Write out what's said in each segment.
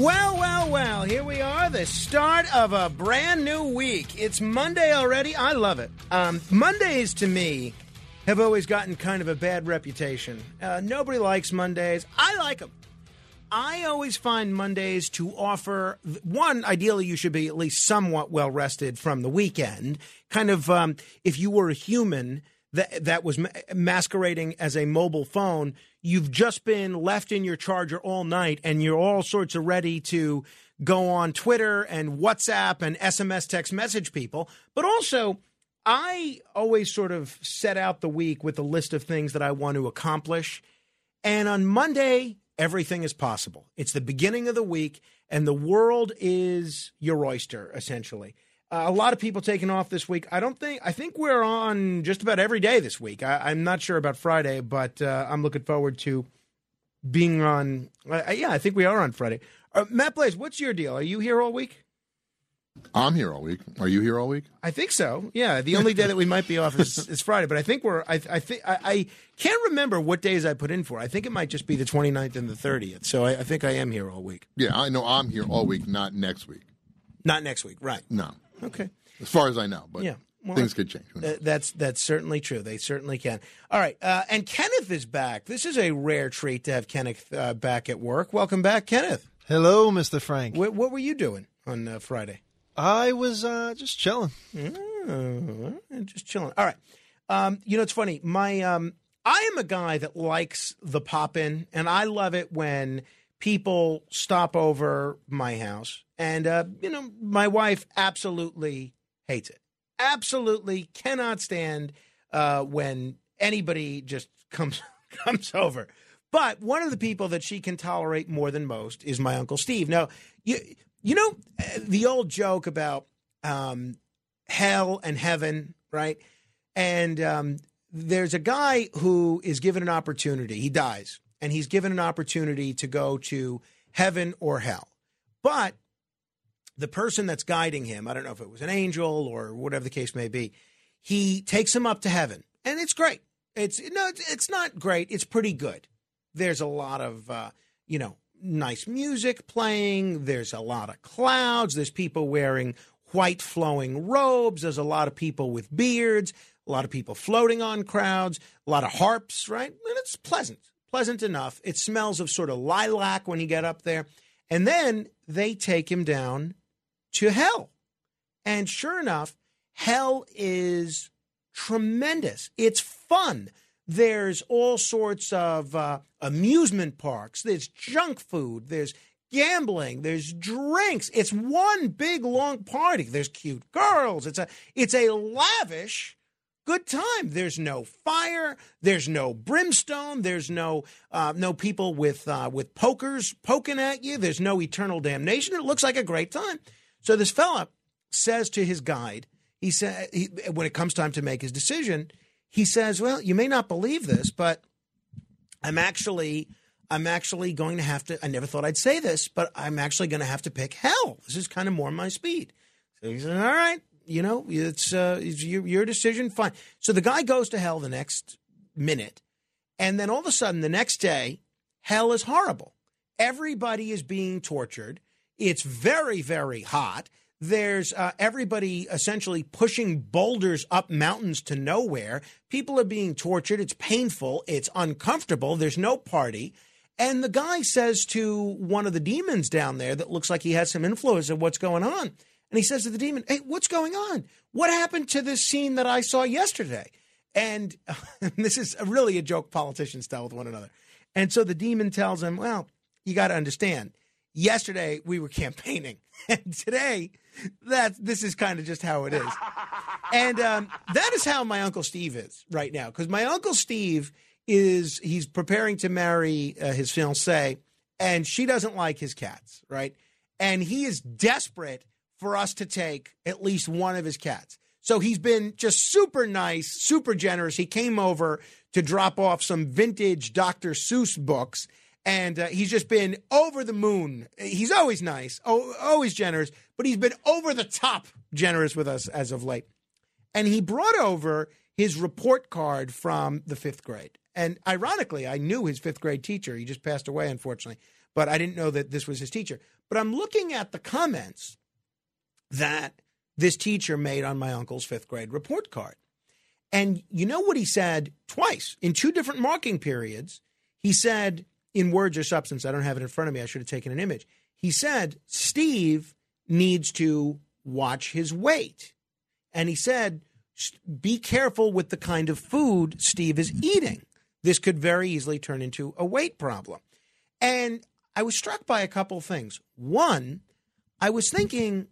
Well, well, well, here we are, the start of a brand new week. It's Monday already. I love it. Um, Mondays to me have always gotten kind of a bad reputation. Uh, nobody likes Mondays. I like them. I always find Mondays to offer one, ideally, you should be at least somewhat well rested from the weekend. Kind of, um, if you were a human that, that was masquerading as a mobile phone, you've just been left in your charger all night and you're all sorts of ready to go on Twitter and WhatsApp and SMS text message people. But also, I always sort of set out the week with a list of things that I want to accomplish. And on Monday, everything is possible. It's the beginning of the week, and the world is your oyster, essentially. Uh, a lot of people taking off this week. I don't think. I think we're on just about every day this week. I, am not sure about Friday, but uh, I'm looking forward to being on. Uh, yeah, I think we are on Friday. Uh, Matt Blaze, what's your deal? Are you here all week? I'm here all week. Are you here all week? I think so. Yeah, the only day that we might be off is, is Friday, but I think we're. I, I think I, I, can't remember what days I put in for. I think it might just be the 29th and the 30th. So I, I think I am here all week. Yeah, I know I'm here all week, not next week. Not next week, right? No. Okay. As far as I know, but yeah. Well, things could change. Uh, that's that's certainly true. They certainly can. All right, uh, and Kenneth is back. This is a rare treat to have Kenneth uh, back at work. Welcome back, Kenneth. Hello, Mr. Frank. What, what were you doing on uh, Friday? I was uh, just chilling. Oh, just chilling. All right. Um, you know, it's funny. My um, I am a guy that likes the pop in, and I love it when people stop over my house. And, uh, you know, my wife absolutely hates it. Absolutely cannot stand uh, when anybody just comes comes over. But one of the people that she can tolerate more than most is my uncle Steve. Now, you you know the old joke about um, hell and heaven, right? And um, there's a guy who is given an opportunity. He dies, and he's given an opportunity to go to heaven or hell. But the person that's guiding him, I don't know if it was an angel or whatever the case may be, he takes him up to heaven, and it's great. It's no, it's not great. It's pretty good. There's a lot of uh, you know nice music playing. There's a lot of clouds. There's people wearing white flowing robes. There's a lot of people with beards. A lot of people floating on crowds. A lot of harps, right? And it's pleasant, pleasant enough. It smells of sort of lilac when you get up there. And then they take him down to hell. And sure enough, hell is tremendous. It's fun. There's all sorts of uh, amusement parks. There's junk food. There's gambling. There's drinks. It's one big long party. There's cute girls. It's a it's a lavish good time. There's no fire. There's no brimstone. There's no uh, no people with uh, with pokers poking at you. There's no eternal damnation. It looks like a great time. So this fella says to his guide, he said, when it comes time to make his decision, he says, "Well, you may not believe this, but I'm actually." I'm actually going to have to. I never thought I'd say this, but I'm actually going to have to pick hell. This is kind of more my speed. So he said, "All right, you know, it's, uh, it's your, your decision. Fine." So the guy goes to hell the next minute, and then all of a sudden, the next day, hell is horrible. Everybody is being tortured. It's very, very hot. There's uh, everybody essentially pushing boulders up mountains to nowhere. People are being tortured. It's painful. It's uncomfortable. There's no party. And the guy says to one of the demons down there that looks like he has some influence of what's going on. And he says to the demon, Hey, what's going on? What happened to this scene that I saw yesterday? And this is really a joke politicians tell with one another. And so the demon tells him, Well, you got to understand, yesterday we were campaigning. And today, that this is kind of just how it is. And um, that is how my Uncle Steve is right now. Because my Uncle Steve is, he's preparing to marry uh, his fiancee, and she doesn't like his cats, right? And he is desperate for us to take at least one of his cats. So he's been just super nice, super generous. He came over to drop off some vintage Dr. Seuss books and uh, he's just been over the moon. He's always nice, oh, always generous, but he's been over the top generous with us as of late. And he brought over his report card from the fifth grade. And ironically, I knew his fifth grade teacher. He just passed away, unfortunately, but I didn't know that this was his teacher. But I'm looking at the comments that this teacher made on my uncle's fifth grade report card. And you know what he said twice in two different marking periods? He said, in words or substance, I don't have it in front of me. I should have taken an image. He said, Steve needs to watch his weight. And he said, be careful with the kind of food Steve is eating. This could very easily turn into a weight problem. And I was struck by a couple things. One, I was thinking,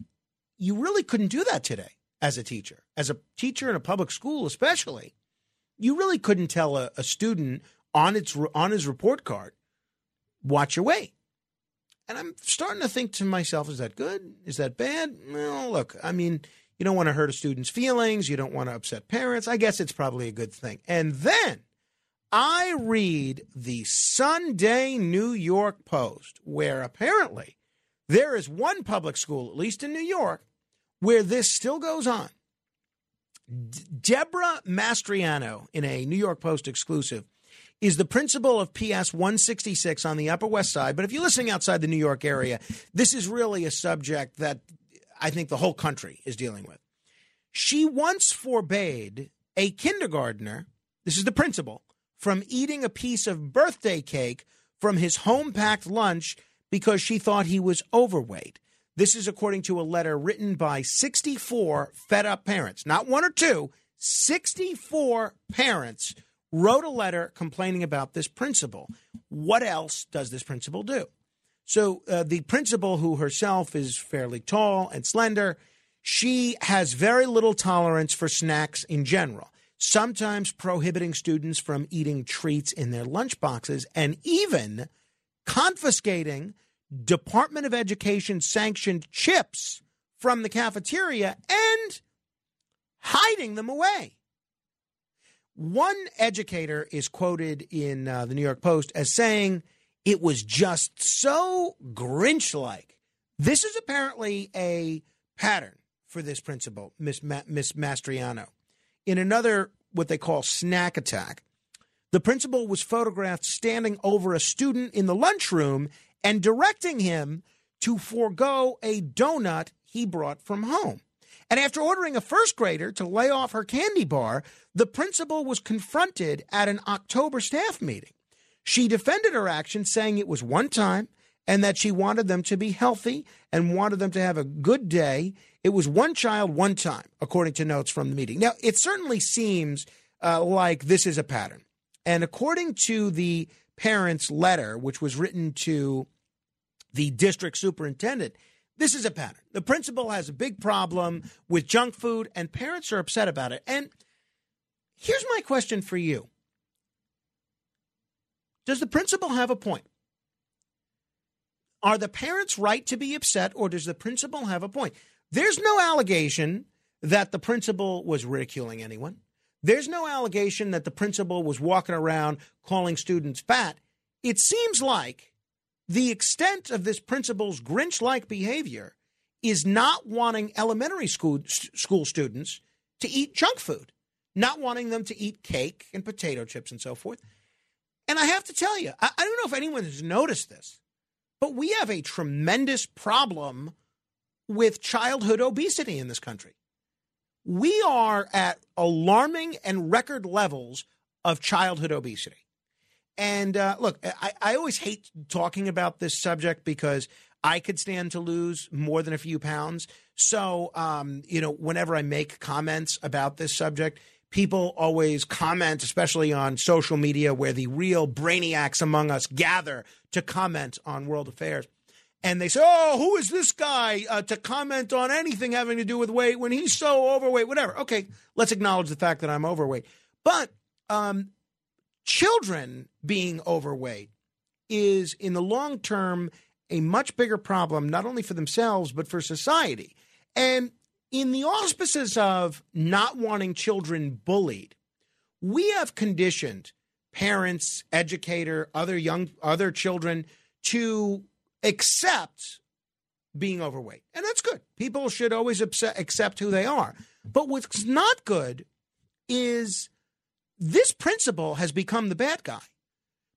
you really couldn't do that today as a teacher, as a teacher in a public school, especially. You really couldn't tell a, a student on its on his report card watch your weight. And I'm starting to think to myself, is that good? Is that bad? Well, look, I mean, you don't want to hurt a student's feelings. You don't want to upset parents. I guess it's probably a good thing. And then I read the Sunday New York Post, where apparently there is one public school, at least in New York, where this still goes on. Deborah Mastriano, in a New York Post exclusive, is the principal of PS 166 on the Upper West Side. But if you're listening outside the New York area, this is really a subject that I think the whole country is dealing with. She once forbade a kindergartner, this is the principal, from eating a piece of birthday cake from his home packed lunch because she thought he was overweight. This is according to a letter written by 64 fed up parents, not one or two, 64 parents wrote a letter complaining about this principal. What else does this principal do? So, uh, the principal, who herself is fairly tall and slender, she has very little tolerance for snacks in general, sometimes prohibiting students from eating treats in their lunchboxes and even confiscating Department of Education sanctioned chips from the cafeteria and hiding them away. One educator is quoted in uh, the New York Post as saying it was just so Grinch like. This is apparently a pattern for this principal, Miss, Ma- Miss Mastriano. In another, what they call snack attack, the principal was photographed standing over a student in the lunchroom and directing him to forego a donut he brought from home. And after ordering a first grader to lay off her candy bar, the principal was confronted at an October staff meeting. She defended her action, saying it was one time and that she wanted them to be healthy and wanted them to have a good day. It was one child, one time, according to notes from the meeting. Now, it certainly seems uh, like this is a pattern. And according to the parents' letter, which was written to the district superintendent, this is a pattern. The principal has a big problem with junk food, and parents are upset about it. And here's my question for you Does the principal have a point? Are the parents right to be upset, or does the principal have a point? There's no allegation that the principal was ridiculing anyone. There's no allegation that the principal was walking around calling students fat. It seems like the extent of this principal's Grinch like behavior is not wanting elementary school, school students to eat junk food, not wanting them to eat cake and potato chips and so forth. And I have to tell you, I, I don't know if anyone has noticed this, but we have a tremendous problem with childhood obesity in this country. We are at alarming and record levels of childhood obesity. And uh, look, I, I always hate talking about this subject because I could stand to lose more than a few pounds. So, um, you know, whenever I make comments about this subject, people always comment, especially on social media where the real brainiacs among us gather to comment on world affairs. And they say, oh, who is this guy uh, to comment on anything having to do with weight when he's so overweight, whatever. Okay, let's acknowledge the fact that I'm overweight. But um, children being overweight is, in the long term, a much bigger problem, not only for themselves, but for society. And in the auspices of not wanting children bullied, we have conditioned parents, educator, other young other children to accept being overweight. And that's good. People should always accept who they are. But what's not good is this principal has become the bad guy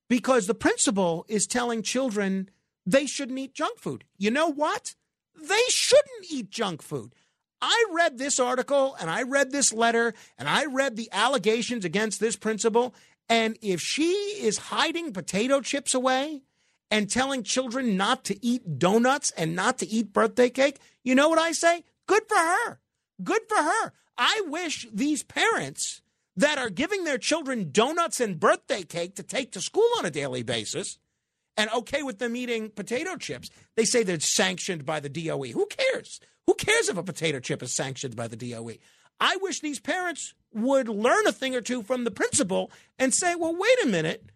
because the principal is telling children they shouldn't eat junk food. You know what? They shouldn't eat junk food. I read this article and I read this letter and I read the allegations against this principal. And if she is hiding potato chips away and telling children not to eat donuts and not to eat birthday cake, you know what I say? Good for her. Good for her. I wish these parents that are giving their children donuts and birthday cake to take to school on a daily basis and okay with them eating potato chips. They say they're sanctioned by the DOE. Who cares? Who cares if a potato chip is sanctioned by the DOE? I wish these parents would learn a thing or two from the principal and say, well, wait a minute.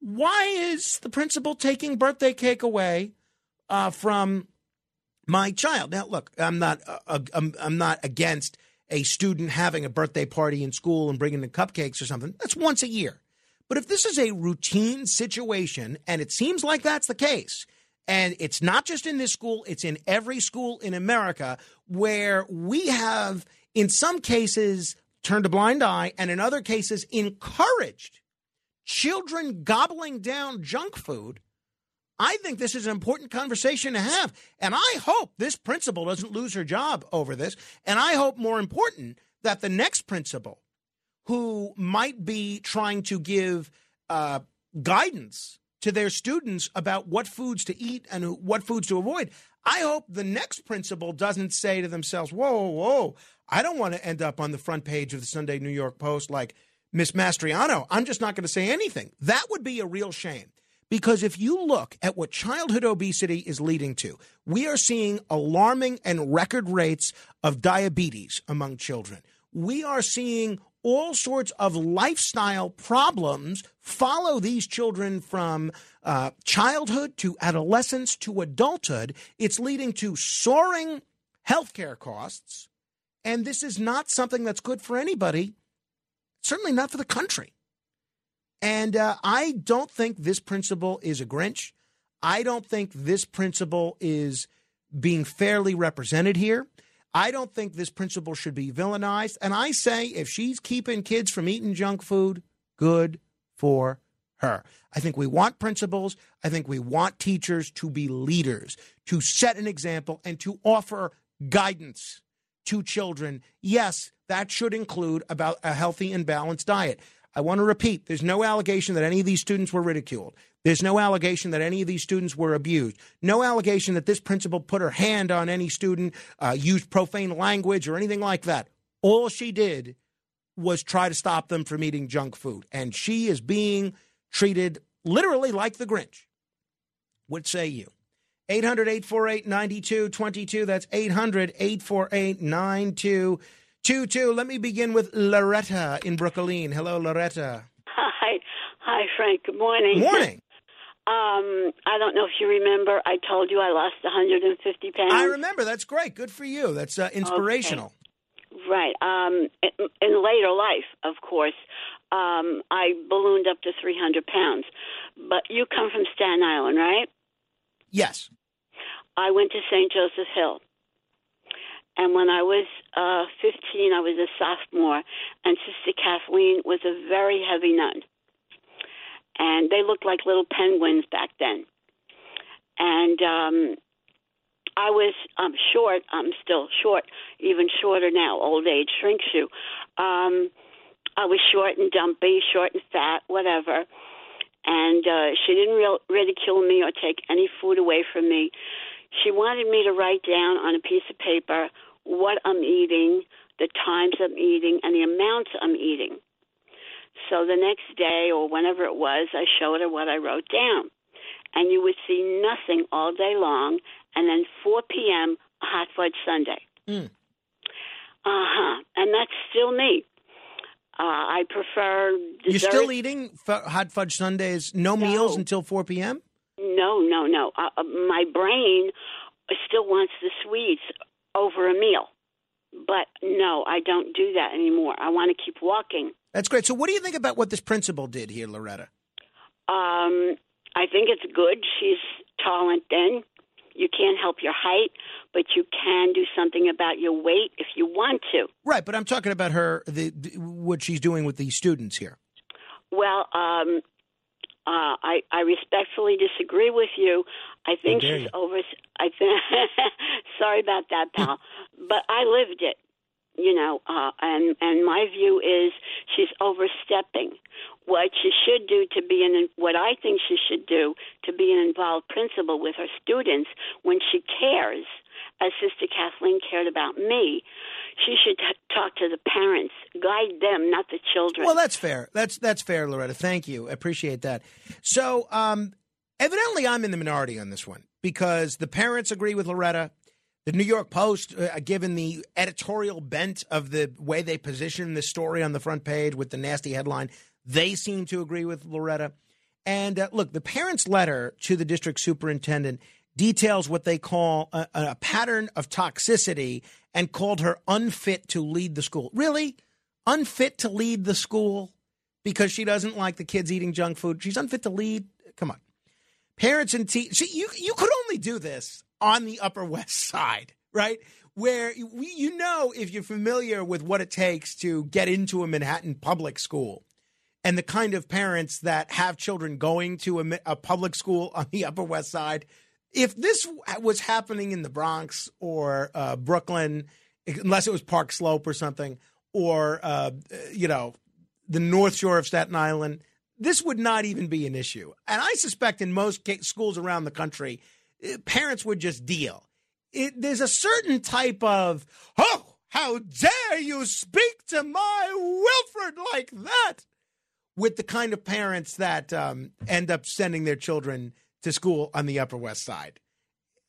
Why is the principal taking birthday cake away uh, from my child? Now, look, I'm not, uh, I'm, I'm not against a student having a birthday party in school and bringing the cupcakes or something. That's once a year. But if this is a routine situation, and it seems like that's the case, and it's not just in this school, it's in every school in America where we have, in some cases, turned a blind eye, and in other cases, encouraged children gobbling down junk food. I think this is an important conversation to have. And I hope this principal doesn't lose her job over this. And I hope, more important, that the next principal who might be trying to give uh, guidance to their students about what foods to eat and what foods to avoid. I hope the next principal doesn't say to themselves, whoa, whoa, whoa, I don't want to end up on the front page of the Sunday New York Post like Miss Mastriano. I'm just not going to say anything. That would be a real shame. Because if you look at what childhood obesity is leading to, we are seeing alarming and record rates of diabetes among children. We are seeing all sorts of lifestyle problems follow these children from uh, childhood to adolescence to adulthood. It's leading to soaring healthcare costs. And this is not something that's good for anybody, certainly not for the country. And uh, I don't think this principal is a Grinch. I don't think this principal is being fairly represented here. I don't think this principal should be villainized. And I say if she's keeping kids from eating junk food, good for her. I think we want principals. I think we want teachers to be leaders, to set an example, and to offer guidance to children. Yes, that should include about a healthy and balanced diet. I want to repeat there's no allegation that any of these students were ridiculed. There's no allegation that any of these students were abused. No allegation that this principal put her hand on any student, uh, used profane language, or anything like that. All she did was try to stop them from eating junk food. And she is being treated literally like the Grinch. What say you? 800 848 9222. That's 800 848 9222. Let me begin with Loretta in Brooklyn. Hello, Loretta. Hi. Hi, Frank. Good morning. Morning. Um, I don't know if you remember. I told you I lost 150 pounds. I remember. That's great. Good for you. That's uh, inspirational. Okay. Right. Um, in, in later life, of course, um, I ballooned up to 300 pounds. But you come from Staten Island, right? Yes. I went to St. Joseph Hill. And when I was uh, 15, I was a sophomore, and Sister Kathleen was a very heavy nun and they looked like little penguins back then. And um, I was um, short. I'm still short, even shorter now. Old age shrinks you. Um, I was short and dumpy, short and fat, whatever. And uh, she didn't real, ridicule me or take any food away from me. She wanted me to write down on a piece of paper what I'm eating, the times I'm eating, and the amounts I'm eating. So the next day or whenever it was, I showed her what I wrote down. And you would see nothing all day long, and then 4 p.m., a hot fudge sundae. Mm. Uh huh. And that's still me. Uh, I prefer. You're still eating f- hot fudge sundaes, no, No. meals until 4 p.m.? No, no, no. Uh, uh, my brain still wants the sweets over a meal. But no, I don't do that anymore. I want to keep walking. That's great. So, what do you think about what this principal did here, Loretta? Um, I think it's good. She's tall and thin. You can't help your height, but you can do something about your weight if you want to. Right, but I'm talking about her, the, the what she's doing with the students here. Well, um, uh, I, I respectfully disagree with you. I think she's over. I think. sorry about that, pal. but I lived it. You know, uh, and and my view is she's overstepping. What she should do to be an what I think she should do to be an involved principal with her students when she cares, as Sister Kathleen cared about me. She should t- talk to the parents, guide them, not the children. Well, that's fair. That's that's fair, Loretta. Thank you. I appreciate that. So, um, evidently, I'm in the minority on this one because the parents agree with Loretta. The New York Post, uh, given the editorial bent of the way they position the story on the front page with the nasty headline, they seem to agree with Loretta. And uh, look, the parents' letter to the district superintendent details what they call a, a pattern of toxicity and called her unfit to lead the school. Really? Unfit to lead the school because she doesn't like the kids eating junk food? She's unfit to lead? Come on. Parents and teachers, you, you could only do this on the Upper West Side, right? Where we, you know, if you're familiar with what it takes to get into a Manhattan public school, and the kind of parents that have children going to a, a public school on the Upper West Side. If this was happening in the Bronx or uh, Brooklyn, unless it was Park Slope or something, or uh, you know, the North Shore of Staten Island, this would not even be an issue. And I suspect in most schools around the country, parents would just deal. It, there's a certain type of, oh, how dare you speak to my Wilfred like that? with the kind of parents that um, end up sending their children to school on the Upper West Side.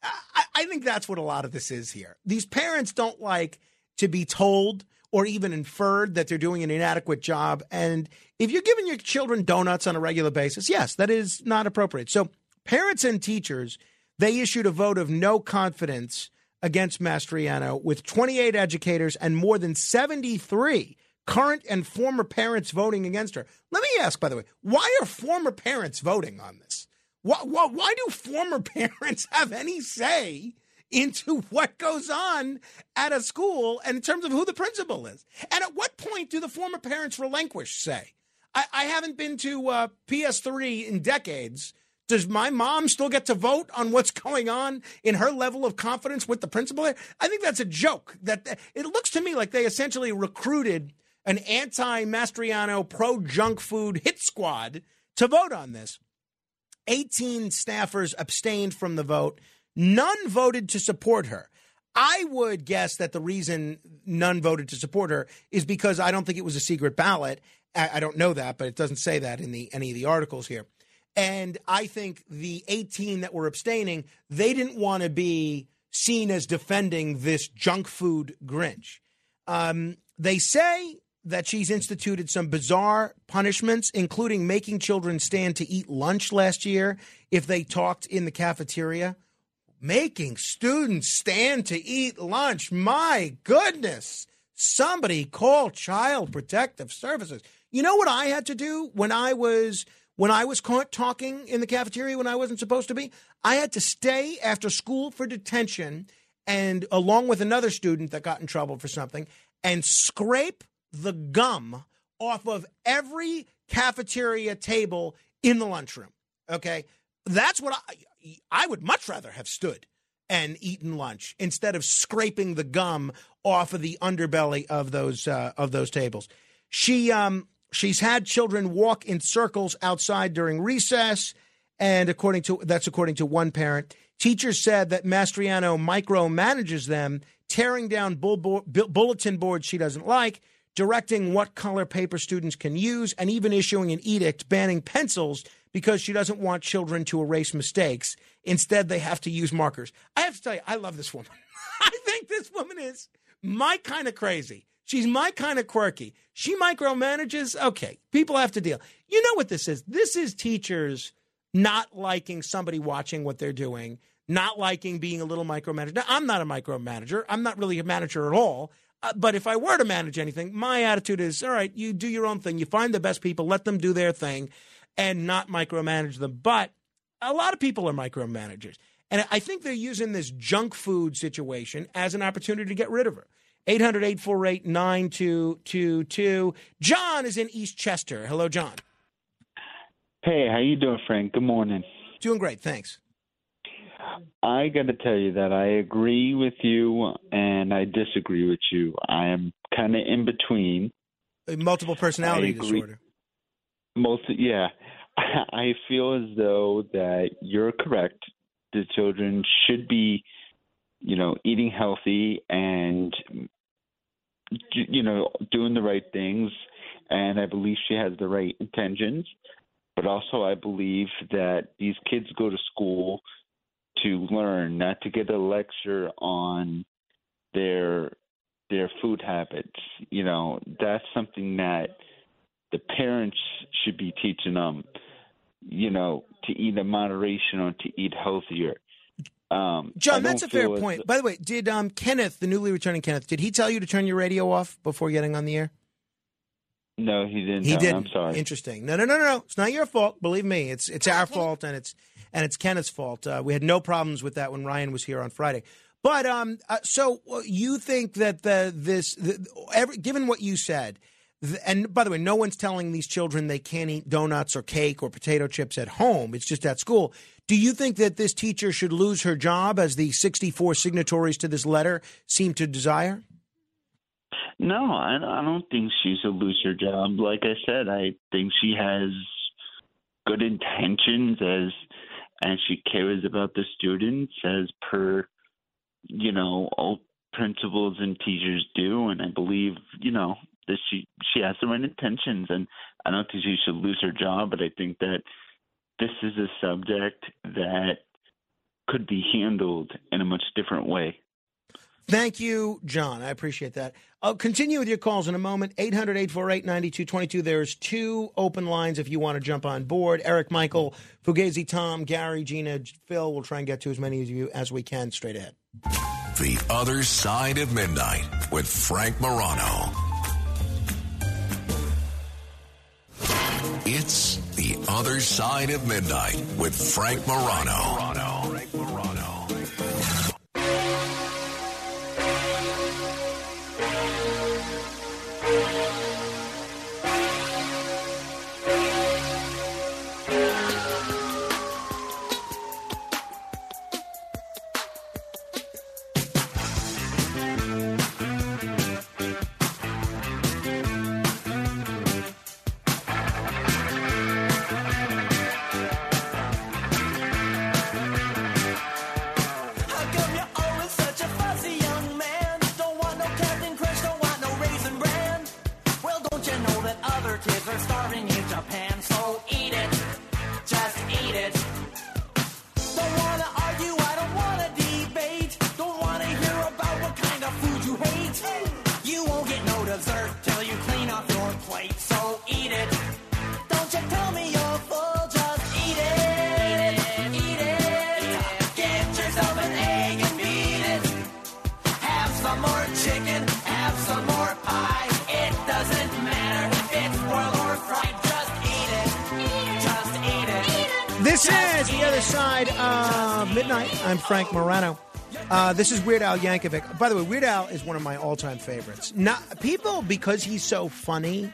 I, I think that's what a lot of this is here. These parents don't like to be told or even inferred that they're doing an inadequate job. And if you're giving your children donuts on a regular basis, yes, that is not appropriate. So, parents and teachers, they issued a vote of no confidence against Mastriano with 28 educators and more than 73 current and former parents voting against her. Let me ask, by the way, why are former parents voting on this? Why, why, why do former parents have any say into what goes on at a school and in terms of who the principal is? And at what point do the former parents relinquish say? I, I haven't been to uh, PS3 in decades. Does my mom still get to vote on what's going on in her level of confidence with the principal? I think that's a joke. That it looks to me like they essentially recruited an anti-Mastriano pro-junk food hit squad to vote on this. 18 staffers abstained from the vote. None voted to support her. I would guess that the reason none voted to support her is because I don't think it was a secret ballot. I, don't know that, but it doesn't say that in the any of the articles here. And I think the 18 that were abstaining, they didn't want to be seen as defending this junk food Grinch. Um, they say that she's instituted some bizarre punishments, including making children stand to eat lunch last year if they talked in the cafeteria. Making students stand to eat lunch. My goodness. Somebody call Child Protective Services. You know what I had to do when I was when I was caught talking in the cafeteria when I wasn't supposed to be? I had to stay after school for detention and along with another student that got in trouble for something and scrape the gum off of every cafeteria table in the lunchroom. Okay? That's what I I would much rather have stood and eaten lunch instead of scraping the gum off of the underbelly of those uh, of those tables. She um, she's had children walk in circles outside during recess, and according to that's according to one parent. Teachers said that Mastriano micromanages them, tearing down bull- bu- bulletin boards she doesn't like, directing what color paper students can use, and even issuing an edict banning pencils because she doesn't want children to erase mistakes. Instead, they have to use markers. I have to tell you, I love this woman. I think this woman is my kind of crazy. She's my kind of quirky. She micromanages. Okay, people have to deal. You know what this is? This is teachers not liking somebody watching what they're doing, not liking being a little micromanager. Now, I'm not a micromanager. I'm not really a manager at all. Uh, but if I were to manage anything, my attitude is all right, you do your own thing. You find the best people, let them do their thing and not micromanage them. But a lot of people are micromanagers. And I think they're using this junk food situation as an opportunity to get rid of her. 800 848 9222. John is in East Chester. Hello, John. Hey, how you doing, Frank? Good morning. Doing great, thanks. I got to tell you that I agree with you and I disagree with you. I am kind of in between. A multiple personality disorder. Most, yeah. I feel as though that you're correct. The children should be, you know, eating healthy and, you know, doing the right things. And I believe she has the right intentions. But also, I believe that these kids go to school to learn, not to get a lecture on their their food habits. You know, that's something that the parents should be teaching them, you know, to eat in moderation or to eat healthier. Um, John, that's a fair point. By the way, did um, Kenneth, the newly returning Kenneth, did he tell you to turn your radio off before getting on the air? No, he didn't. He no, didn't. I'm sorry. Interesting. No, no, no, no, no. It's not your fault. Believe me, it's it's our fault, and it's and it's Kenneth's fault. Uh, we had no problems with that when Ryan was here on Friday. But um, uh, so uh, you think that the this the, every, given what you said, and by the way, no one's telling these children they can't eat donuts or cake or potato chips at home. It's just at school. Do you think that this teacher should lose her job as the 64 signatories to this letter seem to desire? No, I, I don't think she should lose her job. Like I said, I think she has good intentions as and she cares about the students as per you know all principals and teachers do. And i believe you know that she she has the right intentions. And i don't think she should lose her job but i think that this is a subject that could be handled in a much different way Thank you, John. I appreciate that. I'll continue with your calls in a moment. 800 848 9222. There's two open lines if you want to jump on board. Eric, Michael, Fugazi, Tom, Gary, Gina, Phil. We'll try and get to as many of you as we can straight ahead. The Other Side of Midnight with Frank Morano. It's The Other Side of Midnight with. Frank Morano. Frank Morano. Uh, this is Weird Al Yankovic. By the way, Weird Al is one of my all-time favorites. Not people because he's so funny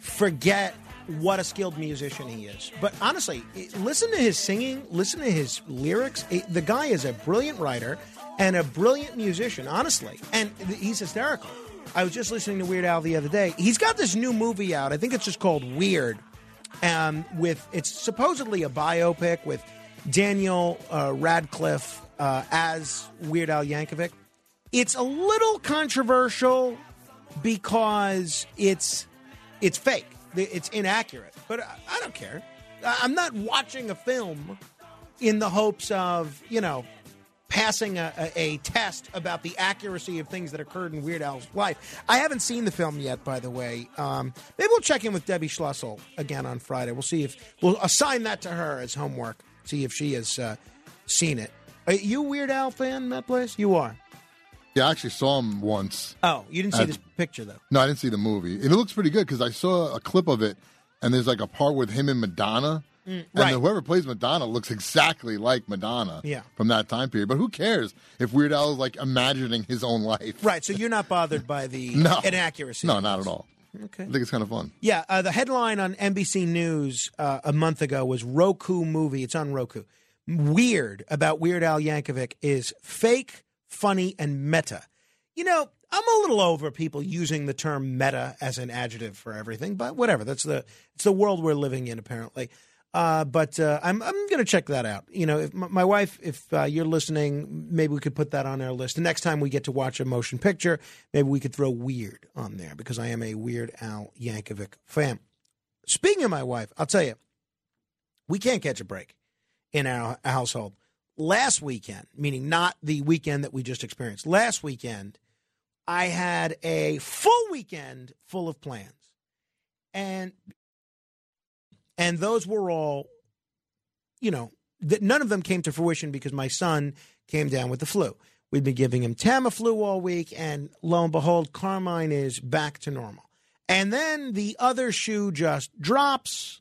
forget what a skilled musician he is. But honestly, listen to his singing, listen to his lyrics. The guy is a brilliant writer and a brilliant musician, honestly. And he's hysterical. I was just listening to Weird Al the other day. He's got this new movie out. I think it's just called Weird. Um, with it's supposedly a biopic with Daniel uh, Radcliffe uh, as Weird Al Yankovic. It's a little controversial because it's it's fake. It's inaccurate. But I, don't care. I'm not watching a film in the hopes of you know passing a, a, a test about the accuracy of things that occurred in Weird Al's life. I haven't seen the film yet, by the way. Um, maybe we'll check in with Debbie Schlussel again on Friday. We'll see if we'll assign that to her as homework. See if she has uh, seen it. Are you a Weird Al fan, Matt Place? You are. Yeah, I actually saw him once. Oh, you didn't see Uh, this picture though. No, I didn't see the movie. And it looks pretty good because I saw a clip of it, and there's like a part with him and Madonna. and right. whoever plays Madonna looks exactly like Madonna Yeah. from that time period. But who cares if Weird Al is like imagining his own life? Right. So you're not bothered by the No. inaccuracy. No, not at all. Okay. I think it's kind of fun. Yeah, uh, the headline on NBC News uh, a month ago was Roku movie. It's on Roku. Weird about Weird Al Yankovic is fake, funny, and meta. You know, I'm a little over people using the term meta as an adjective for everything, but whatever. That's the it's the world we're living in, apparently. Uh, but uh, I'm I'm to check that out. You know, if my, my wife, if uh, you're listening, maybe we could put that on our list. The next time we get to watch a motion picture, maybe we could throw Weird on there because I am a Weird Al Yankovic fan. Speaking of my wife, I'll tell you, we can't catch a break in our household. Last weekend, meaning not the weekend that we just experienced, last weekend, I had a full weekend full of plans. And and those were all, you know, that none of them came to fruition because my son came down with the flu. We've been giving him Tamiflu all week, and lo and behold, Carmine is back to normal. And then the other shoe just drops.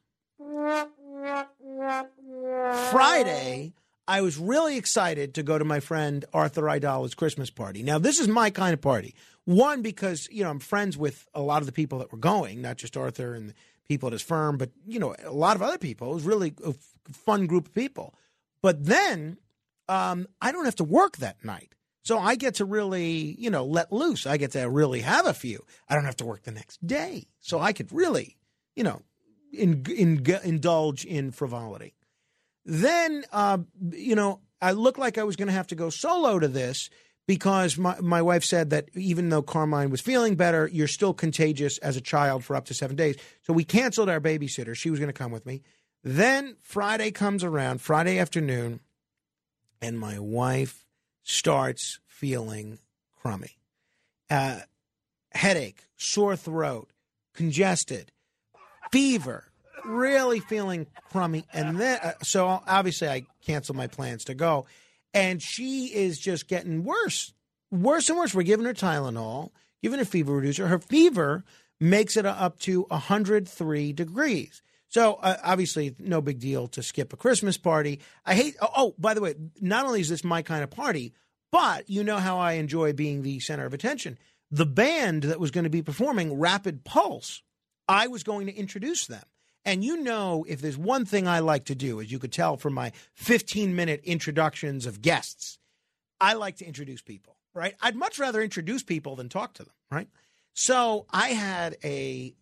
Friday, I was really excited to go to my friend Arthur Aidala's Christmas party. Now, this is my kind of party. One, because, you know, I'm friends with a lot of the people that were going, not just Arthur and people at his firm, but, you know, a lot of other people. It was really a fun group of people. But then um, I don't have to work that night. So I get to really, you know, let loose. I get to really have a few. I don't have to work the next day. So I could really, you know, in, in, indulge in frivolity. Then, uh, you know, I looked like I was going to have to go solo to this because my, my wife said that even though Carmine was feeling better, you're still contagious as a child for up to seven days. So we canceled our babysitter. She was going to come with me. Then Friday comes around, Friday afternoon, and my wife starts feeling crummy. Uh, headache, sore throat, congested, fever, really feeling crummy. And then, uh, so obviously, I canceled my plans to go. And she is just getting worse, worse and worse. We're giving her Tylenol, giving her fever reducer. Her fever makes it up to 103 degrees. So uh, obviously, no big deal to skip a Christmas party. I hate. Oh, oh, by the way, not only is this my kind of party, but you know how I enjoy being the center of attention. The band that was going to be performing Rapid Pulse, I was going to introduce them. And you know, if there's one thing I like to do, as you could tell from my 15 minute introductions of guests, I like to introduce people, right? I'd much rather introduce people than talk to them, right? So I had a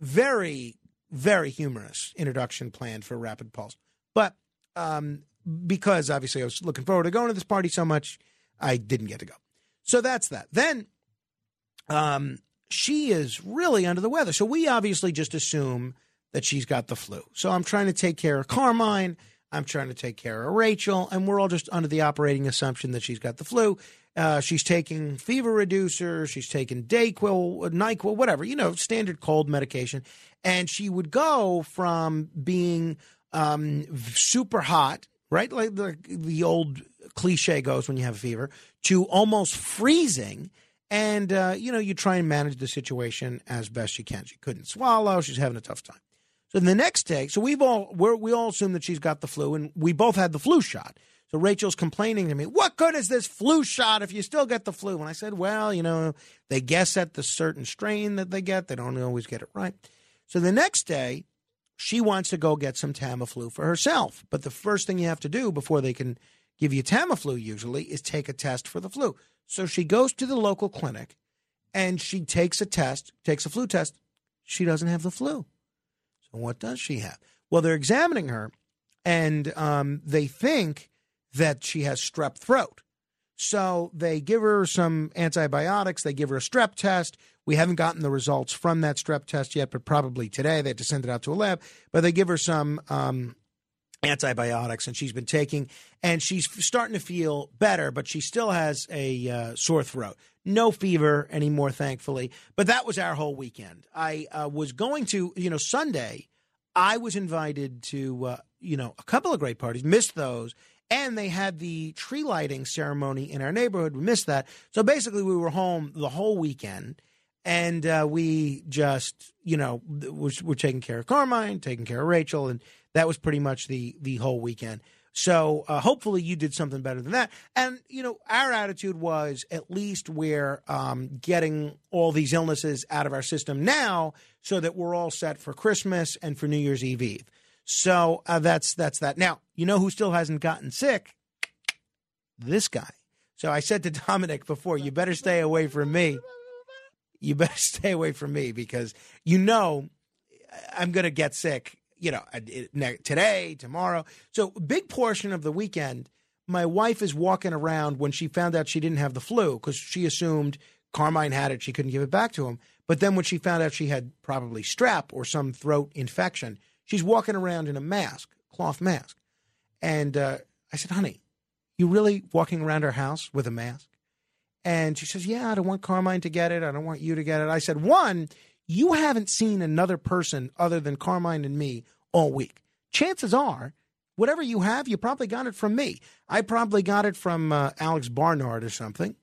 very, very humorous introduction planned for Rapid Pulse. But um, because obviously I was looking forward to going to this party so much, I didn't get to go. So that's that. Then um, she is really under the weather. So we obviously just assume that she's got the flu. So I'm trying to take care of Carmine. I'm trying to take care of Rachel, and we're all just under the operating assumption that she's got the flu. Uh, she's taking fever reducer, she's taking Dayquil, Nyquil, whatever, you know, standard cold medication. And she would go from being um, super hot, right, like the, the old cliche goes when you have a fever, to almost freezing. And, uh, you know, you try and manage the situation as best you can. She couldn't swallow, she's having a tough time. So the next day, so we've all we all assume that she's got the flu, and we both had the flu shot. So Rachel's complaining to me, "What good is this flu shot if you still get the flu?" And I said, "Well, you know, they guess at the certain strain that they get. They don't always get it right." So the next day, she wants to go get some Tamiflu for herself. But the first thing you have to do before they can give you Tamiflu usually is take a test for the flu. So she goes to the local clinic and she takes a test, takes a flu test. She doesn't have the flu. So what does she have? Well, they're examining her and um, they think that she has strep throat. So they give her some antibiotics, they give her a strep test. We haven't gotten the results from that strep test yet, but probably today they have to send it out to a lab. But they give her some um, antibiotics, and she's been taking, and she's starting to feel better, but she still has a uh, sore throat. No fever anymore, thankfully. But that was our whole weekend. I uh, was going to, you know, Sunday. I was invited to, uh, you know, a couple of great parties. Missed those. And they had the tree lighting ceremony in our neighborhood. We missed that. So basically, we were home the whole weekend. And uh, we just, you know, we're, we're taking care of Carmine, taking care of Rachel. And that was pretty much the, the whole weekend. So uh, hopefully you did something better than that. And, you know, our attitude was at least we're um, getting all these illnesses out of our system now so that we're all set for Christmas and for New Year's Eve Eve. So uh, that's that's that. Now, you know who still hasn't gotten sick? This guy. So I said to Dominic before, you better stay away from me. You better stay away from me because you know I'm going to get sick, you know, uh, today, tomorrow. So, big portion of the weekend, my wife is walking around when she found out she didn't have the flu because she assumed Carmine had it. She couldn't give it back to him. But then when she found out she had probably strep or some throat infection, she's walking around in a mask, cloth mask. And uh, I said, honey, you really walking around our house with a mask? And she says, yeah, I don't want Carmine to get it. I don't want you to get it. I said, one, you haven't seen another person other than Carmine and me all week. Chances are, whatever you have, you probably got it from me. I probably got it from uh, Alex Barnard or something.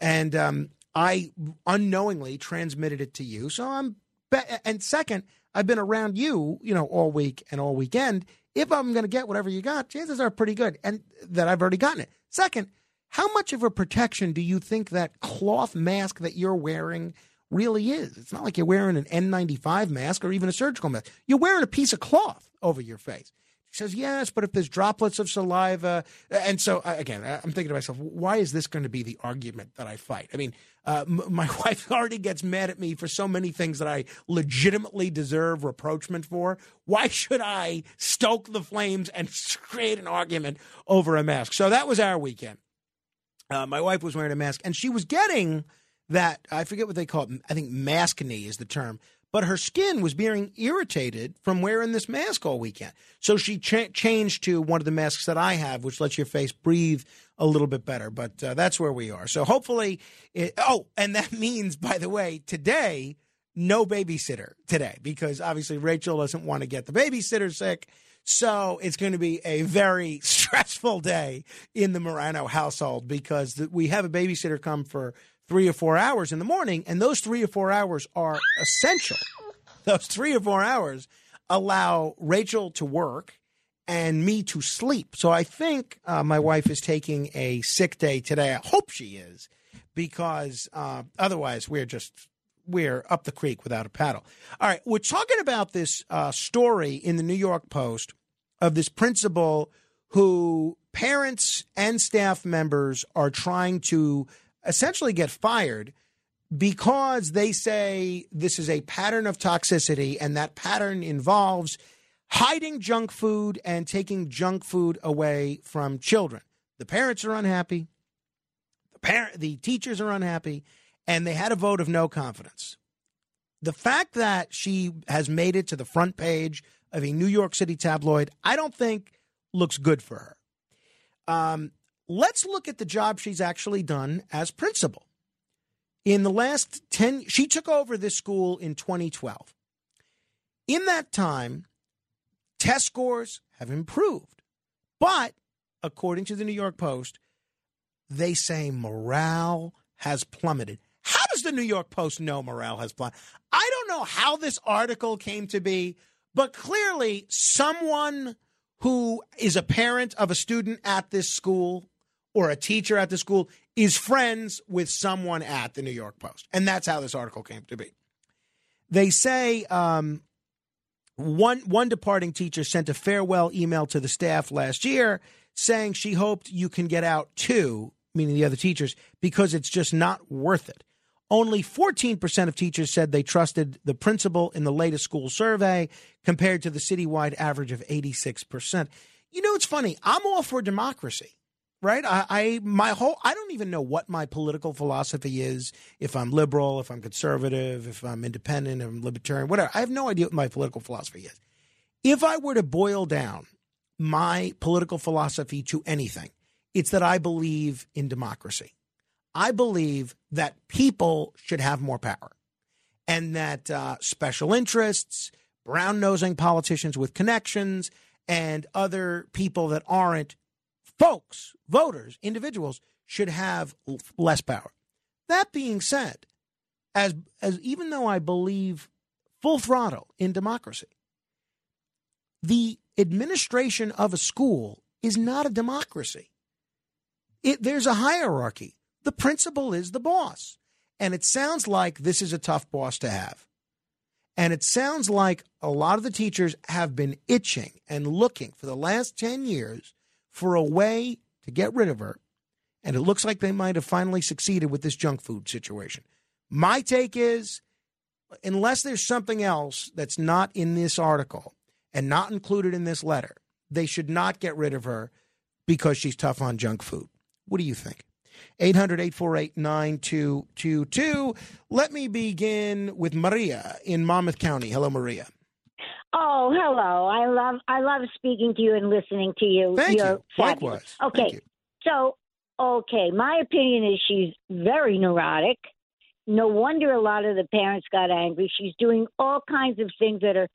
And um, I unknowingly transmitted it to you. So I'm, be- and second, I've been around you, you know, all week and all weekend. If I'm going to get whatever you got, chances are pretty good, and that I've already gotten it. Second, how much of a protection do you think that cloth mask that you're wearing really is? It's not like you're wearing an N95 mask or even a surgical mask. You're wearing a piece of cloth over your face. He says, yes, but if there's droplets of saliva. And so, again, I'm thinking to myself, why is this going to be the argument that I fight? I mean, uh, m- my wife already gets mad at me for so many things that I legitimately deserve reproachment for. Why should I stoke the flames and create an argument over a mask? So that was our weekend. Uh, my wife was wearing a mask, and she was getting that I forget what they call it. I think maskne is the term but her skin was being irritated from wearing this mask all weekend. So she cha- changed to one of the masks that I have, which lets your face breathe a little bit better. But uh, that's where we are. So hopefully, it, oh, and that means, by the way, today, no babysitter today, because obviously Rachel doesn't want to get the babysitter sick. So it's going to be a very stressful day in the Morano household because we have a babysitter come for three or four hours in the morning, and those three or four hours are essential. Those three or four hours allow Rachel to work and me to sleep. So I think uh, my wife is taking a sick day today. I hope she is, because uh, otherwise we're just we're up the creek without a paddle. All right, we're talking about this uh, story in the New York Post of this principal who parents and staff members are trying to essentially get fired because they say this is a pattern of toxicity and that pattern involves hiding junk food and taking junk food away from children. The parents are unhappy, the parent the teachers are unhappy, and they had a vote of no confidence. The fact that she has made it to the front page of a New York City tabloid, I don't think looks good for her. Um, let's look at the job she's actually done as principal. In the last 10 she took over this school in 2012. In that time, test scores have improved. But according to the New York Post, they say morale has plummeted. How does the New York Post know morale has plummeted? I don't know how this article came to be, but clearly someone who is a parent of a student at this school or a teacher at the school is friends with someone at the New York Post. And that's how this article came to be. They say um, One one departing teacher sent a farewell email to the staff last year saying she hoped you can get out too, meaning the other teachers, because it's just not worth it. Only 14% of teachers said they trusted the principal in the latest school survey compared to the citywide average of 86%. You know, it's funny. I'm all for democracy, right? I, I my whole I don't even know what my political philosophy is. If I'm liberal, if I'm conservative, if I'm independent, if I'm libertarian, whatever. I have no idea what my political philosophy is. If I were to boil down my political philosophy to anything, it's that I believe in democracy. I believe that people should have more power and that uh, special interests, brown nosing politicians with connections, and other people that aren't folks, voters, individuals should have less power. That being said, as as even though I believe full throttle in democracy, the administration of a school is not a democracy. It, there's a hierarchy. The principal is the boss. And it sounds like this is a tough boss to have. And it sounds like a lot of the teachers have been itching and looking for the last 10 years for a way to get rid of her. And it looks like they might have finally succeeded with this junk food situation. My take is unless there's something else that's not in this article and not included in this letter, they should not get rid of her because she's tough on junk food. What do you think? 800 848 9222. Let me begin with Maria in Monmouth County. Hello, Maria. Oh, hello. I love I love speaking to you and listening to you. Thank You're you. fabulous. Likewise. Okay. Thank you. So, okay, my opinion is she's very neurotic. No wonder a lot of the parents got angry. She's doing all kinds of things that are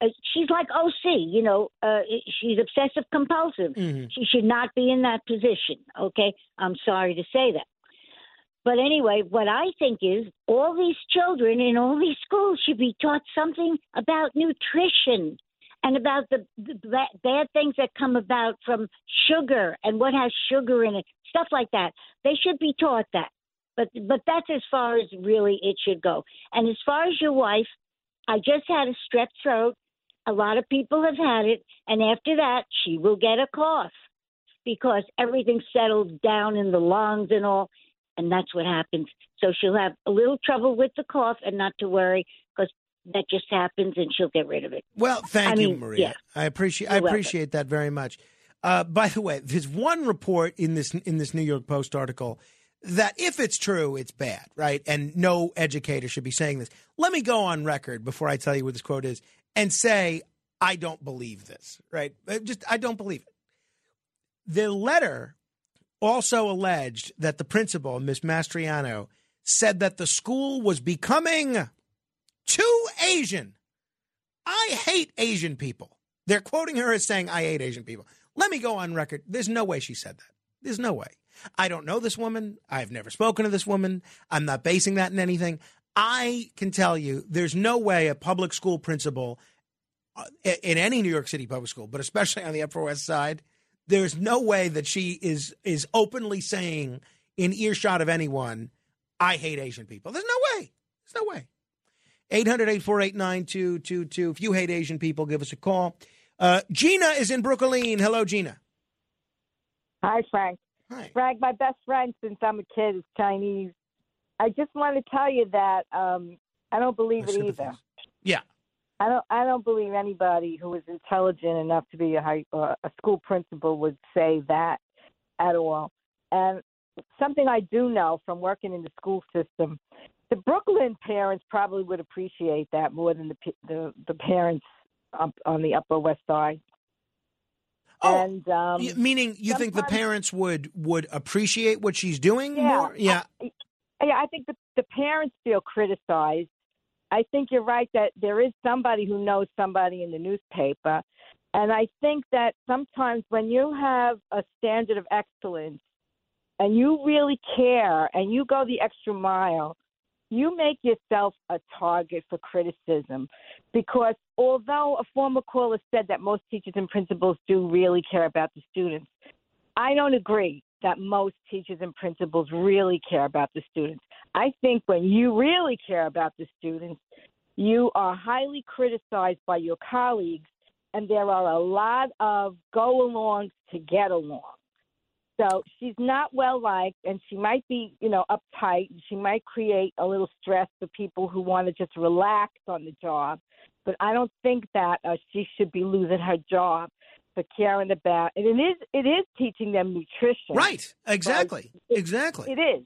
uh, she's like OC, you know, uh, she's obsessive compulsive. Mhm. She should not be in that position. Okay, I'm sorry to say that. But anyway, what I think is all these children in all these schools should be taught something about nutrition and about the, the ba- bad things that come about from sugar and what has sugar in it, stuff like that. They should be taught that. But but that's as far as really it should go. And as far as your wife, I just had a strep throat. A lot of people have had it, and after that, she will get a cough because everything settled down in the lungs and all, and that's what happens. So she'll have a little trouble with the cough, and not to worry because that just happens, and she'll get rid of it. Well, thank I you, mean, Maria. yeah. I appreciate I You're welcome. appreciate that very much. Uh, by the way, there's one report in this in this New York Post article that if it's true, it's bad, right? And no educator should be saying this. Let me go on record before I tell you what this quote is and say I don't believe this, right? Uh, Just I don't believe it. The letter also alleged that the principal, Miss Mastriano, said that the school was becoming too Asian. I hate Asian people. They're quoting her as saying, I hate Asian people. Let me go on record. There's no way she said that. There's no way. I don't know this woman. I've never spoken to this woman. I'm not basing that in anything. I can tell you there's no way a public school principal uh, in any New York City public school, but especially on the Upper West Side, there's no way that she is is openly saying in earshot of anyone, I hate Asian people. There's no way. There's no way. 800 848 9222. If you hate Asian people, give us a call. Uh, Gina is in Brooklyn. Hello, Gina. Hi, Frank. Hi. Frank, my best friend since I'm a kid is Chinese. I just want to tell you that um, I don't believe it either. Yeah. I don't. I don't believe anybody who is intelligent enough to be a high, uh, a school principal would say that at all. And something I do know from working in the school system, the Brooklyn parents probably would appreciate that more than the the, the parents up on the Upper West Side. and um, Y- Meaning, you think the parents would would appreciate what she's doing Yeah. more? Yeah. Yeah, I think the, the parents feel criticized. I think you're right that there is somebody who knows somebody in the newspaper. And I think that sometimes when you have a standard of excellence and you really care and you go the extra mile, you make yourself a target for criticism. Because although a former caller said that most teachers and principals do really care about the students, I don't agree that most teachers and principals really care about the students. I think when you really care about the students, you are highly criticized by your colleagues, and there are a lot of go alongs to get along. So she's not well liked, and she might be, you know, uptight. She might create a little stress for people who want to just relax on the job. But I don't think that uh, she should be losing her job for caring about. And it is, it is teaching them nutrition. Right. Exactly. It- Exactly. It is.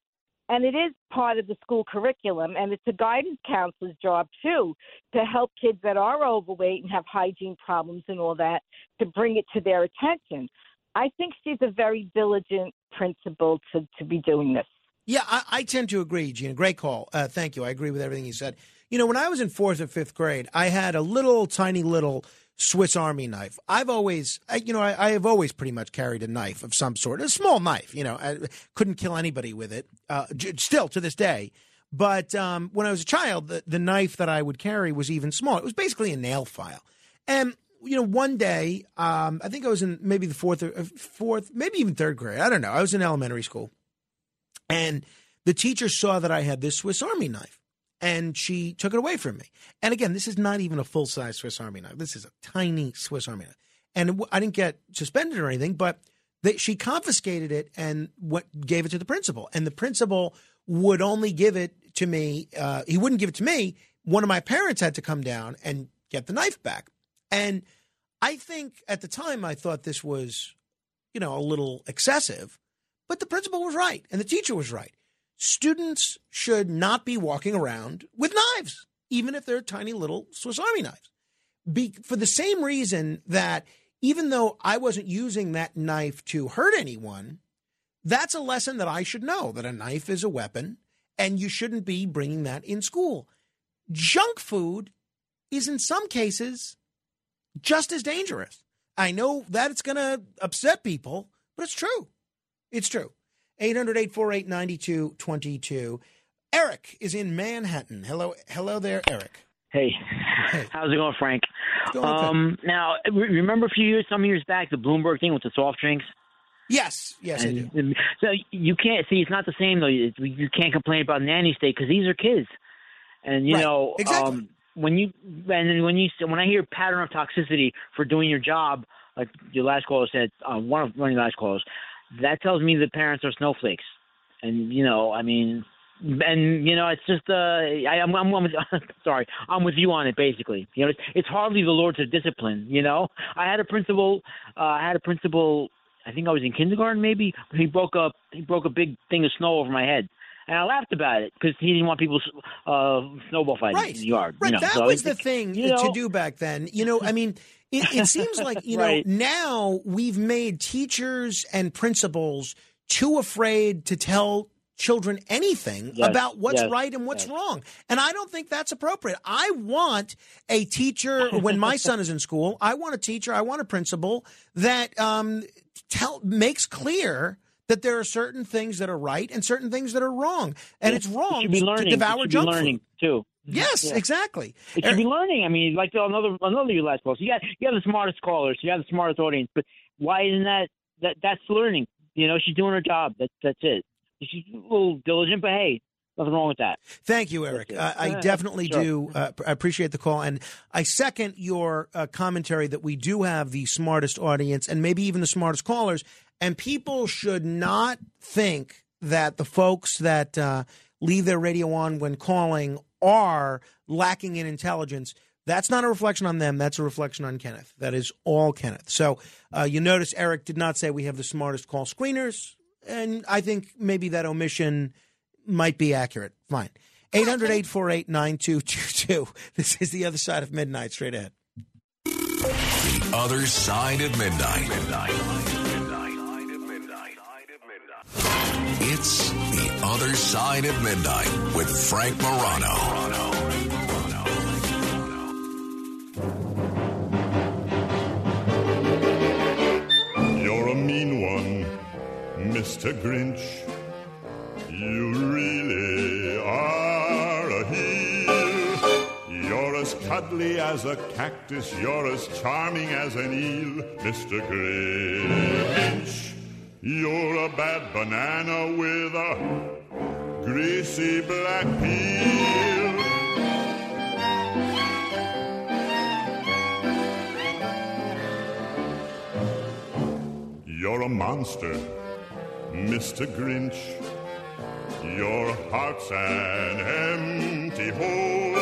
And it is part of the school curriculum, and it's a guidance counselor's job too to help kids that are overweight and have hygiene problems and all that to bring it to their attention. I think she's a very diligent principal to, to be doing this. Yeah, I, I tend to agree, Gina. Great call. Uh, thank you. I agree with everything you said. You know, when I was in fourth or fifth grade, I had a little tiny little Swiss Army knife. I've always, I, you know, I, I have always pretty much carried a knife of some sort, a small knife. You know, I couldn't kill anybody with it. Uh, j- still to this day. But um, when I was a child, the, the knife that I would carry was even smaller. It was basically a nail file. And you know, one day, um, I think I was in maybe the fourth or uh, fourth, maybe even third grade. I don't know. I was in elementary school, and the teacher saw that I had this Swiss Army knife, and she took it away from me. And again, this is not even a full size Swiss Army knife. This is a tiny Swiss Army knife, and I didn't get suspended or anything, but they, she confiscated it and what gave it to the principal. And the principal would only give it to me. Uh, he wouldn't give it to me. One of my parents had to come down and get the knife back. And I think at the time I thought this was, you know, a little excessive, but the principal was right and the teacher was right. Students should not be walking around with knives, even if they're tiny little Swiss Army knives. Be, for the same reason that even though I wasn't using that knife to hurt anyone, that's a lesson that I should know that a knife is a weapon and you shouldn't be bringing that in school. Junk food is in some cases just as dangerous. I know that it's going to upset people, but it's true. It's true. 800 848 9222. Eric is in Manhattan. Hello, hello there, Eric. Hey, how's it going, Frank? going okay. Um, now, remember a few years, some years back, the Bloomberg thing with the soft drinks? Yes, yes, I do. So you can't see it's not the same though. You can't complain about nanny state because these are kids, and you Right, know exactly. um, when you and then when you when I hear pattern of toxicity for doing your job, like your last caller said, uh, one of one of your last callers, that tells me the parents are snowflakes, and you know I mean. And you know, it's just uh, I, I'm, I'm, I'm with, sorry, I'm with you on it. Basically, you know, it's, it's hardly the Lord's discipline. You know, I had a principal, uh, I had a principal I think I was in kindergarten maybe. He broke up he broke a big thing of snow over my head, and I laughed about it because he didn't want people uh, snowball fighting Right. in the yard. Right, you know, that so was the thing you to do back then. You know, I mean, it, it seems like you Right. know now we've made teachers and principals too afraid to tell children anything Yes, about what's yes, right and what's wrong. And I don't think that's appropriate. I want a teacher when my son is in school. I want a teacher. I want a principal that um, tell makes clear. That there are certain things that are right and certain things that are wrong, and it's It wrong should be to learning. devour it junk be food. too. Yes, Yeah. exactly. It should be learning. I mean, like the, another another your last post. You got you have the smartest callers. You have the smartest audience. But why isn't that that that's learning? You know, she's doing her job. That's that's it. She's a little diligent, but hey, nothing wrong with that. Thank you, Eric. Uh, I definitely sure. do uh, I appreciate the call, and I second your uh, commentary that we do have the smartest audience and maybe even the smartest callers. And people should not think that the folks that uh, leave their radio on when calling are lacking in intelligence. That's not a reflection on them. That's a reflection on Kenneth. That is all Kenneth. So uh, you notice Eric did not say we have the smartest call screeners, and I think maybe that omission might be accurate. Fine. 800 848 9222. This is the other side of midnight, straight ahead. The other side of midnight. It's the other side of midnight with Frank Morano. You're a mean one, Mr. Grinch. You really are a heel. You're as cuddly as a cactus. You're as charming as an eel, Mr. Grinch. You're a bad banana with a greasy black peel. You're a monster, Mr. Grinch. Your heart's an empty hole.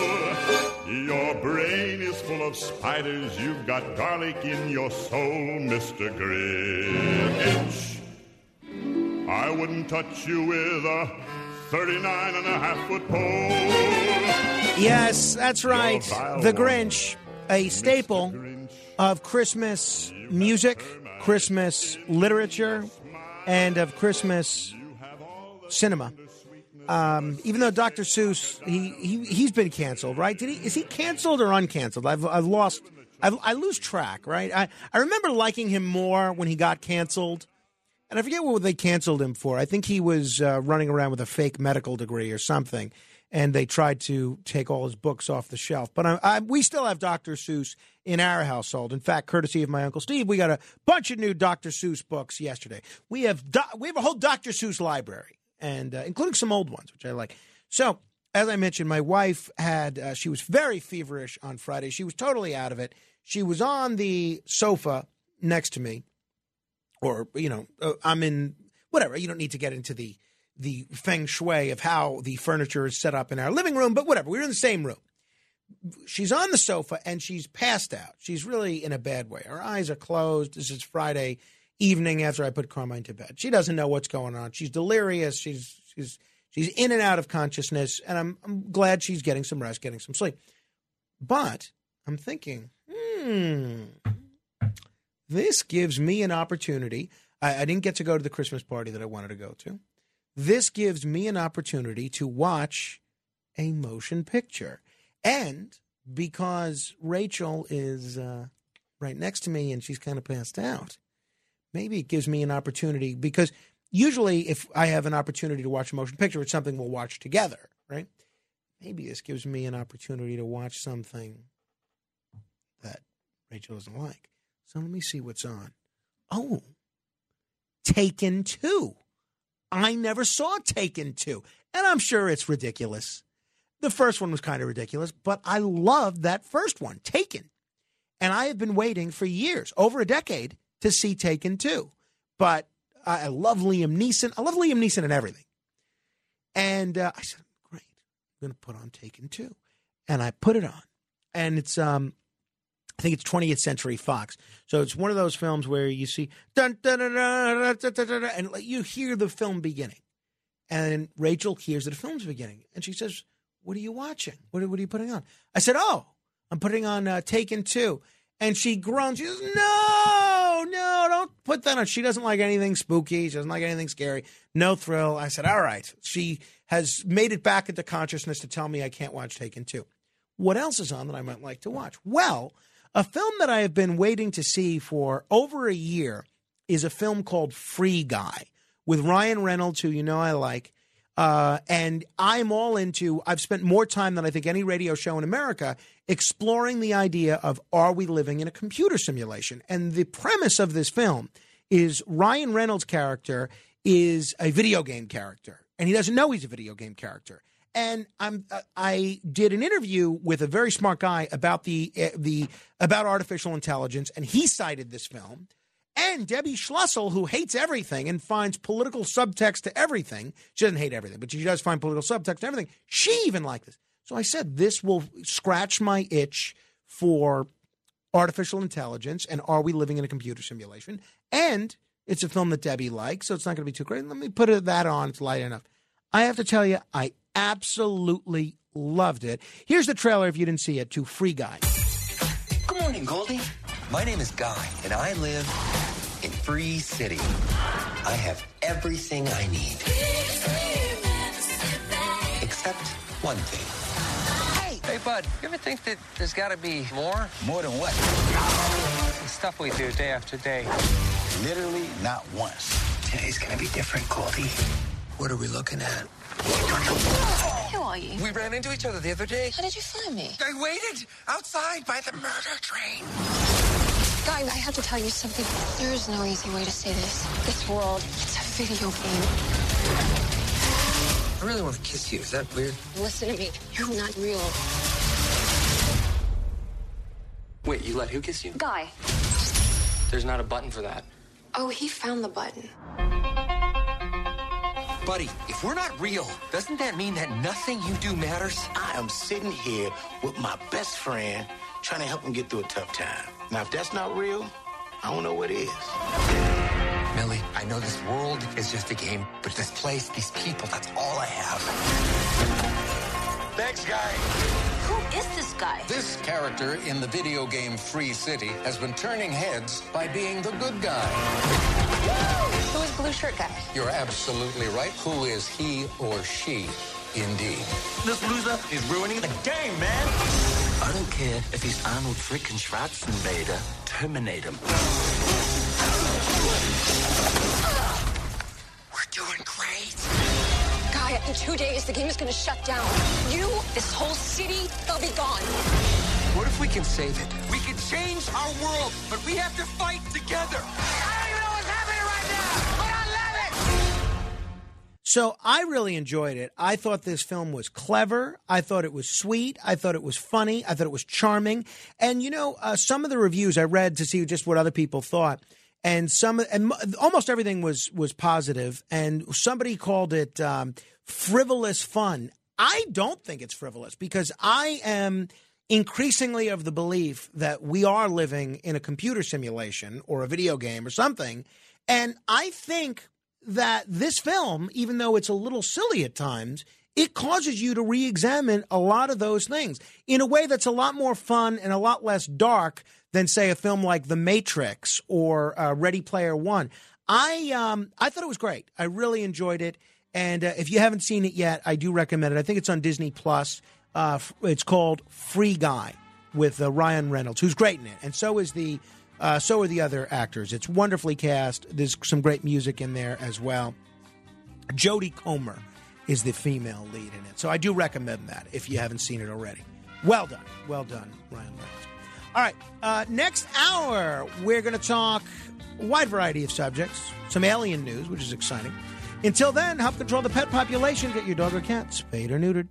Your brain is full of spiders. You've got garlic in your soul, Mr. Grinch. I wouldn't touch you with a 39 and a half foot pole. Yes, that's right. The Grinch, a staple of Christmas music, Christmas literature, and of Christmas cinema. Um, even though Dr. Seuss, he, he he's been canceled, right? Did he? Is he canceled or uncanceled? I've I've lost. I've, I lose track, right? I, I remember liking him more when he got canceled, and I forget what they canceled him for. I think he was uh, running around with a fake medical degree or something, and they tried to take all his books off the shelf. But I, I, we still have Dr. Seuss in our household. In fact, courtesy of my uncle Steve, we got a bunch of new Dr. Seuss books yesterday. We have do, we have a whole Dr. Seuss library, and uh, including some old ones, which I like. So. As I mentioned, my wife had, uh, she was very feverish on Friday. She was totally out of it. She was on the sofa next to me, or, you know, uh, I'm in, whatever. You don't need to get into the, the feng shui of how the furniture is set up in our living room, but whatever. We're in the same room. She's on the sofa and she's passed out. She's really in a bad way. Her eyes are closed. This is Friday evening after I put Carmine to bed. She doesn't know what's going on. She's delirious. She's she's she's in and out of consciousness, and I'm I'm glad she's getting some rest, getting some sleep. But I'm thinking, hmm, this gives me an opportunity. I, I didn't get to go to the Christmas party that I wanted to go to. This gives me an opportunity to watch a motion picture. And because Rachel is uh, right next to me and she's kind of passed out, maybe it gives me an opportunity because usually if I have an opportunity to watch a motion picture, it's something we'll watch together, right? Maybe this gives me an opportunity to watch something that Rachel doesn't like. So let me see what's on. Oh, Taken 2. I never saw Taken 2. And I'm sure it's ridiculous. The first one was kind of ridiculous, but I loved that first one, Taken. And I have been waiting for years, over a decade, to see Taken 2. But I love Liam Neeson. I love Liam Neeson and everything. And uh, I said, great, I'm going to put on Taken 2. And I put it on. And it's, um, I think it's 20th Century Fox. So it's one of those films where you see dun, dun, dun, dun, dun, dun, dun, and you hear the film beginning. And Rachel hears the film's beginning and she says, "What are you watching? What are, what are you putting on?" I said, "Oh, I'm putting on uh, Taken 2." And she groans. She says, "No, no, don't put that on." She doesn't like anything spooky. She doesn't like anything scary. No thrill. I said, "All right." She has made it back into consciousness to tell me I can't watch Taken 2. What else is on that I might like to watch? Well, a film that I have been waiting to see for over a year is a film called Free Guy with Ryan Reynolds, who you know I like. Uh, and I'm all into, I've spent more time than I think any radio show in America exploring the idea of are we living in a computer simulation? And the premise of this film is Ryan Reynolds' character is a video game character, and he doesn't know he's a video game character. And I'm uh, I did an interview with a very smart guy about the uh, the about artificial intelligence, and he cited this film. And Debbie Schlussel, who hates everything and finds political subtext to everything. She doesn't hate everything, but she does find political subtext to everything. She even liked this. So I said, this will scratch my itch for artificial intelligence and are we living in a computer simulation? And it's a film that Debbie likes, so it's not going to be too great. Let me put that on. It's light enough. I have to tell you, I absolutely loved it. Here's the trailer, if you didn't see it, to Free Guy. Good morning, Goldie. My name is Guy, and I live in Free City. I have everything I need. Except one thing. Hey, hey, bud, you ever think that there's got to be more? More than what? The stuff we do day after day. Literally not once. Today's gonna be different, Goldie. What are we looking at? Who are you? We ran into each other the other day. How did you find me? I waited outside by the murder train. Guy, I have to tell you something. There is no easy way to say this. This world, it's a video game. I really want to kiss you. Is that weird? Listen to me. You're not real. Wait, you let who kiss you? Guy. There's not a button for that. Oh, he found the button. Buddy, if we're not real, doesn't that mean that nothing you do matters? I am sitting here with my best friend trying to help him get through a tough time. Now, if that's not real, I don't know what is. Millie, I know this world is just a game, but this place, these people, that's all I have. Thanks, guy. Who is this guy? This character in the video game Free City has been turning heads by being the good guy. Who is blue shirt guy? You're absolutely right. Who is he or she? Indeed. This loser is ruining the game, man. I don't care if he's Arnold freaking Schwarzenegger. Terminate him. We're doing great. Guy, in two days, the game is going to shut down. You, this whole city, they'll be gone. What if we can save it? We can change our world, but we have to fight together. I don't even know what's happening right now. We don't love it! So I really enjoyed it. I thought this film was clever. I thought it was sweet. I thought it was funny. I thought it was charming. And you know, uh, some of the reviews I read to see just what other people thought, and some and almost everything was was positive. And somebody called it um, frivolous fun. I don't think it's frivolous because I am increasingly of the belief that we are living in a computer simulation or a video game or something. And I think that this film, even though it's a little silly at times, it causes you to re examine a lot of those things in a way that's a lot more fun and a lot less dark than, say, a film like The Matrix or uh, Ready Player One. I, um, I thought it was great. I really enjoyed it. And uh, if you haven't seen it yet, I do recommend it. I think it's on Disney Plus. Uh, it's called Free Guy with uh, Ryan Reynolds, who's great in it, and so is the uh, so are the other actors. It's wonderfully cast. There's some great music in there as well. Jodie Comer is the female lead in it, so I do recommend that if you haven't seen it already. Well done, well done, Ryan Reynolds. All right, uh, next hour we're going to talk a wide variety of subjects, some alien news, which is exciting. Until then, help control the pet population. Get your dog or cat spayed or neutered.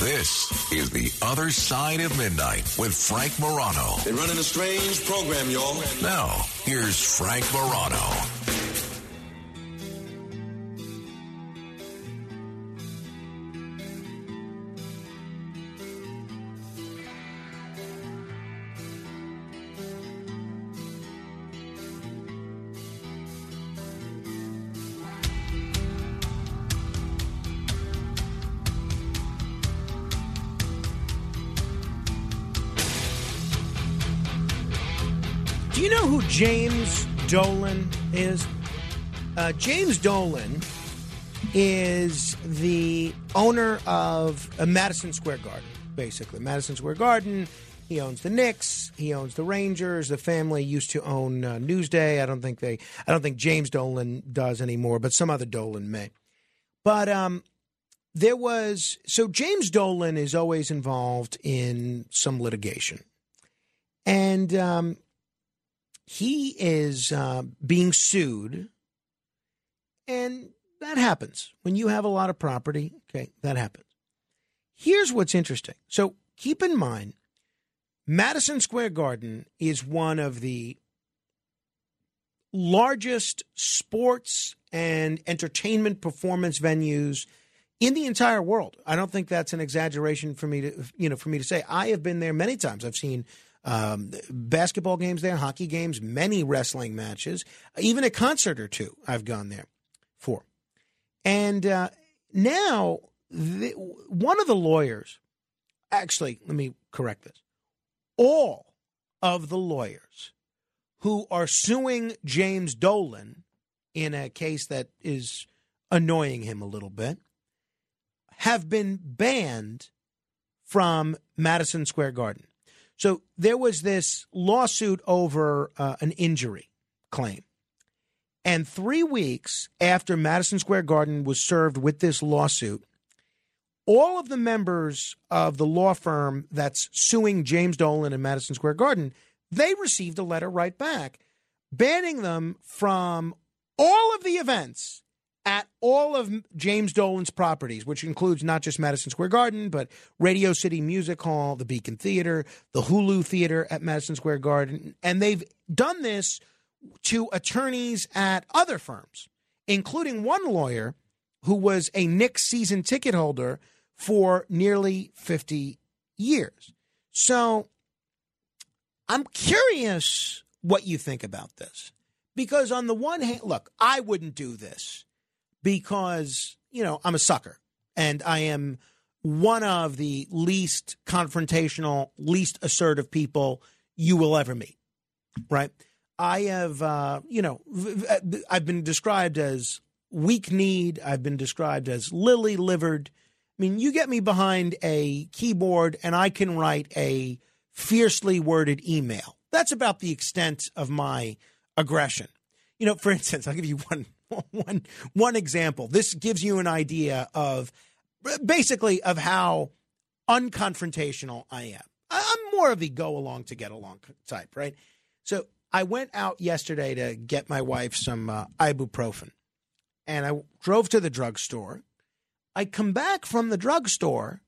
This is The Other Side of Midnight with Frank Morano. They're running a strange program, y'all. Now, here's Frank Morano. James Dolan is? Uh, James Dolan is the owner of uh, Madison Square Garden, basically. Madison Square Garden. He owns the Knicks. He owns the Rangers. The family used to own uh, Newsday. I don't think they. I don't think James Dolan does anymore, but some other Dolan may. But um, there was so James Dolan is always involved in some litigation, and um, he is uh, being sued, and that happens when you have a lot of property. Okay, that happens. Here's what's interesting. So keep in mind, Madison Square Garden is one of the largest sports and entertainment performance venues in the entire world. I don't think that's an exaggeration for me to you know for me to say. I have been there many times. I've seen um, basketball games there, hockey games, many wrestling matches, even a concert or two. I've gone there for, and uh, now the, one of the lawyers, actually, let me correct this. All of the lawyers who are suing James Dolan in a case that is annoying him a little bit have been banned from Madison Square Garden. So there was this lawsuit over uh, an injury claim. And three weeks after Madison Square Garden was served with this lawsuit, all of the members of the law firm that's suing James Dolan and Madison Square Garden, they received a letter right back banning them from all of the events at all of James Dolan's properties, which includes not just Madison Square Garden, but Radio City Music Hall, the Beacon Theater, the Hulu Theater at Madison Square Garden. And they've done this to attorneys at other firms, including one lawyer who was a Knicks season ticket holder for nearly 50 years. So I'm curious what you think about this. Because on the one hand, look, I wouldn't do this because, you know, I'm a sucker and I am one of the least confrontational, least assertive people you will ever meet. Right? I have, uh, you know, I've been described as weak kneed. I've been described as lily livered. I mean, you get me behind a keyboard and I can write a fiercely worded email. That's about the extent of my aggression. You know, for instance, I'll give you one one one example. This gives you an idea of basically of how unconfrontational I am. I'm more of the go along to get along type, right? So I went out yesterday to get my wife some uh, ibuprofen, and I drove to the drugstore. I come back from the drugstore,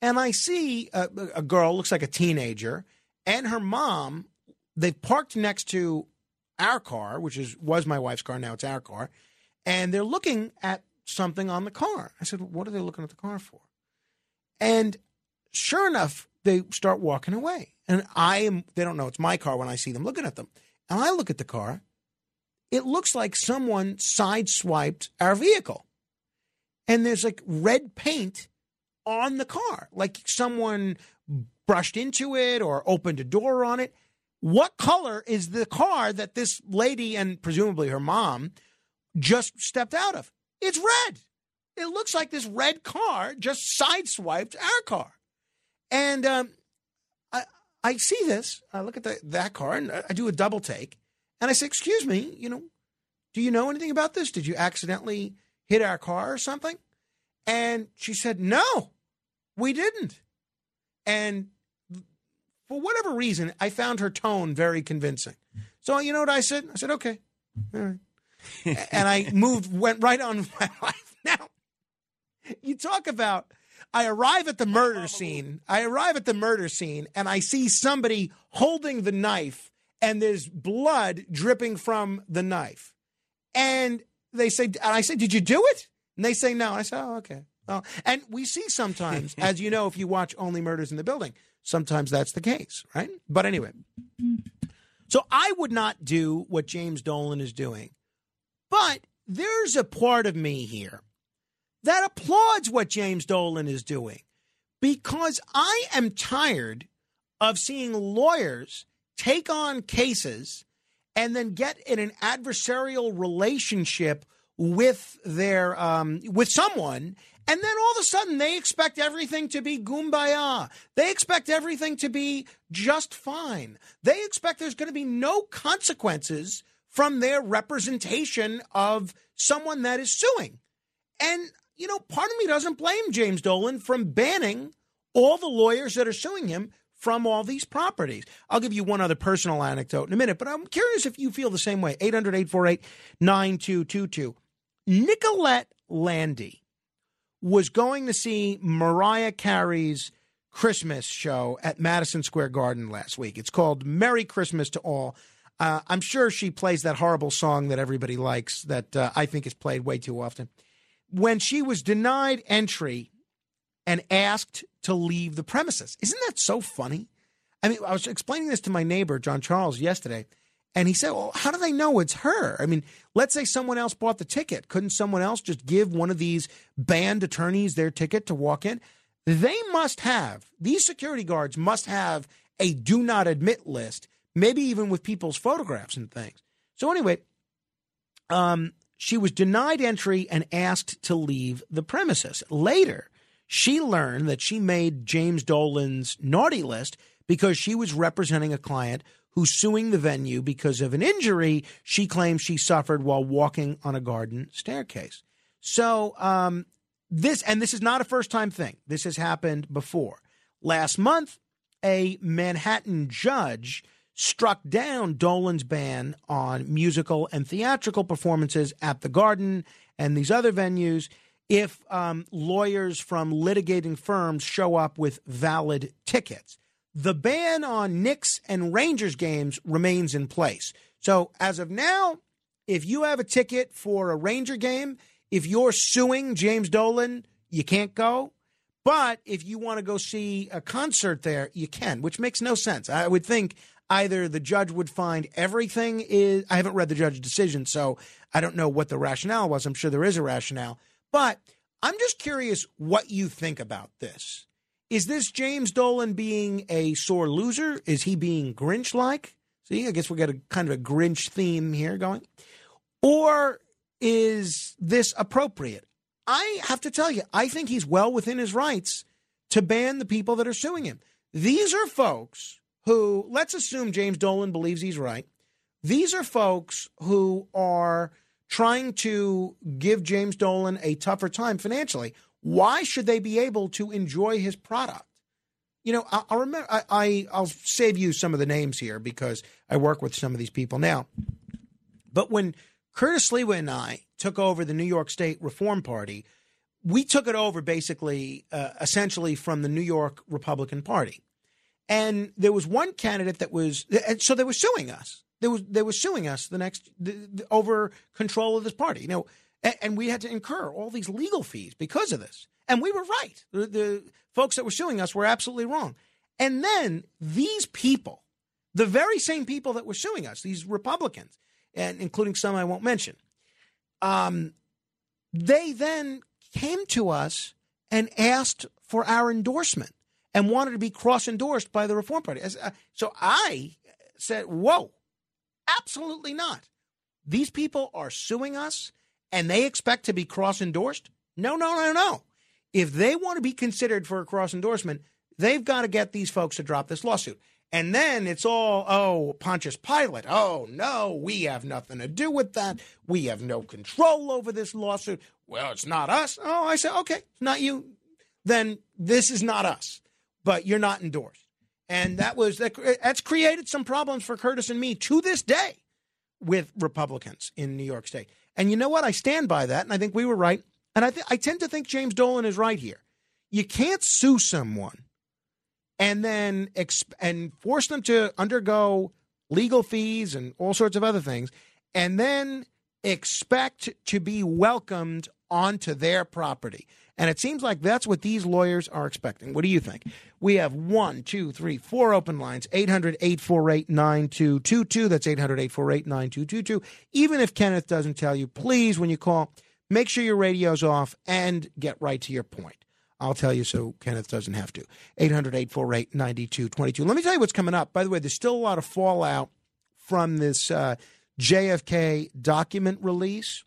and I see a, a girl, looks like a teenager, and her mom. They've parked next to our car, which is was my wife's car. Now it's our car, and they're looking at something on the car. I said, "What are they looking at the car for?" And sure enough, they start walking away, and I am. They don't know it's my car when I see them looking at them, and I look at the car. It looks like someone sideswiped our vehicle, and there's like red paint on the car, like someone brushed into it or opened a door on it. What color is the car that this lady and presumably her mom just stepped out of? It's red. It looks like this red car just sideswiped our car. And um, I, I see this. I look at the, that car and I do a double take. And I say, Excuse me, you know, do you know anything about this? Did you accidentally hit our car or something? And she said, No, we didn't. And for whatever reason, I found her tone very convincing. So you know what I said? I said, okay. All right. and I moved, went right on with my life. Now, you talk about, I arrive at the murder scene. I arrive at the murder scene and I see somebody holding the knife and there's blood dripping from the knife. And they say, and I say, did you do it? And they say, no. I say, oh, okay. Well, and we see sometimes, as you know, if you watch Only Murders in the Building, sometimes that's the case, right? But anyway, so I would not do what James Dolan is doing. But there's a part of me here that applauds what James Dolan is doing because I am tired of seeing lawyers take on cases and then get in an adversarial relationship with their um, with someone and then all of a sudden they expect everything to be gumbaya. They expect everything to be just fine. They expect there's going to be no consequences from their representation of someone that is suing. And, you know, part of me doesn't blame James Dolan from banning all the lawyers that are suing him from all these properties. I'll give you one other personal anecdote in a minute, but I'm curious if you feel the same way. 800 848 9222. Nicolette Landy was going to see Mariah Carey's Christmas show at Madison Square Garden last week. It's called Merry Christmas to All. Uh, I'm sure she plays that horrible song that everybody likes that uh, I think is played way too often. When she was denied entry and asked to leave the premises. Isn't that so funny? I mean, I was explaining this to my neighbor, John Charles, yesterday, and he said, Well, how do they know it's her? I mean, let's say someone else bought the ticket. Couldn't someone else just give one of these banned attorneys their ticket to walk in? They must have, these security guards must have a do not admit list, maybe even with people's photographs and things. So, anyway, um, she was denied entry and asked to leave the premises. Later, she learned that she made James Dolan's naughty list because she was representing a client who's suing the venue because of an injury she claims she suffered while walking on a garden staircase. So, um, this, and this is not a first time thing, this has happened before. Last month, a Manhattan judge struck down Dolan's ban on musical and theatrical performances at the Garden and these other venues if um, lawyers from litigating firms show up with valid tickets. The ban on Knicks and Rangers games remains in place. So as of now, if you have a ticket for a Ranger game, if you're suing James Dolan, you can't go. But if you want to go see a concert there, you can, which makes no sense. I would think either the judge would find everything is. I haven't read the judge's decision, so I don't know what the rationale was. I'm sure there is a rationale. But I'm just curious what you think about this. Is this James Dolan being a sore loser? Is he being Grinch like? See, I guess we got a kind of a Grinch theme here going. Or is this appropriate? I have to tell you, I think he's well within his rights to ban the people that are suing him. These are folks who, let's assume James Dolan believes he's right. These are folks who are trying to give James Dolan a tougher time financially. Why should they be able to enjoy his product? You know, I, I remember. I, I I'll save you some of the names here because I work with some of these people now. But when Curtis Sliwa and I took over the New York State Reform Party, we took it over basically, uh, essentially from the New York Republican Party. And there was one candidate that was, so they were suing us. They was they were suing us the next the, the, over control of this party. You know, and, and, we had to incur all these legal fees because of this. And we were right. The, the folks that were suing us were absolutely wrong. And then these people, the very same people that were suing us, these Republicans, and including some I won't mention, um, they then came to us and asked for our endorsement and wanted to be cross endorsed by the Reform Party. Uh, so I said, Whoa, absolutely not. These people are suing us and they expect to be cross endorsed? No, no, no, no. If they want to be considered for a cross endorsement, they've got to get these folks to drop this lawsuit. And then it's all, oh, Pontius Pilate. Oh, no, we have nothing to do with that. We have no control over this lawsuit. Well, it's not us. Oh, I said, okay, it's not you. Then this is not us, but you're not endorsed. And that was, that, that's created some problems for Curtis and me to this day with Republicans in New York State. And you know what? I stand by that. And I think we were right. And I, th- I tend to think James Dolan is right here. You can't sue someone and then exp- and force them to undergo legal fees and all sorts of other things, and then expect to be welcomed onto their property. And it seems like that's what these lawyers are expecting. What do you think? We have one, two, three, four open lines 800 848 9222. That's 800 848 9222. Even if Kenneth doesn't tell you, please, when you call, make sure your radio's off and get right to your point. I'll tell you so Kenneth doesn't have to. 800 848 9222. Let me tell you what's coming up. By the way, there's still a lot of fallout from this uh, JFK document release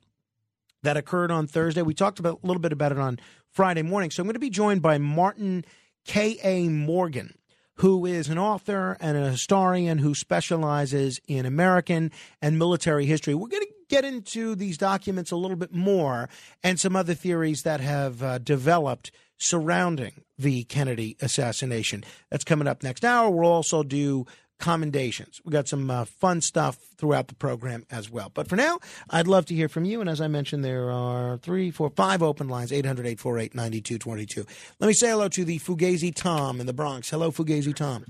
that occurred on Thursday. We talked about a little bit about it on Friday morning. So I'm going to be joined by Martin K.A. Morgan, who is an author and a historian who specializes in American and military history. We're going to get into these documents a little bit more and some other theories that have uh, developed surrounding the Kennedy assassination. That's coming up next hour. We'll also do commendations. We got some uh, fun stuff throughout the program as well. But for now, I'd love to hear from you. And as I mentioned, there are three, four, five open lines 800 848 9222. Let me say hello to the Fugazi Tom in the Bronx. Hello, Fugazi Tom.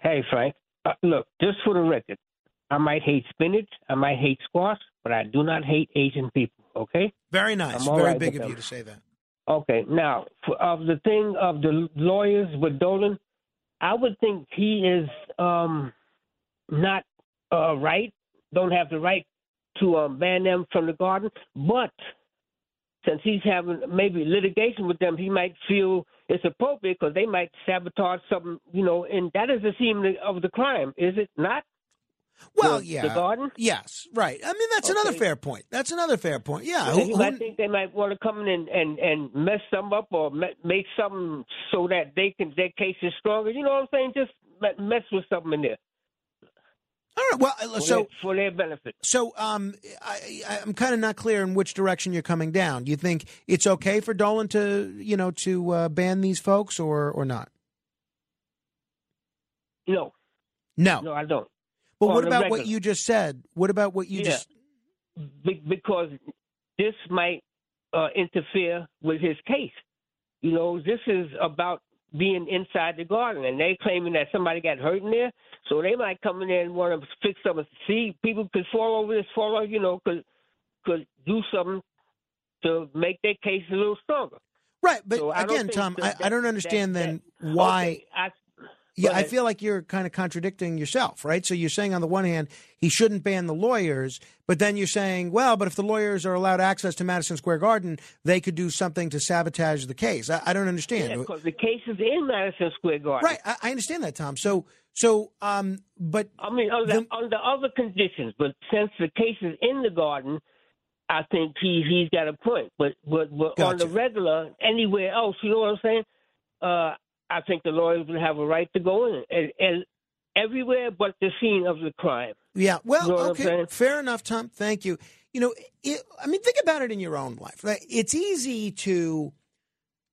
Hey, Frank. Uh, look, just for the record, I might hate spinach, I might hate squash, but I do not hate Asian people, okay? Very nice. Very right big of them. you to say that. Okay, now for, of the thing of the lawyers with Dolan, I would think he is um, not uh, right, don't have the right to um, ban them from the garden. But since he's having maybe litigation with them, he might feel it's appropriate because they might sabotage something, you know, and that is the scene of the crime, is it not? Well, The- yeah. the garden? Yes, right. I mean, that's another fair point. That's another fair point. Yeah. Who- you might think they might want to come in and, and, and mess some up or me- make something so that they can their case is stronger. You know what I'm saying? Just mess with something in there. All right. Well, uh, for so their, for their benefit. So um, I, I- I'm kind of not clear in which direction you're coming down. Do you think it's okay for Dolan to, you know, to uh, ban these folks or or not? No. No. No, I don't. But what about what you just said? What about what you Yeah. just? Be- because this might uh, interfere with his case. You know, this is about being inside the garden, and they claiming that somebody got hurt in there, so they might come in there and want to fix something. See, people could fall over this, fall over, you know, could could do something to make their case a little stronger. Right, but So again, Tom, that- I, I don't understand that- then why. Okay, I, Yeah, I feel like you're kind of contradicting yourself, right? So you're saying on the one hand he shouldn't ban the lawyers, but then you're saying, well, but if the lawyers are allowed access to Madison Square Garden, they could do something to sabotage the case. I, I don't understand. Yeah, because the case is in Madison Square Garden. Right, I, I understand that, Tom. So, so, um, but I mean, under, under other conditions, but since the case is in the garden, I think he he's got a point. But but, but on the regular, anywhere else, you know what I'm saying? Uh, I think the lawyers would have a right to go in and, and everywhere but the scene of the crime. Yeah, well, You know okay, fair enough, Tom. Thank you. You know, it, I mean, think about it in your own life. It's easy to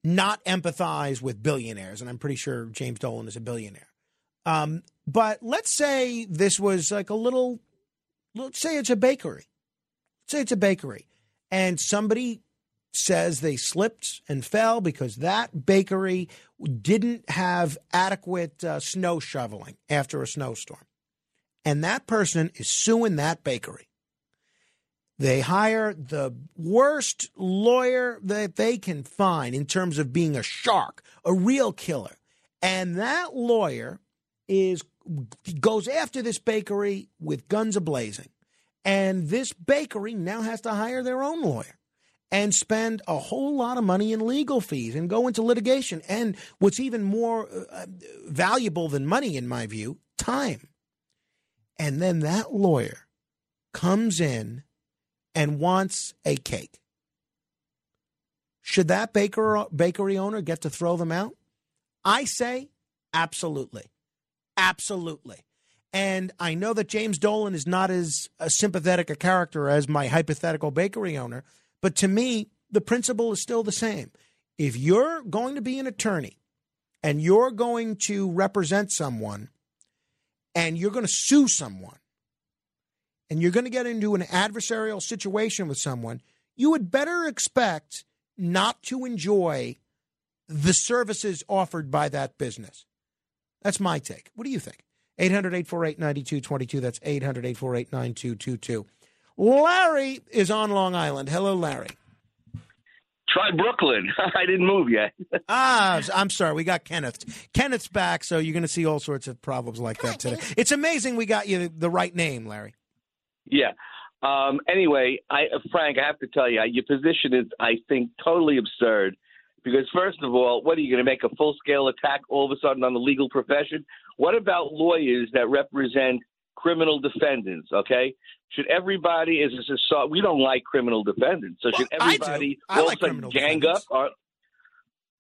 not empathize with billionaires, and I'm pretty sure James Dolan is a billionaire. Um, but let's say this was like a little, let's say it's a bakery. Let's say it's a bakery, and somebody says they slipped and fell because that bakery didn't have adequate uh, snow shoveling after a snowstorm and that person is suing that bakery. They hire the worst lawyer that they can find in terms of being a shark, a real killer. And that lawyer is goes after this bakery with guns ablazing. And this bakery now has to hire their own lawyer and spend a whole lot of money in legal fees and go into litigation. And what's even more uh, valuable than money, in my view, time. And then that lawyer comes in and wants a cake. Should that baker, bakery owner get to throw them out? I say absolutely. Absolutely. And I know that James Dolan is not as a sympathetic a character as my hypothetical bakery owner, but to me, the principle is still the same. If you're going to be an attorney and you're going to represent someone and you're going to sue someone and you're going to get into an adversarial situation with someone, you would better expect not to enjoy the services offered by that business. That's my take. What do you think? 800 848 9222. That's 800 848 9222. Larry is on Long Island. Hello, Larry. Try Brooklyn. I didn't move yet. Ah, I'm sorry. We got Kenneth. Kenneth's back, so you're going to see all sorts of problems like that today. It's amazing we got you the right name, Larry. Yeah. Um, anyway, I, Frank, I have to tell you, your position is, I think, totally absurd. Because first of all, what are you going to make a full-scale attack all of a sudden on the legal profession? What about lawyers that represent criminal defendants? Okay, should everybody is a society? We don't like criminal defendants, so should everybody I all like of a sudden criminal gang up? Or,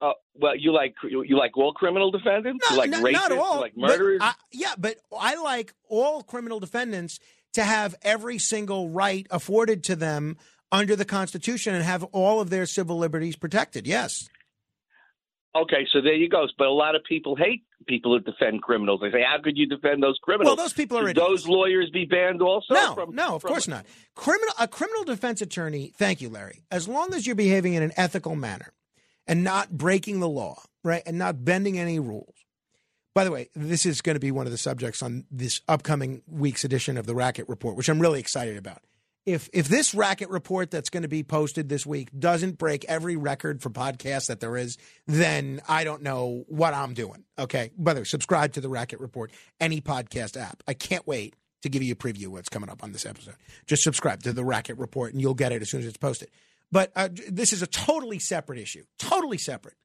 uh, well, you like you like all criminal defendants? you like not, rapists? not all. You like but murderers? I- yeah, but I like all criminal defendants to have every single right afforded to them under the Constitution and have all of their civil liberties protected. Yes. Okay, so there you go. But a lot of people hate people who defend criminals. They say, "How could you defend those criminals?" Well, those people are Should those lawyers be banned also? No, from- no, of from- course not. Criminal a criminal defense attorney. Thank you, Larry. As long as you're behaving in an ethical manner and not breaking the law, right, and not bending any rules. By the way, this is going to be one of the subjects on this upcoming week's edition of the Racket Report, which I'm really excited about. If if this Racket Report that's going to be posted this week doesn't break every record for podcasts that there is, then I don't know what I'm doing. Okay. Way, subscribe to the Racket Report, any podcast app. I can't wait to give you a preview of what's coming up on this episode. Just subscribe to the Racket Report and you'll get it as soon as it's posted. But uh, this is a totally separate issue. Totally separate.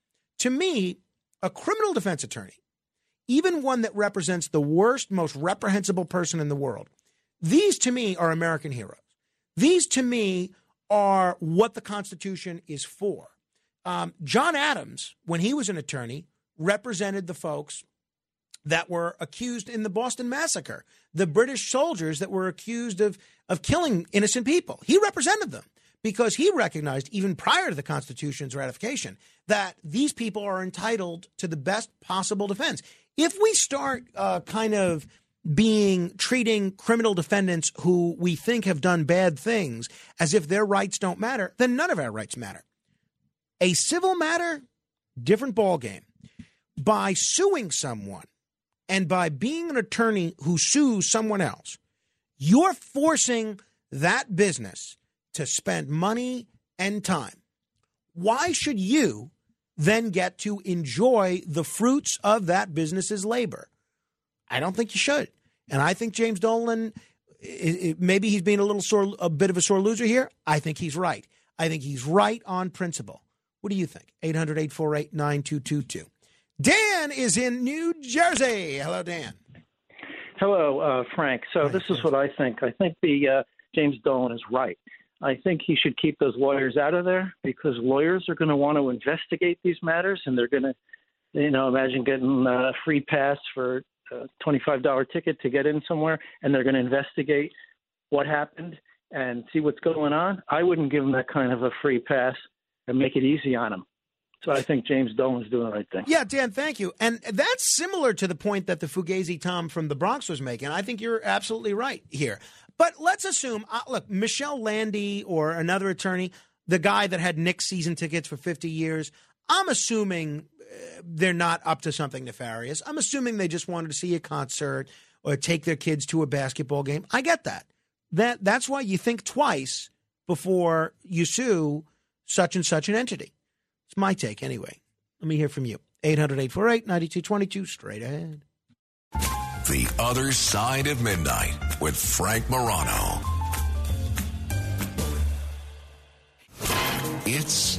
To me, a criminal defense attorney, even one that represents the worst, most reprehensible person in the world, these to me are American heroes. These to me are what the Constitution is for. Um, John Adams, when he was an attorney, represented the folks that were accused in the Boston Massacre, the British soldiers that were accused of, of killing innocent people. He represented them because he recognized, even prior to the Constitution's ratification, that these people are entitled to the best possible defense. If we start uh, kind of being treating criminal defendants who we think have done bad things as if their rights don't matter, then none of our rights matter. A civil matter, different ballgame. By suing someone and by being an attorney who sues someone else, you're forcing that business to spend money and time. Why should you then get to enjoy the fruits of that business's labor? I don't think you should. And I think James Dolan, maybe he's being a little sore, a bit of a sore loser here. I think he's right. I think he's right on principle. What do you think? 800 848 9222. Dan is in New Jersey. Hello, Dan. Hello, uh, Frank. So this is what I think. I think the uh, James Dolan is right. I think he should keep those lawyers out of there because lawyers are going to want to investigate these matters, and they're going to, you know, imagine getting a free pass for a twenty-five dollar ticket to get in somewhere, and they're going to investigate what happened and see what's going on. I wouldn't give them that kind of a free pass and make it easy on them. So I think James Dolan's doing the right thing. Yeah, Dan, thank you. And that's similar to the point that the Fugazi Tom from the Bronx was making. I think you're absolutely right here. But let's assume, uh, look, Michelle Landy or another attorney, the guy that had Knicks season tickets for 50 years, I'm assuming uh, they're not up to something nefarious. I'm assuming they just wanted to see a concert or take their kids to a basketball game. I get that. That that's why you think twice before you sue such and such an entity. It's my take anyway. Let me hear from you. 800 848 9222, straight ahead. The Other Side of Midnight with Frank Morano. It's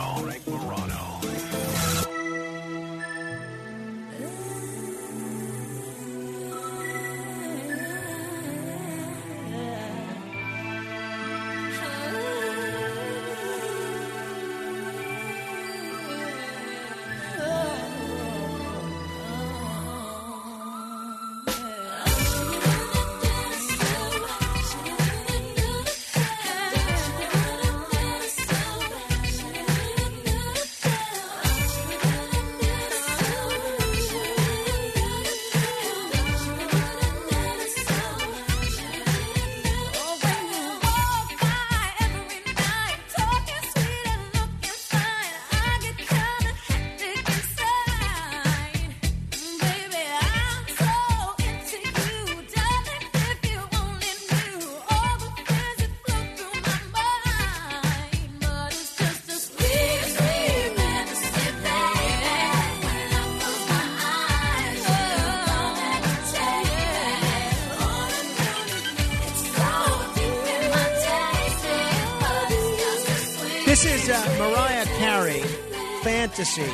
Fantasy.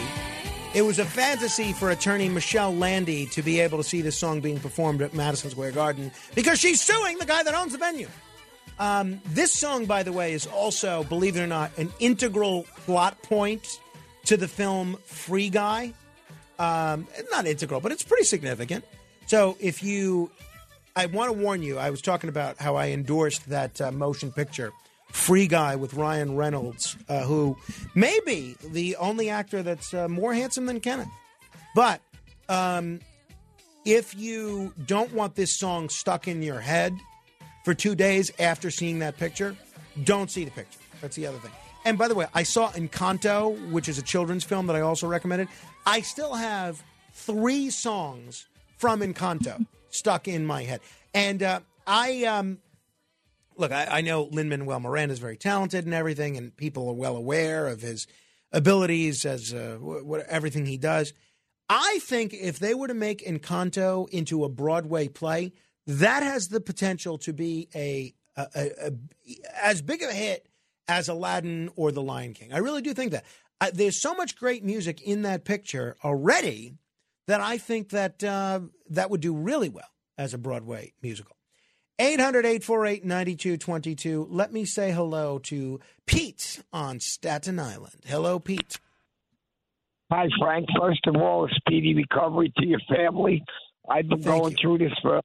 It was a fantasy for attorney Michelle Landy to be able to see this song being performed at Madison Square Garden because she's suing the guy that owns the venue. Um, this song, by the way, is also, believe it or not, an integral plot point to the film Free Guy. Um, not integral, but it's pretty significant. So if you, I want to warn you, I was talking about how I endorsed that uh, motion picture, Free Guy with Ryan Reynolds, uh, who may be the only actor that's uh, more handsome than Kenneth. But um, if you don't want this song stuck in your head for two days after seeing that picture, don't see the picture. That's the other thing. And by the way, I saw Encanto, which is a children's film that I also recommended. I still have three songs from Encanto stuck in my head. And uh, I um, look, I, I know Lin Manuel Miranda is very talented and everything, and people are well aware of his abilities as uh, everything he does. I think if they were to make Encanto into a Broadway play, that has the potential to be a, a, a, a as big of a hit as Aladdin or The Lion King. I really do think that. Uh, there's so much great music in that picture already that I think that uh, that would do really well as a Broadway musical. 800 848 9222. Let me say hello to Pete on Staten Island. Hello, Pete. Hi, Frank. First of all, a speedy recovery to your family. I've been Thank going you. through this for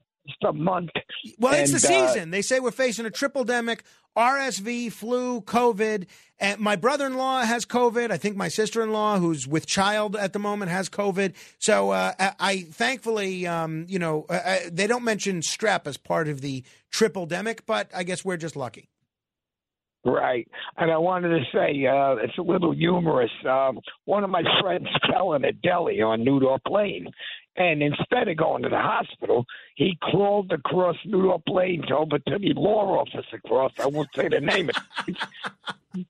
a month. Well, it's the And, uh, season. they say we're facing a triple demic RSV, flu, COVID. And my brother in law has COVID. I think my sister in law, who's with child at the moment, has COVID. So uh, I, I thankfully, um, you know, uh, uh, they don't mention strep as part of the triple demic, but I guess we're just lucky. Right. And I wanted to say, uh, it's a little humorous. Um, one of my friends fell in a deli on New Dorp Lane. And instead of going to the hospital, he crawled across New Dorp Lane over to the law office across. I won't say the name.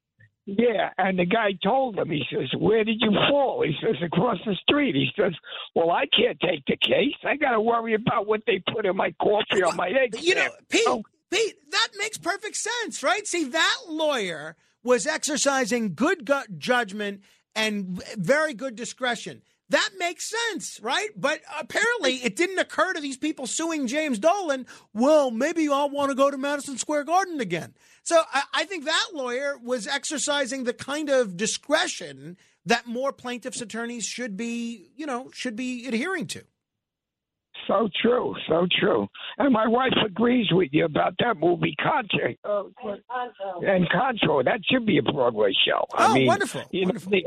yeah. And the guy told him, he says, Where did you fall? He says, Across the street. He says, Well, I can't take the case. I got to worry about what they put in my coffee or my eggs. You know, Pete, oh. Pete, that makes perfect sense, right? See, that lawyer was exercising good gut judgment and very good discretion. That makes sense, right? But apparently, it didn't occur to these people suing James Dolan. Well, maybe I'll want to go to Madison Square Garden again. So I, I think that lawyer was exercising the kind of discretion that more plaintiffs' attorneys should be, you know, should be adhering to. So true, so true. And my wife agrees with you about that movie Contra. Uh, and Contra, that should be a Broadway show. I Oh, mean, wonderful, You know, the-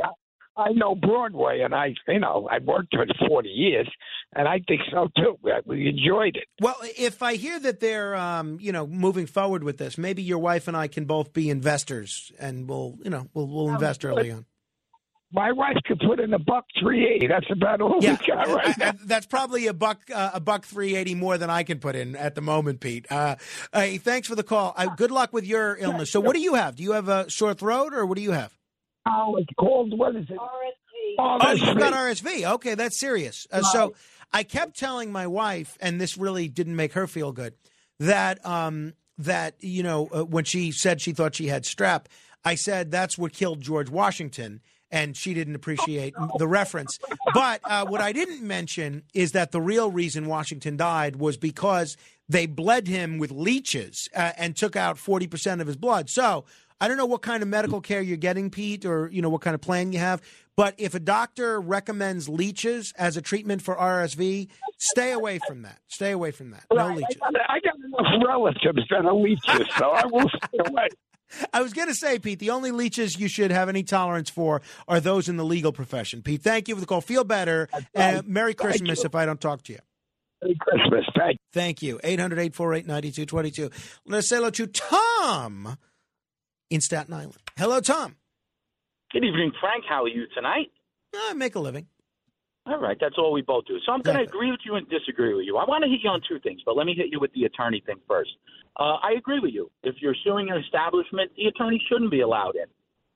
I know Broadway, and I, you know, I worked for it forty years, and I think so too. We enjoyed it. Well, if I hear that they're, um, you know, moving forward with this, maybe your wife and I can both be investors, and we'll, you know, we'll we'll invest early on. My wife could put in a buck three eighty. That's about all Yeah, we got right I- I- that's probably a buck uh, a buck three eighty more than I can put in at the moment, Pete. Uh, hey, thanks for the call. Uh, good luck with your illness. So, what do you have? Do you have a sore throat, or what do you have? Oh, it's called what is it? Oh, you've got RSV. Okay, that's serious. Uh, so I kept telling my wife, and this really didn't make her feel good, that um, that you know uh, when she said she thought she had strep, I said that's what killed George Washington. And she didn't appreciate the reference. But uh, what I didn't mention is that the real reason Washington died was because they bled him with leeches uh, and took out 40% of his blood. So I don't know what kind of medical care you're getting, Pete, or you know what kind of plan you have. But if a doctor recommends leeches as a treatment for RSV, stay away from that. Stay away from that. No Right, leeches. I got, enough relatives that are leeches, so I will stay away. I was going to say, Pete, the only leeches you should have any tolerance for are those in the legal profession. Pete, thank you for the call. Feel better. And Merry Christmas if I don't talk to you. Merry Christmas. Thank Thank you. 800 848 9222. Let's say hello to Tom in Staten Island. Hello, Tom. Good evening, Frank. How are you tonight? I make a living. All right, that's all we both do. So I'm going to agree with you and disagree with you. I want to hit you on two things, but let me hit you with the attorney thing first. Uh, I agree with you. If you're suing an establishment, the attorney shouldn't be allowed in.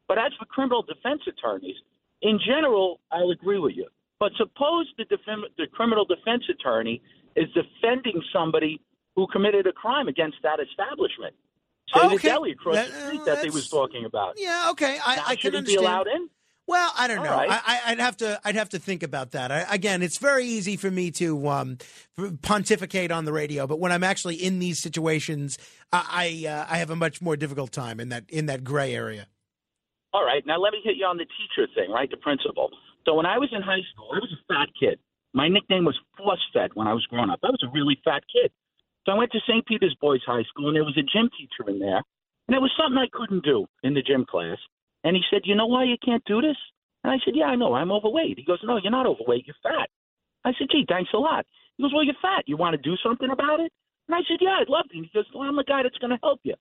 But as for criminal defense attorneys, in general, I'll agree with you. But suppose the, defend- the criminal defense attorney is defending somebody who committed a crime against that establishment. Say the Okay. deli across That- the street that they was talking about. Yeah, okay. I, Now, I can he be allowed in? Well, I don't know. right. I, I, I'd have to. I'd have to think about that. I, again, it's very easy for me to um, pontificate on the radio, but when I'm actually in these situations, I I, uh, I have a much more difficult time in that in that gray area. All right, now let me hit you on the teacher thing, right? The principal. So when I was in high school, I was a fat kid. My nickname was Force Fed when I was growing up. I was a really fat kid. So I went to St. Peter's Boys High School, and there was a gym teacher in there, and it was something I couldn't do in the gym class. And he said, "You know why you can't do this?" And I said, "Yeah, I know. I'm overweight." He goes, "No, you're not overweight. You're fat." I said, "Gee, thanks a lot." He goes, "Well, you're fat. You want to do something about it?" And I said, "Yeah, I'd love to." He goes, "Well, I'm the guy that's going to help you."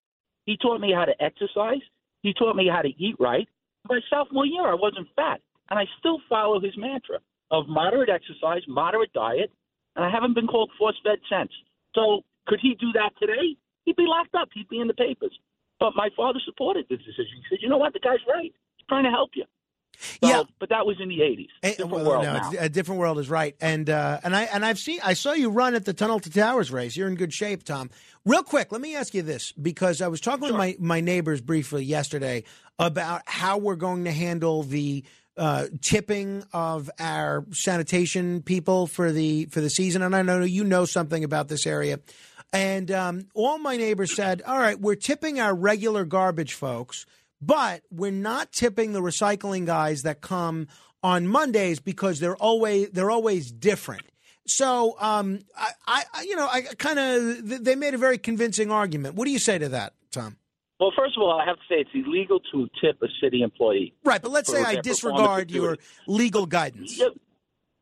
He taught me how to exercise. He taught me how to eat right. My sophomore year, I wasn't fat, and I still follow his mantra of moderate exercise, moderate diet, and I haven't been called force fed since. So, could he do that today? He'd be locked up. He'd be in the papers. But my father supported this decision. He said, "You know what? The guy's right. He's trying to help you." So, Yeah. but that was in the '80s. Different Well, world no, now. a different world is right, and uh, and I and I've seen I saw you run at the Tunnel to Towers race. You're in good shape, Tom. Real quick, let me ask you this because I was talking with my my neighbors briefly yesterday about how we're going to handle the. Uh, tipping of our sanitation people for the for the season, and I know you know something about this area. And um, all my neighbors said, "All right, we're tipping our regular garbage folks, but we're not tipping the recycling guys that come on Mondays because they're always they're always different. So, um, I, I, you know, I kind of they made a very convincing argument. What do you say to that, Tom? Well, first of all, I have to say it's illegal to tip a city employee. Right, but let's say I disregard your legal guidance. Yeah.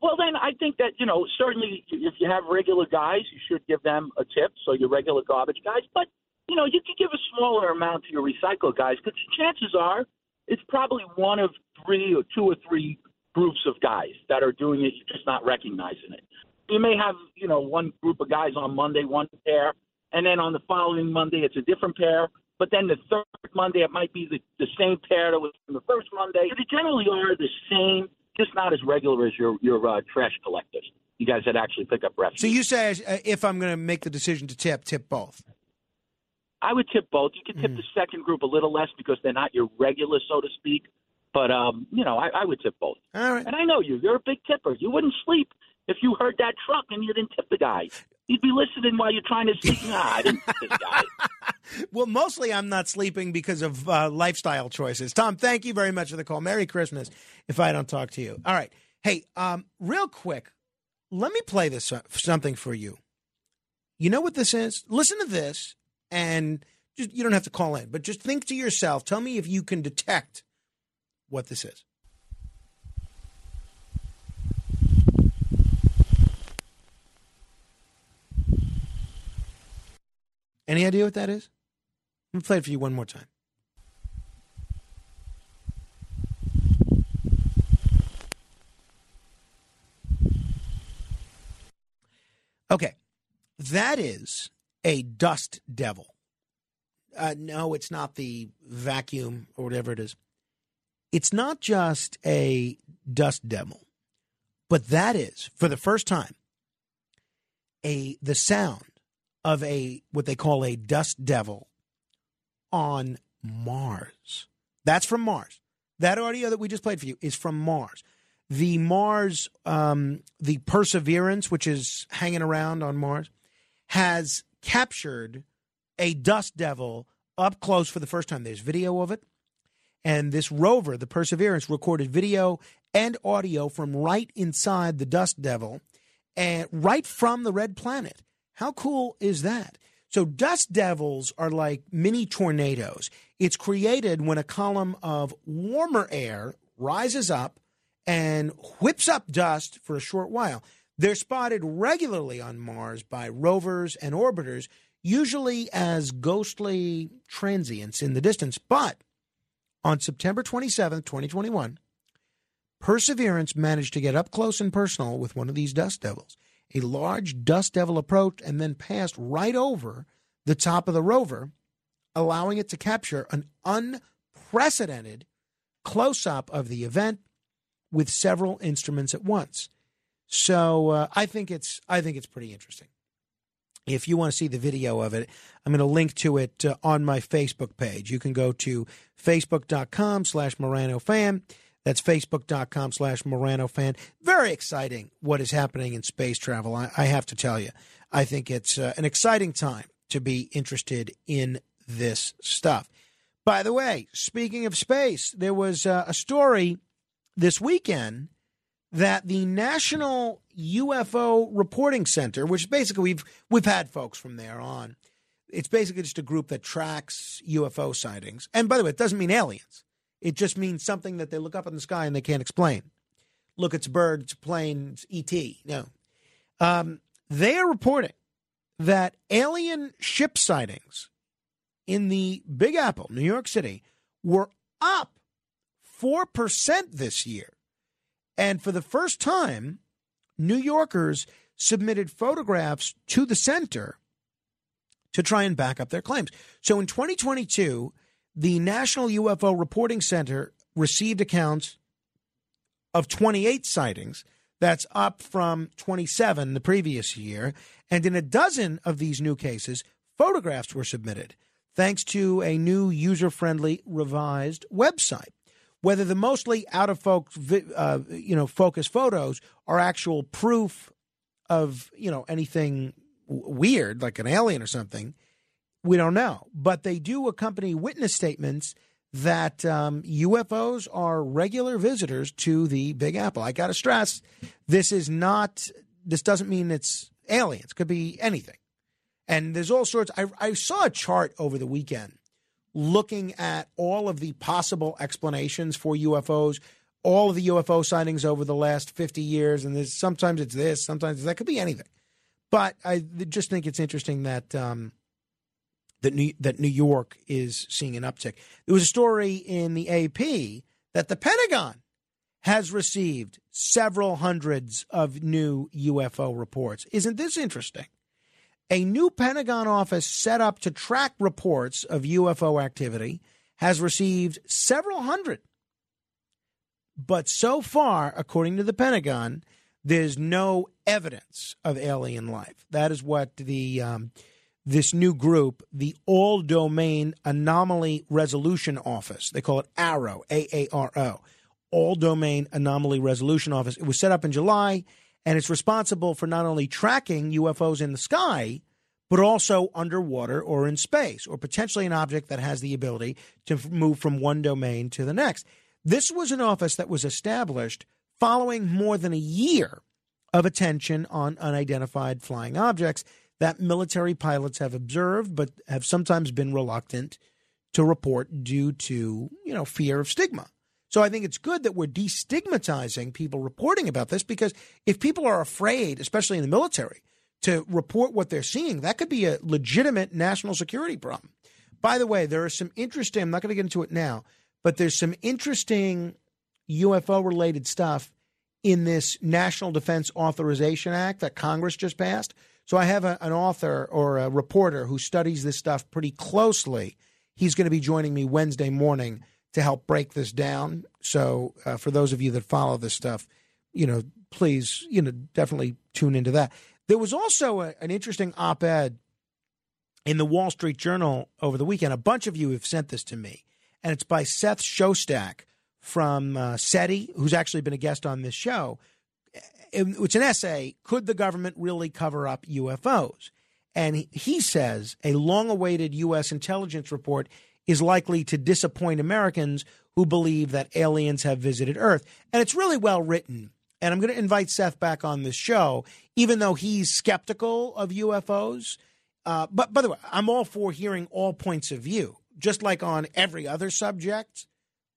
Well, then I think that you know certainly if you have regular guys, you should give them a tip. So your regular garbage guys, but you know you could give a smaller amount to your recycle guys because chances are it's probably one of three or two or three groups of guys that are doing it. You're just not recognizing it. You may have you know one group of guys on Monday, one pair, and then on the following Monday it's a different pair. But then the third Monday it might be the, the same pair that was from the first Monday. They generally are the same, just not as regular as your your uh, trash collectors. You guys that actually pick up refuse. So you say uh, if I'm going to make the decision to tip, tip both. I would tip both. You could tip Mm. the second group a little less because they're not your regular, so to speak. But um, you know, I, I would tip both. All right. And I know you. You're a big tipper. You wouldn't sleep if you heard that truck and you didn't tip the guy. You'd be listening while you're trying to sleep. Nah, I didn't this guy. Well, mostly I'm not sleeping because of uh, lifestyle choices. Tom, thank you very much for the call. Merry Christmas if I don't talk to you. All right. Hey, um, real quick, let me play this uh, something for you. You know what this is? Listen to this, and just, you don't have to call in, but just think to yourself. Tell me if you can detect what this is. Any idea what that is? Let me play it for you one more time. Okay, that is a dust devil. Uh, no, it's not the vacuum or whatever it is. It's not just a dust devil, but that is for the first time a the sound of a what they call a dust devil on Mars. That's from Mars. That audio that we just played for you is from Mars. The Mars, um, the Perseverance, which is hanging around on Mars, has captured a dust devil up close for the first time. There's video of it. And this rover, the Perseverance, recorded video and audio from right inside the dust devil and right from the red planet. How cool is that? So, dust devils are like mini tornadoes. It's created when a column of warmer air rises up and whips up dust for a short while. They're spotted regularly on Mars by rovers and orbiters, usually as ghostly transients in the distance. But on September 27th, 2021, Perseverance managed to get up close and personal with one of these dust devils. A large dust devil approached and then passed right over the top of the rover, allowing it to capture an unprecedented close up of the event with several instruments at once. So uh, I think it's I think it's pretty interesting. If you want to see the video of it, I'm going to link to it uh, on my Facebook page. You can go to facebook.com slash Morano fan. That's facebook.com slash Morano fan. Very exciting what is happening in space travel. I, I have to tell you, I think it's uh, an exciting time to be interested in this stuff. By the way, speaking of space, there was uh, a story this weekend that the National UFO Reporting Center, which basically we've we've had folks from there on, it's basically just a group that tracks UFO sightings. And by the way, it doesn't mean aliens. It just means something that they look up in the sky and they can't explain. Look, it's a bird, it's plane, ET. No. Um, they are reporting that alien ship sightings in the Big Apple, New York City, were up 4% this year. And for the first time, New Yorkers submitted photographs to the center to try and back up their claims. So in 2022, the National UFO Reporting Center received accounts of 28 sightings. That's up from 27 the previous year. And in a dozen of these new cases, photographs were submitted thanks to a new user friendly revised website. Whether the mostly out of focus, uh, you know, focus photos are actual proof of you know anything weird like an alien or something, we don't know. But they do accompany witness statements that um, UFOs are regular visitors to the Big Apple. I got to stress, this is not this doesn't mean it's aliens. Could be anything. And there's all sorts. I, I saw a chart over the weekend looking at all of the possible explanations for UFOs, all of the UFO sightings over the last 50 years. And there's sometimes it's this, sometimes that could be anything. But I just think it's interesting that um, that New, that New York is seeing an uptick. There was a story in the AP that the Pentagon has received several hundreds of new UFO reports. Isn't this interesting? A new Pentagon office set up to track reports of UFO activity has received several hundred. But so far, according to the Pentagon, there's no evidence of alien life. That is what the um, this new group, the All Domain Anomaly Resolution Office, they call it AARO, A A R O, All Domain Anomaly Resolution Office. It was set up in July, and it's responsible for not only tracking UFOs in the sky, but also underwater or in space, or potentially an object that has the ability to move from one domain to the next. This was an office that was established following more than a year of attention on unidentified flying objects that military pilots have observed, but have sometimes been reluctant to report due to, you know, fear of stigma. So I think it's good that we're destigmatizing people reporting about this because if people are afraid, especially in the military, to report what they're seeing, that could be a legitimate national security problem. By the way, there are some interesting, I'm not going to get into it now, but there's some interesting UFO related stuff in this National Defense Authorization Act that Congress just passed. So I have a, an author or a reporter who studies this stuff pretty closely. He's going to be joining me Wednesday morning to help break this down. So uh, for those of you that follow this stuff, you know, please, you know, definitely tune into that. There was also a, an interesting op-ed in the Wall Street Journal over the weekend. A bunch of you have sent this to me, and it's by Seth Shostak from uh, SETI, who's actually been a guest on this show it's an essay could the government really cover up UFOs? And he says a long awaited U.S. intelligence report is likely to disappoint Americans who believe that aliens have visited Earth. And it's really well written. And I'm going to invite Seth back on this show, even though he's skeptical of UFOs. Uh, but by the way, I'm all for hearing all points of view, just like on every other subject.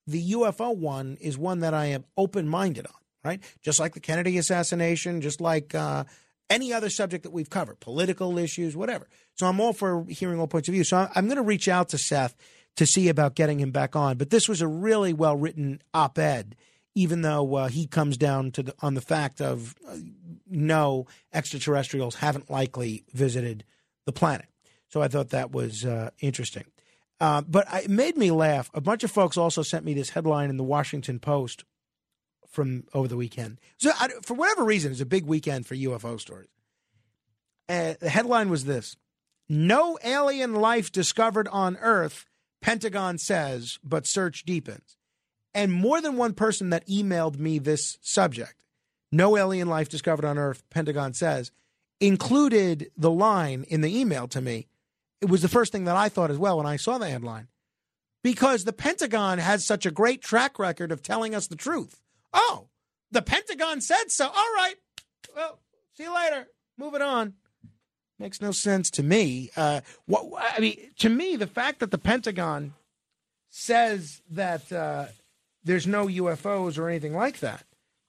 The UFO one is one that I am open minded on right? Just like the Kennedy assassination, just like uh, any other subject that we've covered, political issues, whatever. So I'm all for hearing all points of view. So I'm going to reach out to Seth to see about getting him back on. But this was a really well written op ed, even though uh, he comes down to the, on the fact of uh, no extraterrestrials haven't likely visited the planet. So I thought that was uh, interesting. Uh, but it made me laugh. A bunch of folks also sent me this headline in the Washington Post from over the weekend. So, I, for whatever reason, it's a big weekend for UFO stories. Uh, the headline was this No alien life discovered on Earth, Pentagon says, but search deepens. And more than one person that emailed me this subject, no alien life discovered on Earth, Pentagon says, included the line in the email to me. It was the first thing that I thought as well when I saw the headline. Because the Pentagon has such a great track record of telling us the truth. Oh, the Pentagon said so. All right. Well, see you later. Moving on. Makes no sense to me. Uh, what I mean, to me, the fact that the Pentagon says that uh, there's no UFOs or anything like that,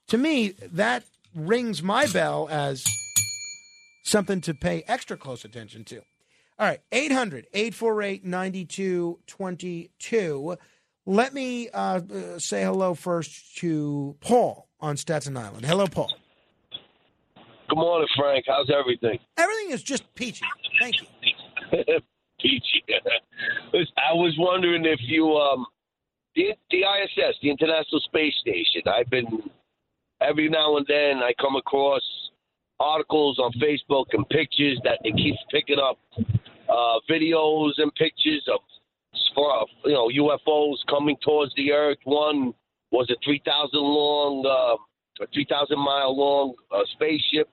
to me, that rings my bell as something to pay extra close attention to. All right, 800 848 9222. Let me uh, say hello first to Paul on Staten Island. Hello, Paul. Good morning, Frank. How's everything? Everything is just peachy. Thank you. peachy. I was wondering if you, um, the, the ISS, the International Space Station. I've been every now and then I come across articles on Facebook and pictures that it keeps picking up uh, videos and pictures of for you know UFOs coming towards the Earth. One was a three thousand long, uh, a three thousand mile long uh, spaceship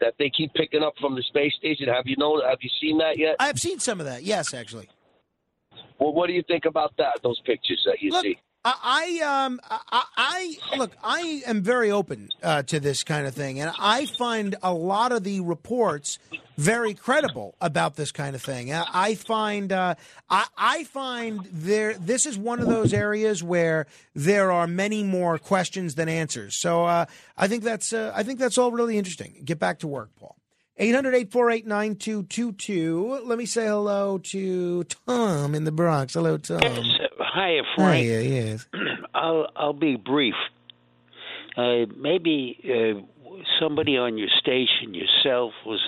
that they keep picking up from the space station. Have you known? Have you seen that yet? I've seen some of that. Yes, actually. Well, what do you think about that? Those pictures that you Look, see. I, I um I, I look I am very open uh, to this kind of thing, and I find a lot of the reports very credible about this kind of thing. I, I find uh, I, I find there this is one of those areas where there are many more questions than answers. So uh, I think that's uh, I think that's all really interesting. Get back to work, Paul. 800-848-9222. Let me say hello to Tom in the Bronx. Hello, Tom. Hi, Frank. Hiya, yes. I'll I'll be brief. Uh, maybe uh, somebody on your station, yourself, was.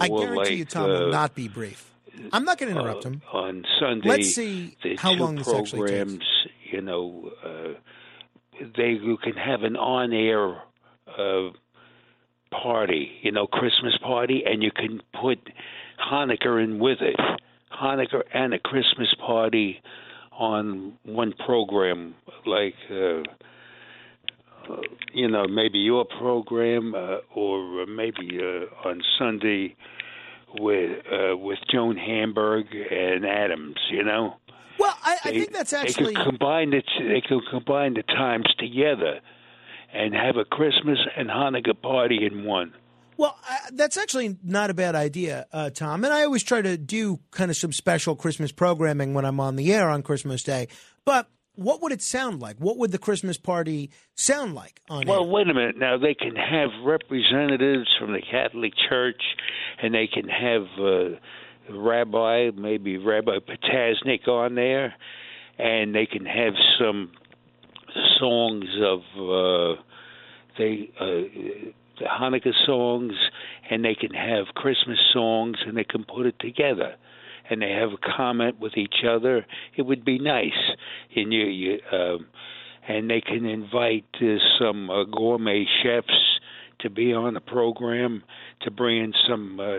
I guarantee like, you, Tom will uh, not be brief. I'm not going to interrupt him. on Sunday. Let's see the how long this actually takes. programs, you know, uh, they you can have an on-air uh, party, you know, Christmas party, and you can put Hanukkah in with it. Hanukkah and a Christmas party on one program, like. Uh, uh, you know, maybe your program, uh, or maybe uh, on Sunday with uh, with Joan Hamburg and Adams. You know. Well, I, I They- think that's actually they could combine it. They could combine the times together, and have a Christmas and Hanukkah party in one. Well, uh, that's actually not a bad idea, uh, Tom. And I always try to do kind of some special Christmas programming when I'm on the air on Christmas Day. But what would it sound like? What would the Christmas party sound like on Well, air? wait a minute. Now they can have representatives from the Catholic Church, and they can have uh, Rabbi, maybe Rabbi Potasnik on there, and they can have some songs of uh, they uh, the Hanukkah songs, and they can have Christmas songs, and they can put it together. And they have a comment with each other. It would be nice, and you, you um, and they can invite uh, some uh, gourmet chefs to be on the program to bring in some uh,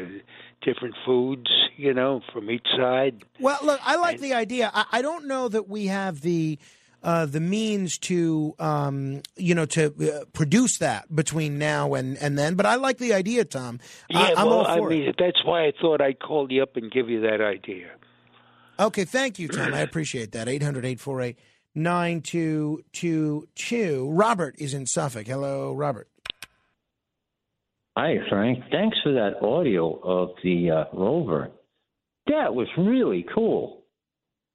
different foods, you know, from each side. Well, look, I like the idea. I, I don't know that we have the uh, the means to um, you know to uh, produce that between now and, and then, but I like the idea, Tom. I, Yeah, I'm well, all I for mean, it. that's why I thought I'd call you up and give you that idea. Okay, thank you, Tom. I appreciate that. 800 848 9222. Robert is in Suffolk. Hello, Robert. Hi, Frank. Thanks for that audio of the uh, rover. That was really cool.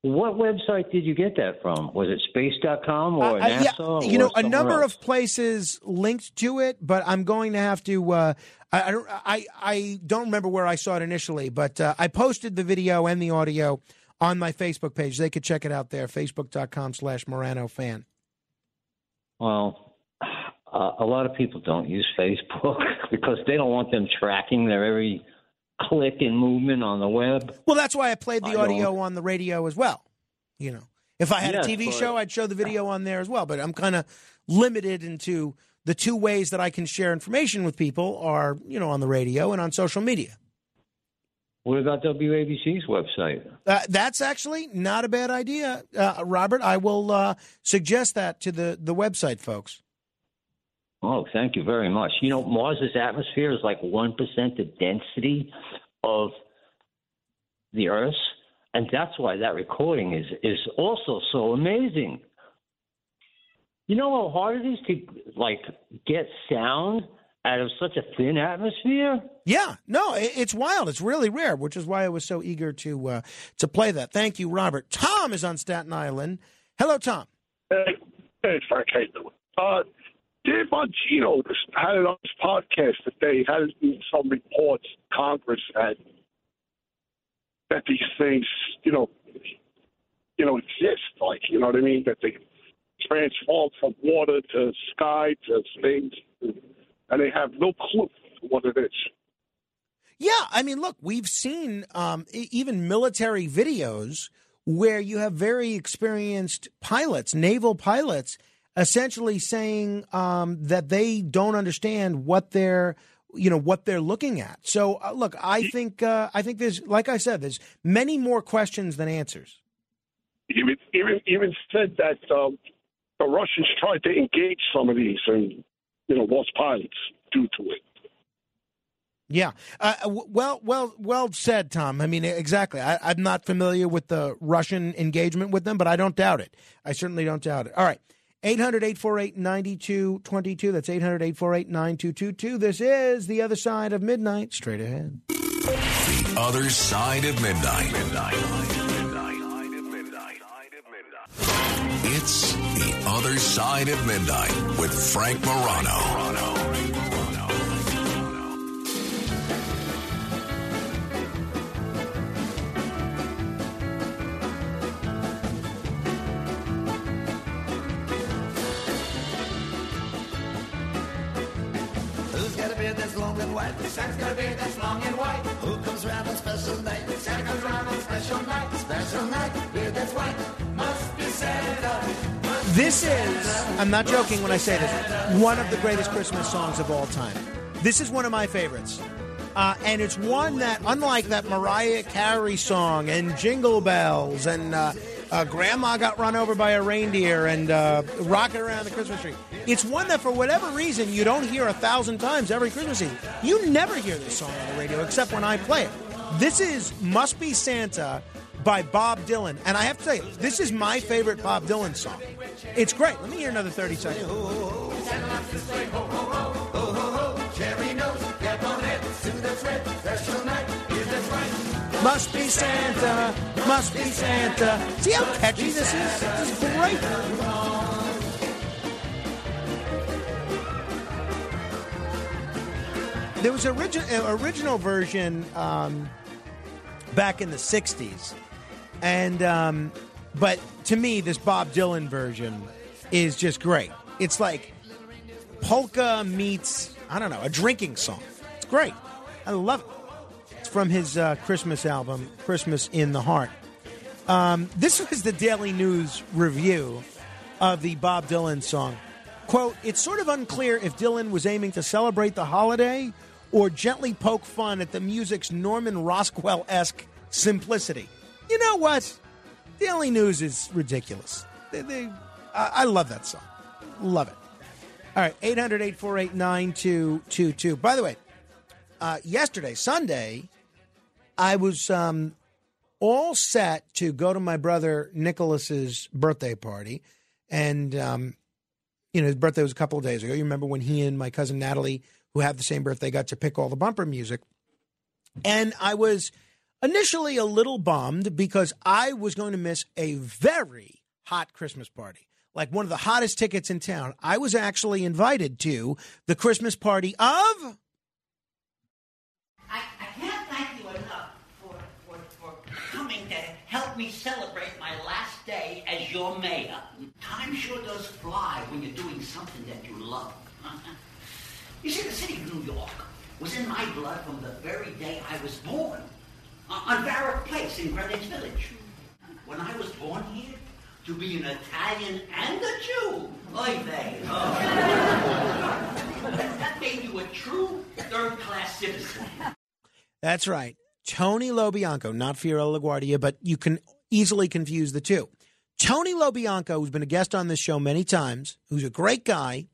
What website did you get that from? Was it space.com or Uh, yeah, NASA? you or know, a number else? of places linked to it, but I'm going to have to. Uh, I, I don't. I, I don't remember where I saw it initially, but uh, I posted the video and the audio on my Facebook page. They could check it out there. Facebook.com/slash Morano fan. Well, uh, a lot of people don't use Facebook because they don't want them tracking their every click and movement on the web. Well, that's why I played the I audio on the radio as well. You know, if I had Yes, a TV show, I'd show the video on there as well. But I'm kind of limited into the two ways that I can share information with people are, you know, on the radio and on social media. What about WABC's website? Uh, that's actually not a bad idea, uh, Robert. I will uh, suggest that to the, the website folks. Oh, thank you very much. You know, Mars's atmosphere is like 1% the density of the Earth's, and that's why that recording is, is also so amazing. You know how hard it is to, like, get sound out of such a thin atmosphere? Yeah, no, it's wild. It's really rare, which is why I was so eager to uh, to play that. Thank you, Robert. Tom is on Staten Island. Hello, Tom. Hey, hey, Frank, how you doing? Uh, Dan Bongino had it on his podcast today. Had some reports Congress had that these things, you know, you know, exist. Like, you know what I mean? That they transform from water to sky to space, and they have no clue what it is. Yeah, I mean, look, we've seen um, even military videos where you have very experienced pilots, naval pilots, essentially saying um, that they don't understand what they're, you know, what they're looking at. So, uh, look, I think, uh, I think there's, like I said, there's many more questions than answers. Even even even said that um, the Russians tried to engage some of these and you know lost pilots due to it. Yeah. Uh, w- well, well, well said, Tom. I mean, exactly. I, I'm not familiar with the Russian engagement with them, but I don't doubt it. I certainly don't doubt it. All right. 800 848 9222. That's 800 848 9222. This is The Other Side of Midnight. Straight ahead. The Other Side of Midnight. Midnight. It's The Other Side of Midnight with Frank Morano. That's long and white? Santa's got a beard that's long and white. Who comes round on special night? Santa comes round on special night. Special night, beard that's white. Must be Santa. This is, I'm not joking when I say this, one of the greatest Christmas songs of all time. This is one of my favorites. Uh, and it's one that, unlike that Mariah Carey song and Jingle Bells and uh, uh, Grandma Got Run Over by a Reindeer and uh, Rockin' Around the Christmas Tree, it's one that for whatever reason you don't hear a thousand times every Christmas Eve. You never hear this song on the radio except when I play it. This is Must Be Santa by Bob Dylan. And I have to tell you, this is my favorite Bob Dylan song. It's great. Let me hear another 30 seconds. Must be Santa, must be Santa. See how catchy this is? This is great. There was an origin, uh, original version um, back in the '60s, and um, but to me, this Bob Dylan version is just great. It's like polka meets I don't know a drinking song. It's great. I love it. From his uh, Christmas album, Christmas in the Heart. Um, this was the Daily News review of the Bob Dylan song. Quote, it's sort of unclear if Dylan was aiming to celebrate the holiday or gently poke fun at the music's Norman Rockwell esque simplicity. You know what? Daily News is ridiculous. They, they, I, I love that song. Love it. All right, 800 848 9222. By the way, uh, yesterday, Sunday, I was um, all set to go to my brother Nicholas's birthday party. And, um, you know, his birthday was a couple of days ago. You remember when he and my cousin Natalie, who have the same birthday, got to pick all the bumper music. And I was initially a little bummed because I was going to miss a very hot Christmas party, like one of the hottest tickets in town. I was actually invited to the Christmas party of I, I can't thank you enough for, for, for coming to help me celebrate my last day as your mayor. Time sure does fly when you're doing something that you love. you see, the city of New York was in my blood from the very day I was born. uh, On Varick Place in Greenwich Village. When I was born here, to be an Italian and a Jew. Oy vey. That made you a true third-class citizen. That's right. Tony Lo Bianco, not Fiorello LaGuardia, but you can easily confuse the two. Tony Lo Bianco, who's been a guest on this show many times, who's a great guy,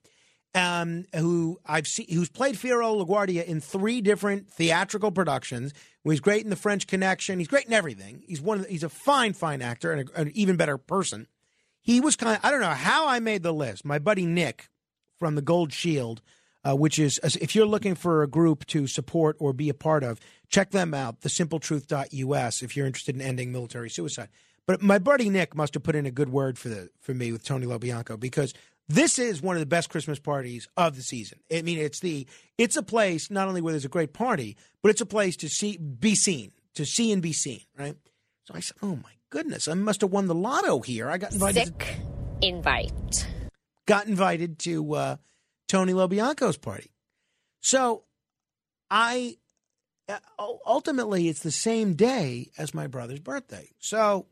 um, who I've seen, who's played Fiorello LaGuardia in three different theatrical productions. He's great in The French Connection. He's great in everything. He's one. The, he's a fine, fine actor and a, an even better person. He was kind. Of, I don't know how I made the list. My buddy Nick from the Gold Shield, uh, which is if you're looking for a group to support or be a part of, check them out. TheSimpleTruth.us if you're interested in ending military suicide. But my buddy Nick must have put in a good word for the for me with Tony Lo Bianco because this is one of the best Christmas parties of the season. I mean, it's the it's a place not only where there's a great party, but it's a place to see be seen, to see and be seen, right? So I said, "Oh my goodness, I must have won the lotto here." I got invited. Sick invite. Got invited to uh, Tony Lo Bianco's party. So I ultimately it's the same day as my brother's birthday. So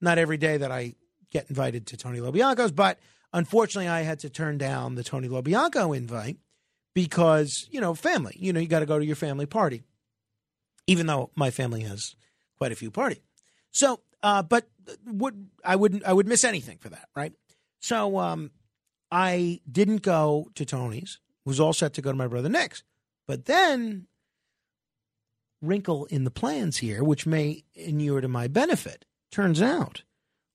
not every day that I get invited to Tony Lo Bianco's, but unfortunately I had to turn down the Tony Lobianco invite because, you know, family. You know, you got to go to your family party. Even though my family has quite a few parties. So, uh, but would I wouldn't I would miss anything for that, right? So, um, I didn't go to Tony's. Was all set to go to my brother Nick's, but then wrinkle in the plans here, which may inure to my benefit. Turns out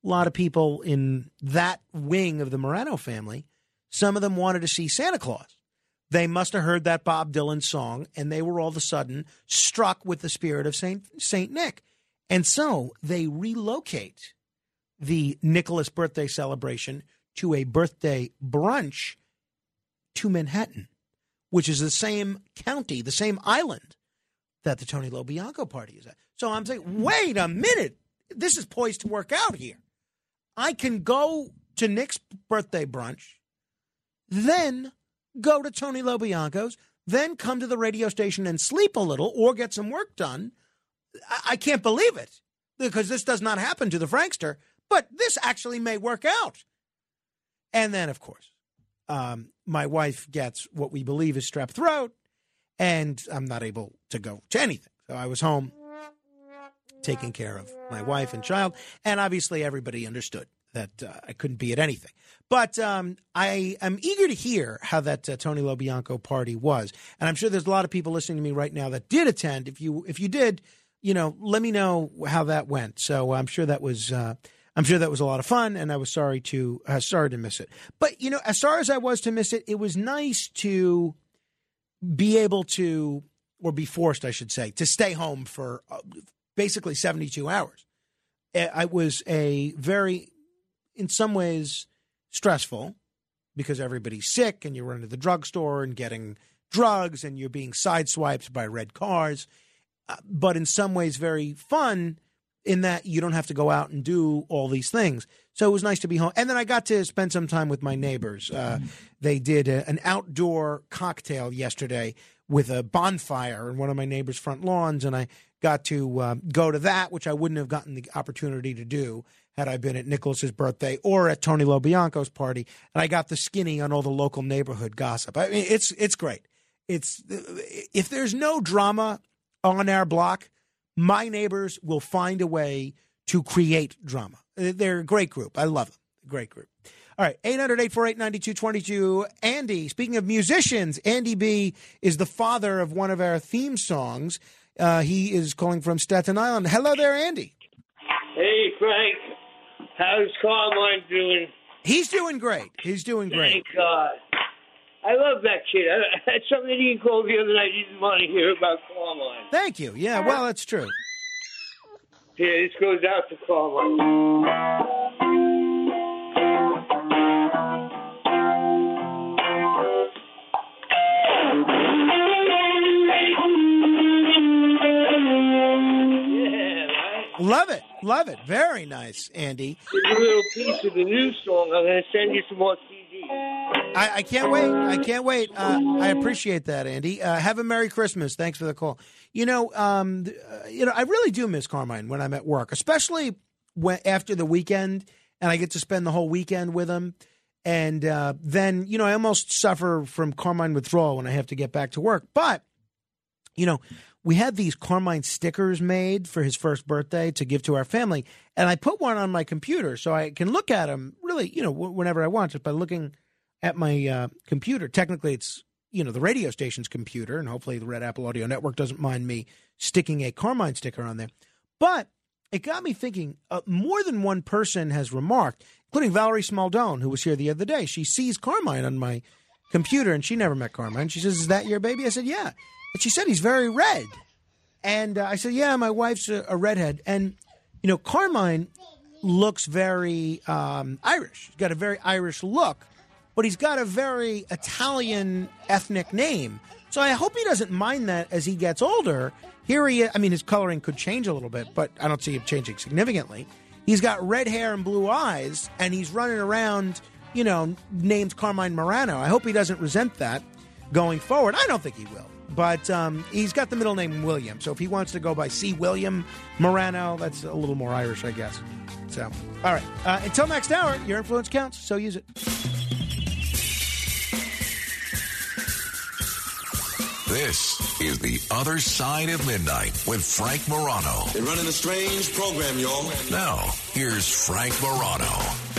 a lot of people in that wing of the Morano family, some of them wanted to see Santa Claus. They must have heard that Bob Dylan song and they were all of a sudden struck with the spirit of Saint Saint Nick. And so they relocate the Nicholas birthday celebration to a birthday brunch to Manhattan, which is the same county, the same island that the Tony Lo Bianco party is at. So I'm saying, wait a minute, this is poised to work out here. I can go to Nick's birthday brunch, then go to Tony Lo Bianco's, then come to the radio station and sleep a little or get some work done. I, I can't believe it because this does not happen to the Frankster, but this actually may work out. And then, of course, um, my wife gets what we believe is strep throat, and I'm not able to go to anything. So I was home taking care of my wife and child, and obviously everybody understood that uh, I couldn't be at anything. But um, I am eager to hear how that uh, Tony Lo Bianco party was, and I'm sure there's a lot of people listening to me right now that did attend. If you if you did, you know, let me know how that went. So I'm sure that was. Uh, I'm sure that was a lot of fun, and I was sorry to uh, sorry to miss it. But you know, as sorry as I was to miss it, it was nice to be able to, or be forced, I should say, to stay home for uh, basically 72 hours. It was a very, in some ways, stressful because everybody's sick, and you're running to the drugstore and getting drugs, and you're being sideswiped by red cars. Uh, but in some ways, very fun in that you don't have to go out and do all these things. So it was nice to be home. And then I got to spend some time with my neighbors. Uh, they did a, an outdoor cocktail yesterday with a bonfire in one of my neighbors' front lawns, and I got to uh, go to that, which I wouldn't have gotten the opportunity to do had I been at Nicholas's birthday or at Tony Lo Bianco's party. And I got the skinny on all the local neighborhood gossip. I mean, it's it's great. It's if there's no drama on our block, my neighbors will find a way to create drama. They're a great group. I love them. Great group. All right, 800 848 9222. Andy, speaking of musicians, Andy B is the father of one of our theme songs. Uh, he is calling from Staten Island. Hello there, Andy. Hey, Frank. How's Carmine doing? He's doing great. He's doing great. Thank God. I love that kid. I had something he called the other night. He didn't want to hear about Carmine. Thank you. Yeah, well, that's true. Yeah, this goes out to Carmine. Love it. Love it. Very nice, Andy. Here's a little piece of the new song. I'm going to send you some more CDs. I, I can't wait. I can't wait. Uh, I appreciate that, Andy. Uh, have a Merry Christmas. Thanks for the call. You know, um, uh, you know, I really do miss Carmine when I'm at work, especially when after the weekend, and I get to spend the whole weekend with him. And uh, then, you know, I almost suffer from Carmine withdrawal when I have to get back to work. But, you know, we had these Carmine stickers made for his first birthday to give to our family, and I put one on my computer so I can look at them really, you know, whenever I want, just by looking at my uh, computer. Technically, it's you know the radio station's computer, and hopefully the Red Apple Audio Network doesn't mind me sticking a Carmine sticker on there. But it got me thinking. Uh, more than one person has remarked, including Valerie Smaldone, who was here the other day. She sees Carmine on my computer, and she never met Carmine. She says, "Is that your baby?" I said, "Yeah." And she said he's very red. And uh, I said, "Yeah, my wife's a, a redhead." And you know, Carmine looks very um, Irish. He's got a very Irish look, but he's got a very Italian ethnic name. So I hope he doesn't mind that as he gets older. Here he is. I mean, his coloring could change a little bit, but I don't see him changing significantly. He's got red hair and blue eyes, and he's running around, you know, named Carmine Morano. I hope he doesn't resent that going forward. I don't think he will. But um, he's got the middle name William. So if he wants to go by C. William Morano, that's a little more Irish, I guess. So, all right. Uh, until next hour, your influence counts, so use it. This is The Other Side of Midnight with Frank Morano. They're running a strange program, y'all. Now, here's Frank Morano.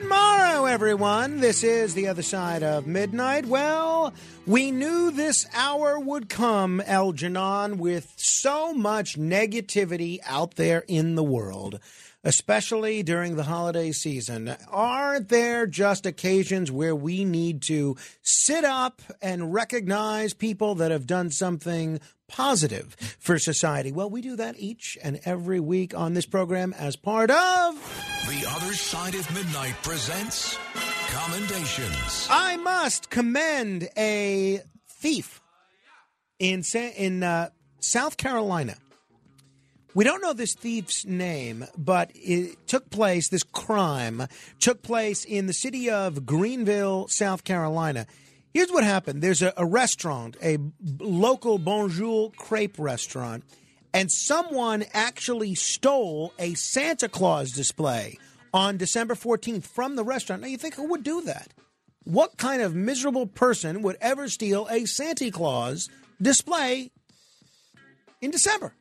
Good morrow, everyone. This is the other side of midnight. Well, we knew this hour would come, Eljanon, with so much negativity out there in the world, especially during the holiday season. Aren't there just occasions where we need to sit up and recognize people that have done something positive for society? Well, we do that each and every week on this program as part of. The Other Side of Midnight presents Commendations. I must commend a thief in Sa- in uh, South Carolina. We don't know this thief's name, but it took place. This crime took place in the city of Greenville, South Carolina. Here's what happened: there's a, a restaurant, a local Bonjour crepe restaurant, and someone actually stole a Santa Claus display on December 14th from the restaurant. Now you think who would do that? What kind of miserable person would ever steal a Santa Claus display in December?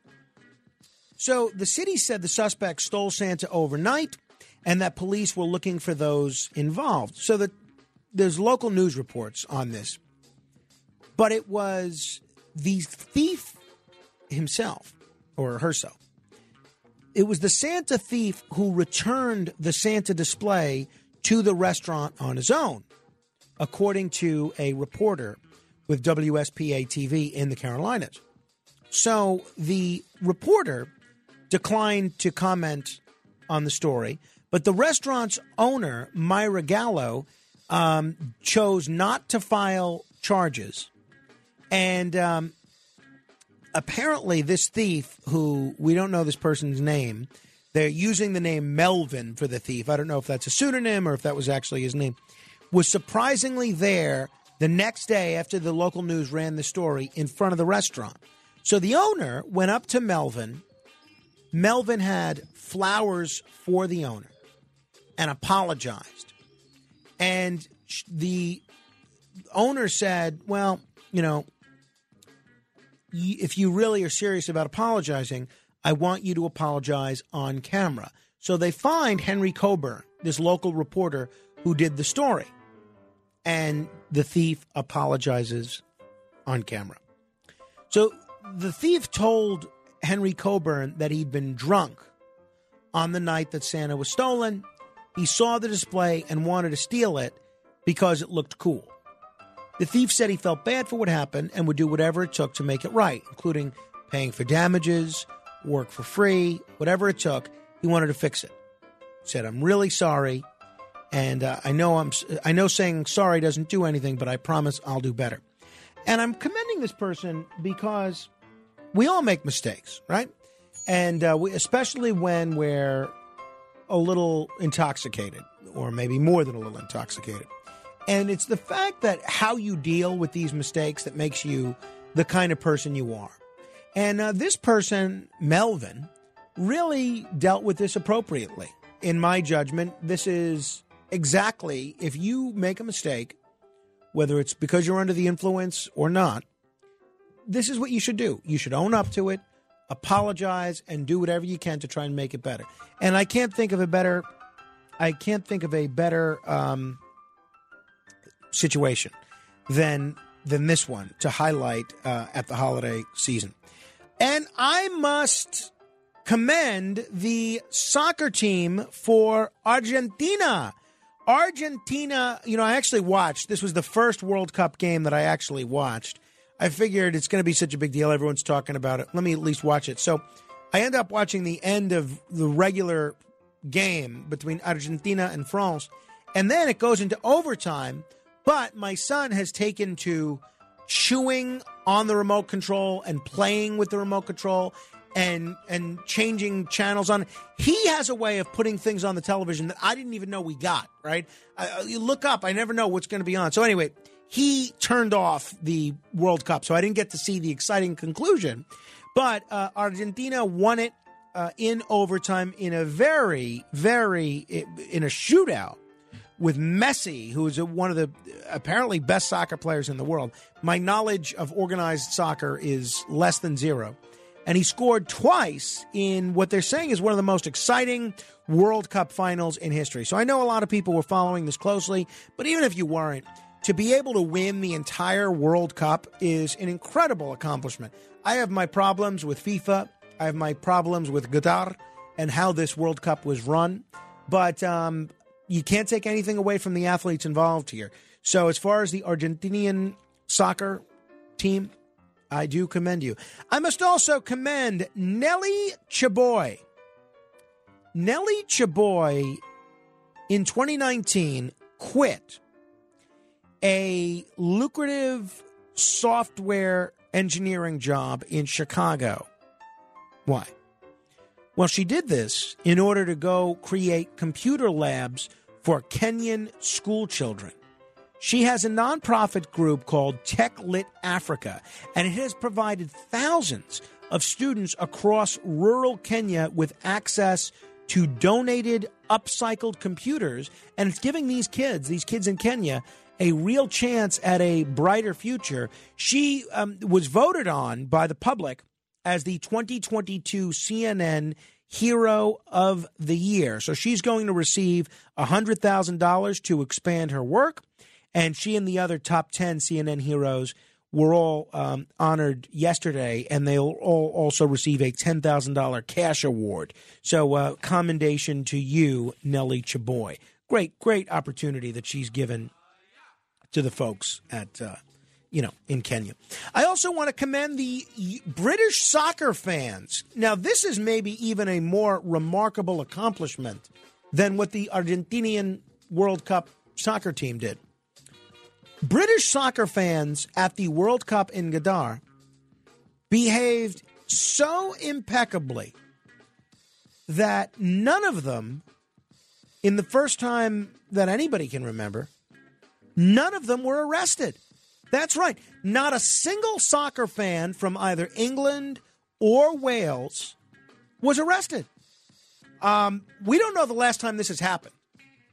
So the city said the suspect stole Santa overnight and that police were looking for those involved. So that there's local news reports on this. But it was the thief himself or herself. It was the Santa thief who returned the Santa display to the restaurant on his own, according to a reporter with WSPA TV in the Carolinas. So the reporter declined to comment on the story, but the restaurant's owner, Myra Gallo, um, chose not to file charges. And um, apparently, this thief, who we don't know this person's name, they're using the name Melvin for the thief. I don't know if that's a pseudonym or if that was actually his name, was surprisingly there the next day after the local news ran the story in front of the restaurant. So the owner went up to Melvin. Melvin had flowers for the owner and apologized. And the owner said, Well, you know, if you really are serious about apologizing, I want you to apologize on camera. So they find Henry Coburn, this local reporter who did the story. And the thief apologizes on camera. So the thief told Henry Coburn that he'd been drunk on the night that Santa was stolen. He saw the display and wanted to steal it because it looked cool. The thief said he felt bad for what happened and would do whatever it took to make it right, including paying for damages, work for free, whatever it took. He wanted to fix it. He Said, "I'm really sorry, and uh, I know I'm. I know saying sorry doesn't do anything, but I promise I'll do better." And I'm commending this person because we all make mistakes, right? And uh, we, especially when we're a little intoxicated, or maybe more than a little intoxicated. And it's the fact that how you deal with these mistakes that makes you the kind of person you are. And uh, this person, Melvin, really dealt with this appropriately. In my judgment, this is exactly if you make a mistake, whether it's because you're under the influence or not, this is what you should do. You should own up to it, apologize, and do whatever you can to try and make it better. And I can't think of a better, I can't think of a better um, situation than than this one to highlight uh, at the holiday season. And I must commend the soccer team for Argentina. Argentina, you know, I actually watched. This was the first World Cup game that I actually watched. I figured it's going to be such a big deal. Everyone's talking about it. Let me at least watch it. So I end up watching the end of the regular game between Argentina and France. And then it goes into overtime. But my son has taken to chewing on the remote control and playing with the remote control and and changing channels on. He has a way of putting things on the television that I didn't even know we got. Right? I, you look up, I never know what's going to be on. So anyway, he turned off the World Cup, so I didn't get to see the exciting conclusion. But uh, Argentina won it uh, in overtime in a very, very in a shootout with Messi, who is one of the apparently best soccer players in the world. My knowledge of organized soccer is less than zero. and he scored twice in what they're saying is one of the most exciting World Cup finals in history. So I know a lot of people were following this closely, but even if you weren't, to be able to win the entire World Cup is an incredible accomplishment. I have my problems with FIFA, I have my problems with Qatar and how this World Cup was run, but um, you can't take anything away from the athletes involved here. So as far as the Argentinian soccer team, I do commend you. I must also commend Nelly Cheboi. Nelly Cheboi in 2019 quit a lucrative software engineering job in Chicago. Why? Well, she did this in order to go create computer labs for Kenyan school children. She has a nonprofit group called Tech Lit Africa, and it has provided thousands of students across rural Kenya with access to donated, upcycled computers. And it's giving these kids, these kids in Kenya, a real chance at a brighter future. She um, was voted on by the public as the 2022 CNN Hero of the Year. So she's going to receive $100,000 to expand her work. And she and the other top 10 CNN heroes were all um, honored yesterday, and they'll all also receive a $10,000 cash award. So, uh, commendation to you, Nelly Cheboi. Great, great opportunity that she's given to the folks at, uh, you know, in Kenya. I also want to commend the British soccer fans. Now, this is maybe even a more remarkable accomplishment than what the Argentinian World Cup soccer team did. British soccer fans at the World Cup in Qatar behaved so impeccably that none of them, in the first time that anybody can remember, none of them were arrested. That's right. Not a single soccer fan from either England or Wales was arrested. Um, we don't know the last time this has happened.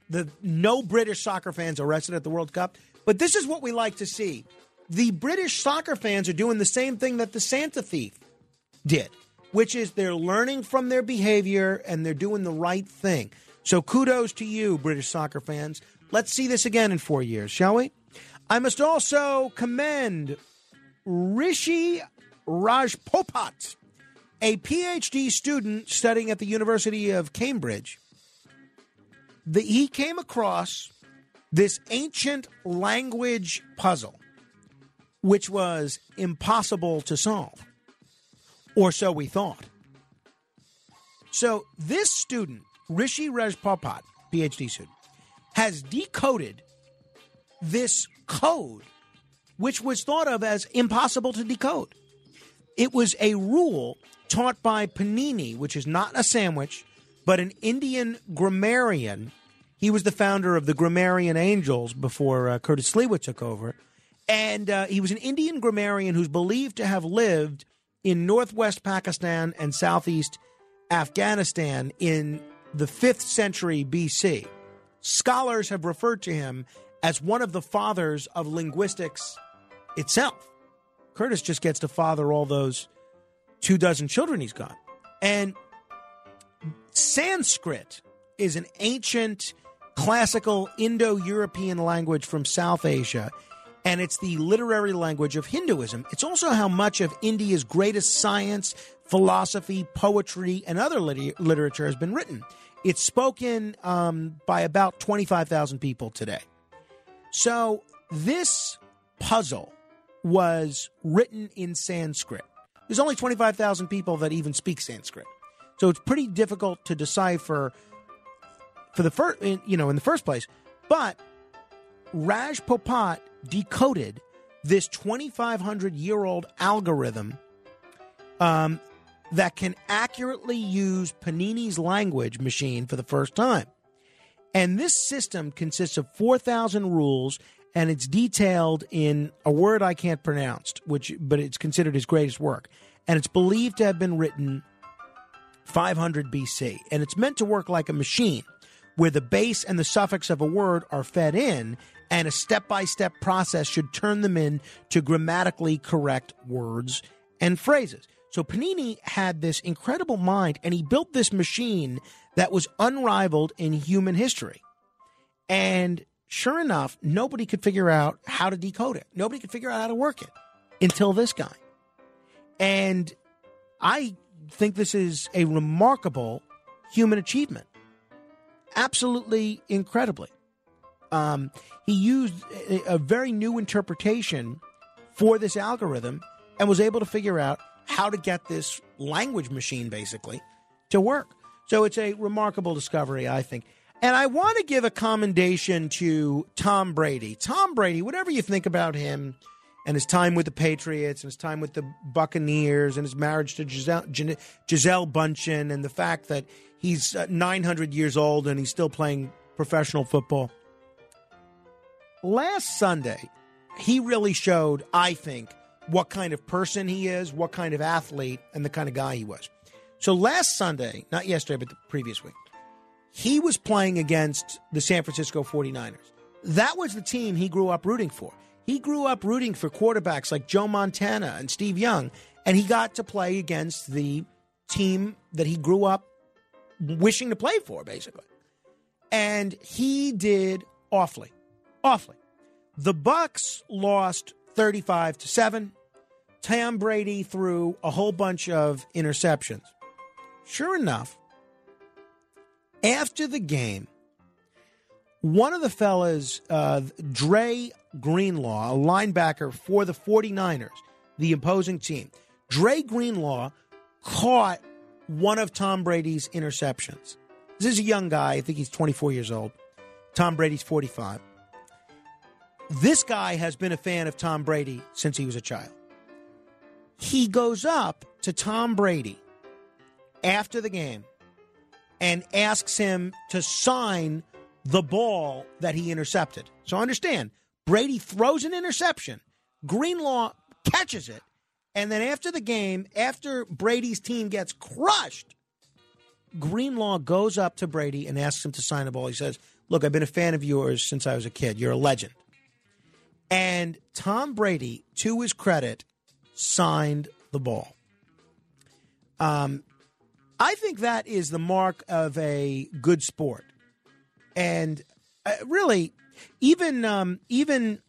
The no British soccer fans arrested at the World Cup. But this is what we like to see. The British soccer fans are doing the same thing that the Santa thief did, which is they're learning from their behavior and they're doing the right thing. So kudos to you, British soccer fans. Let's see this again in four years, shall we? I must also commend Rishi Rajpopat, a PhD student studying at the University of Cambridge. The, he came across this ancient language puzzle, which was impossible to solve, or so we thought. So, this student, Rishi Rajpopat, PhD student, has decoded this code, which was thought of as impossible to decode. It was a rule taught by Panini, which is not a sandwich, but an Indian grammarian he was the founder of the Grammarian Angels before uh, Curtis Sliwa took over. And uh, he was an Indian grammarian who's believed to have lived in northwest Pakistan and southeast Afghanistan in the 5th century BC. Scholars have referred to him as one of the fathers of linguistics itself. Curtis just gets to father all those two dozen children he's got. And Sanskrit is an ancient classical Indo European language from South Asia, and it's the literary language of Hinduism. It's also how much of India's greatest science, philosophy, poetry, and other lit- literature has been written. It's spoken um, by about 25,000 people today. So this puzzle was written in Sanskrit. There's only 25,000 people that even speak Sanskrit. So it's pretty difficult to decipher for the first, you know, in the first place. But Rajpopat decoded this 2,500 year old algorithm um, that can accurately use Panini's language machine for the first time. And this system consists of 4,000 rules and it's detailed in a word I can't pronounce, which but it's considered his greatest work. And it's believed to have been written 500 BC. And it's meant to work like a machine where the base and the suffix of a word are fed in, and a step by step process should turn them in to grammatically correct words and phrases. So Panini had this incredible mind, and he built this machine that was unrivaled in human history. And sure enough, nobody could figure out how to decode it. Nobody could figure out how to work it until this guy. And I think this is a remarkable human achievement. Absolutely incredibly. Um, he used a, a very new interpretation for this algorithm and was able to figure out how to get this language machine basically to work. So it's a remarkable discovery, I think. And I want to give a commendation to Tom Brady. Tom Brady, whatever you think about him and his time with the Patriots and his time with the Buccaneers and his marriage to Gisele, Gisele Bundchen and the fact that he's uh, 900 years old and he's still playing professional football. Last Sunday, he really showed, I think, what kind of person he is, what kind of athlete, and the kind of guy he was. So last Sunday, not yesterday, but the previous week, he was playing against the San Francisco 49ers. That was the team he grew up rooting for. He grew up rooting for quarterbacks like Joe Montana and Steve Young, and he got to play against the team that he grew up wishing to play for, basically. And he did awfully, awfully. The Bucks lost 35 to 7. Tom Brady threw a whole bunch of interceptions. Sure enough, after the game, one of the fellas, uh, Dre Greenlaw, a linebacker for the 49ers, the opposing team, Dre Greenlaw caught one of Tom Brady's interceptions. This is a young guy. I think he's 24 years old. Tom Brady's 45. This guy has been a fan of Tom Brady since he was a child. He goes up to Tom Brady after the game and asks him to sign the ball that he intercepted. So understand, Brady throws an interception, Greenlaw catches it, and then after the game, after Brady's team gets crushed, Greenlaw goes up to Brady and asks him to sign the ball. He says, Look, I've been a fan of yours since I was a kid. You're a legend. And Tom Brady, to his credit, signed the ball. Um, I think that is the mark of a good sport. And uh, really, even um, even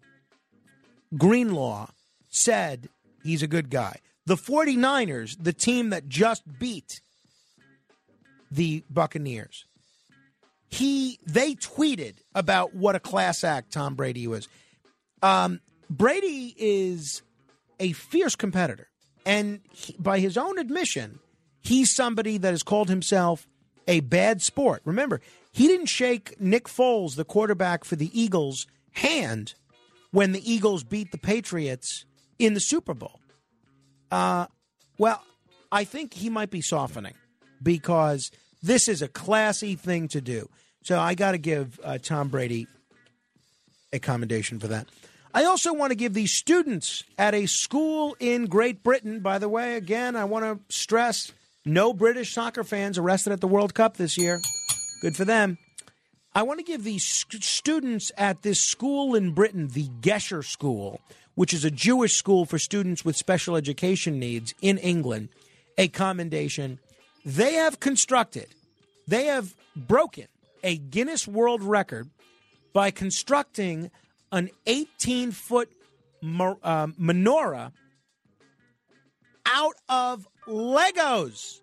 Greenlaw said he's a good guy. The 49ers, the team that just beat the Buccaneers, he they tweeted about what a class act Tom Brady was. Um, Brady is a fierce competitor, and he, by his own admission, he's somebody that has called himself a bad sport. Remember, he didn't shake Nick Foles, the quarterback for the Eagles, hand when the Eagles beat the Patriots in the Super Bowl. Uh, well, I think he might be softening because this is a classy thing to do. So I got to give uh, Tom Brady a commendation for that. I also want to give these students at a school in Great Britain, by the way, again, I want to stress no British soccer fans arrested at the World Cup this year. Good for them. I want to give these students at this school in Britain, the Gesher School, which is a Jewish school for students with special education needs in England, a commendation. They have constructed, they have broken a Guinness World Record by constructing an 18 foot uh, menorah out of Legos.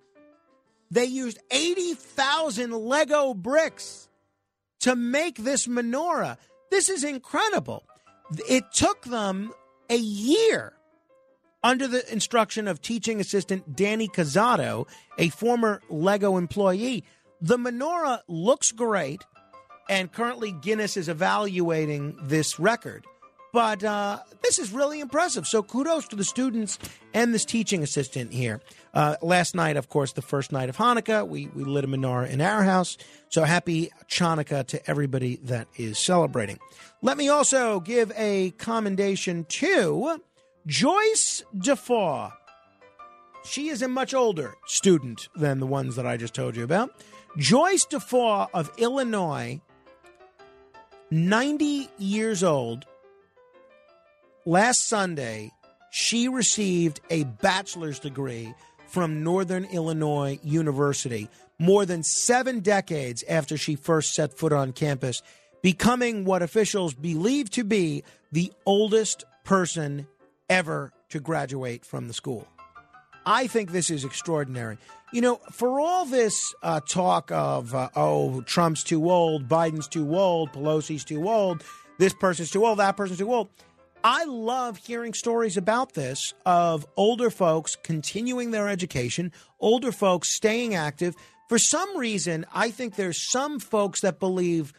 They used 80,000 Lego bricks to make this menorah. This is incredible. It took them a year under the instruction of teaching assistant Danny Cazzato, a former Lego employee. The menorah looks great, and currently Guinness is evaluating this record. But uh, this is really impressive. So kudos to the students and this teaching assistant here. Uh, last night, of course, the first night of Hanukkah, we, we lit a menorah in our house. So happy Chanukah to everybody that is celebrating. Let me also give a commendation to Joyce DeFauw. She is a much older student than the ones that I just told you about. Joyce DeFauw of Illinois, 90 years old, last Sunday she received a bachelor's degree from Northern Illinois University more than seven decades after she first set foot on campus, becoming what officials believe to be the oldest person ever to graduate from the school. I think this is extraordinary. You know, for all this uh, talk of, uh, oh, Trump's too old, Biden's too old, Pelosi's too old, this person's too old, that person's too old. I love hearing stories about this of older folks continuing their education, older folks staying active. For some reason, I think there's some folks that believe,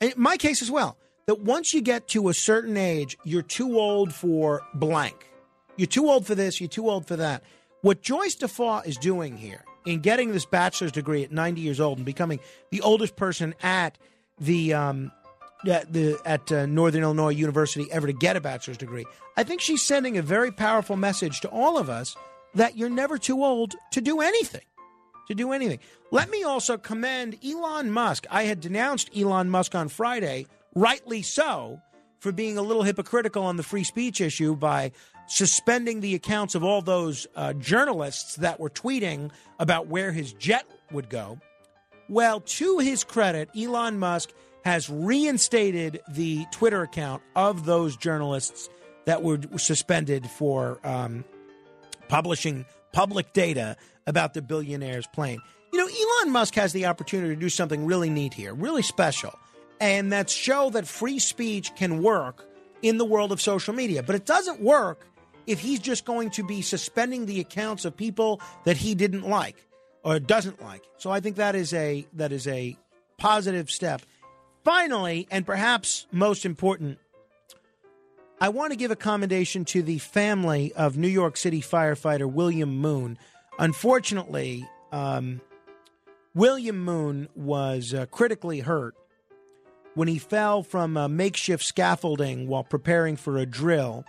in my case as well, that once you get to a certain age, you're too old for blank. You're too old for this, you're too old for that. What Joyce DeFauw is doing here in getting this bachelor's degree at 90 years old and becoming the oldest person at the um, at, the, at uh, Northern Illinois University ever to get a bachelor's degree, I think she's sending a very powerful message to all of us that you're never too old to do anything. To do anything. Let me also commend Elon Musk. I had denounced Elon Musk on Friday, rightly so, for being a little hypocritical on the free speech issue by suspending the accounts of all those uh, journalists that were tweeting about where his jet would go. Well, to his credit, Elon Musk has reinstated the Twitter account of those journalists that were suspended for um, publishing public data about the billionaire's plane. You know, Elon Musk has the opportunity to do something really neat here, really special, and that's show that free speech can work in the world of social media. But it doesn't work if he's just going to be suspending the accounts of people that he didn't like or doesn't like. So I think that is a that is a positive step. Finally, and perhaps most important, I want to give a commendation to the family of New York City firefighter William Moon. Unfortunately, um, William Moon was uh, critically hurt when he fell from a makeshift scaffolding while preparing for a drill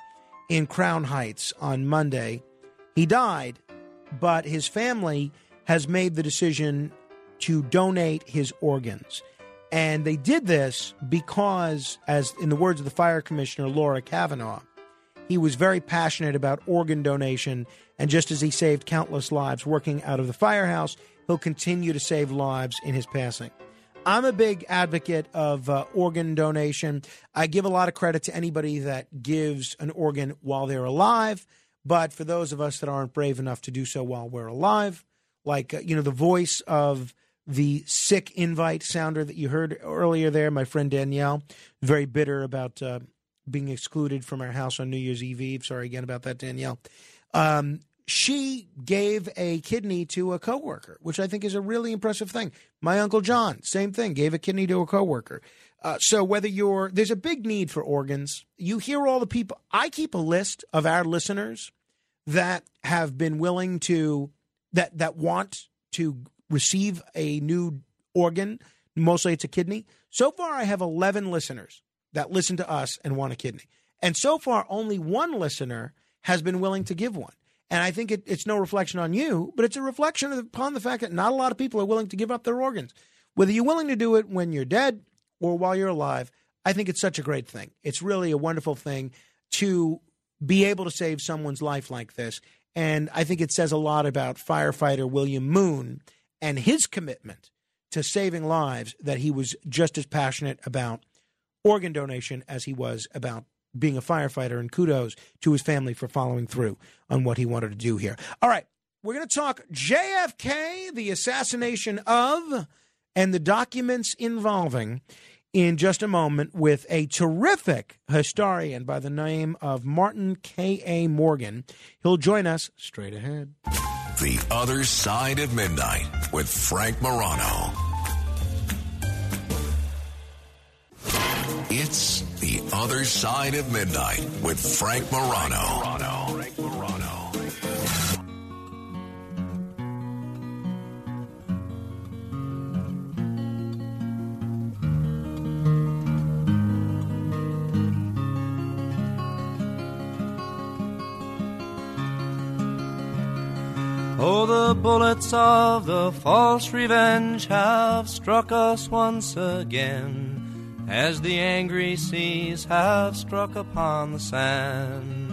in Crown Heights on Monday. He died, but his family has made the decision to donate his organs. And they did this because, as in the words of the fire commissioner, Laura Kavanaugh, he was very passionate about organ donation. And just as he saved countless lives working out of the firehouse, he'll continue to save lives in his passing. I'm a big advocate of uh, organ donation. I give a lot of credit to anybody that gives an organ while they're alive. But for those of us that aren't brave enough to do so while we're alive, like, uh, you know, the voice of the sick invite sounder that you heard earlier there, my friend Danielle, very bitter about uh, being excluded from our house on New Year's Eve. Sorry again about that, Danielle. Um, she gave a kidney to a coworker, which I think is a really impressive thing. My uncle John, same thing, gave a kidney to a coworker. Uh, so whether you're there's a big need for organs. You hear all the people. I keep a list of our listeners that have been willing to that that want to receive a new organ. Mostly it's a kidney. So far, I have 11 listeners that listen to us and want a kidney. And so far, only one listener has been willing to give one. And I think it, it's no reflection on you, but it's a reflection upon the fact that not a lot of people are willing to give up their organs. Whether you're willing to do it when you're dead or while you're alive, I think it's such a great thing. It's really a wonderful thing to be able to save someone's life like this. And I think it says a lot about firefighter William Moon and his commitment to saving lives that he was just as passionate about organ donation as he was about being a firefighter. And kudos to his family for following through on what he wanted to do here. All right, we're going to talk JFK, the assassination of, and the documents involving in just a moment with a terrific historian by the name of Martin K.A. Morgan. He'll join us straight ahead. The Other Side of Midnight with Frank Morano. It's The Other Side of Midnight with Frank Morano. Frank Morano. Oh, the bullets of the false revenge have struck us once again, as the angry seas have struck upon the sand.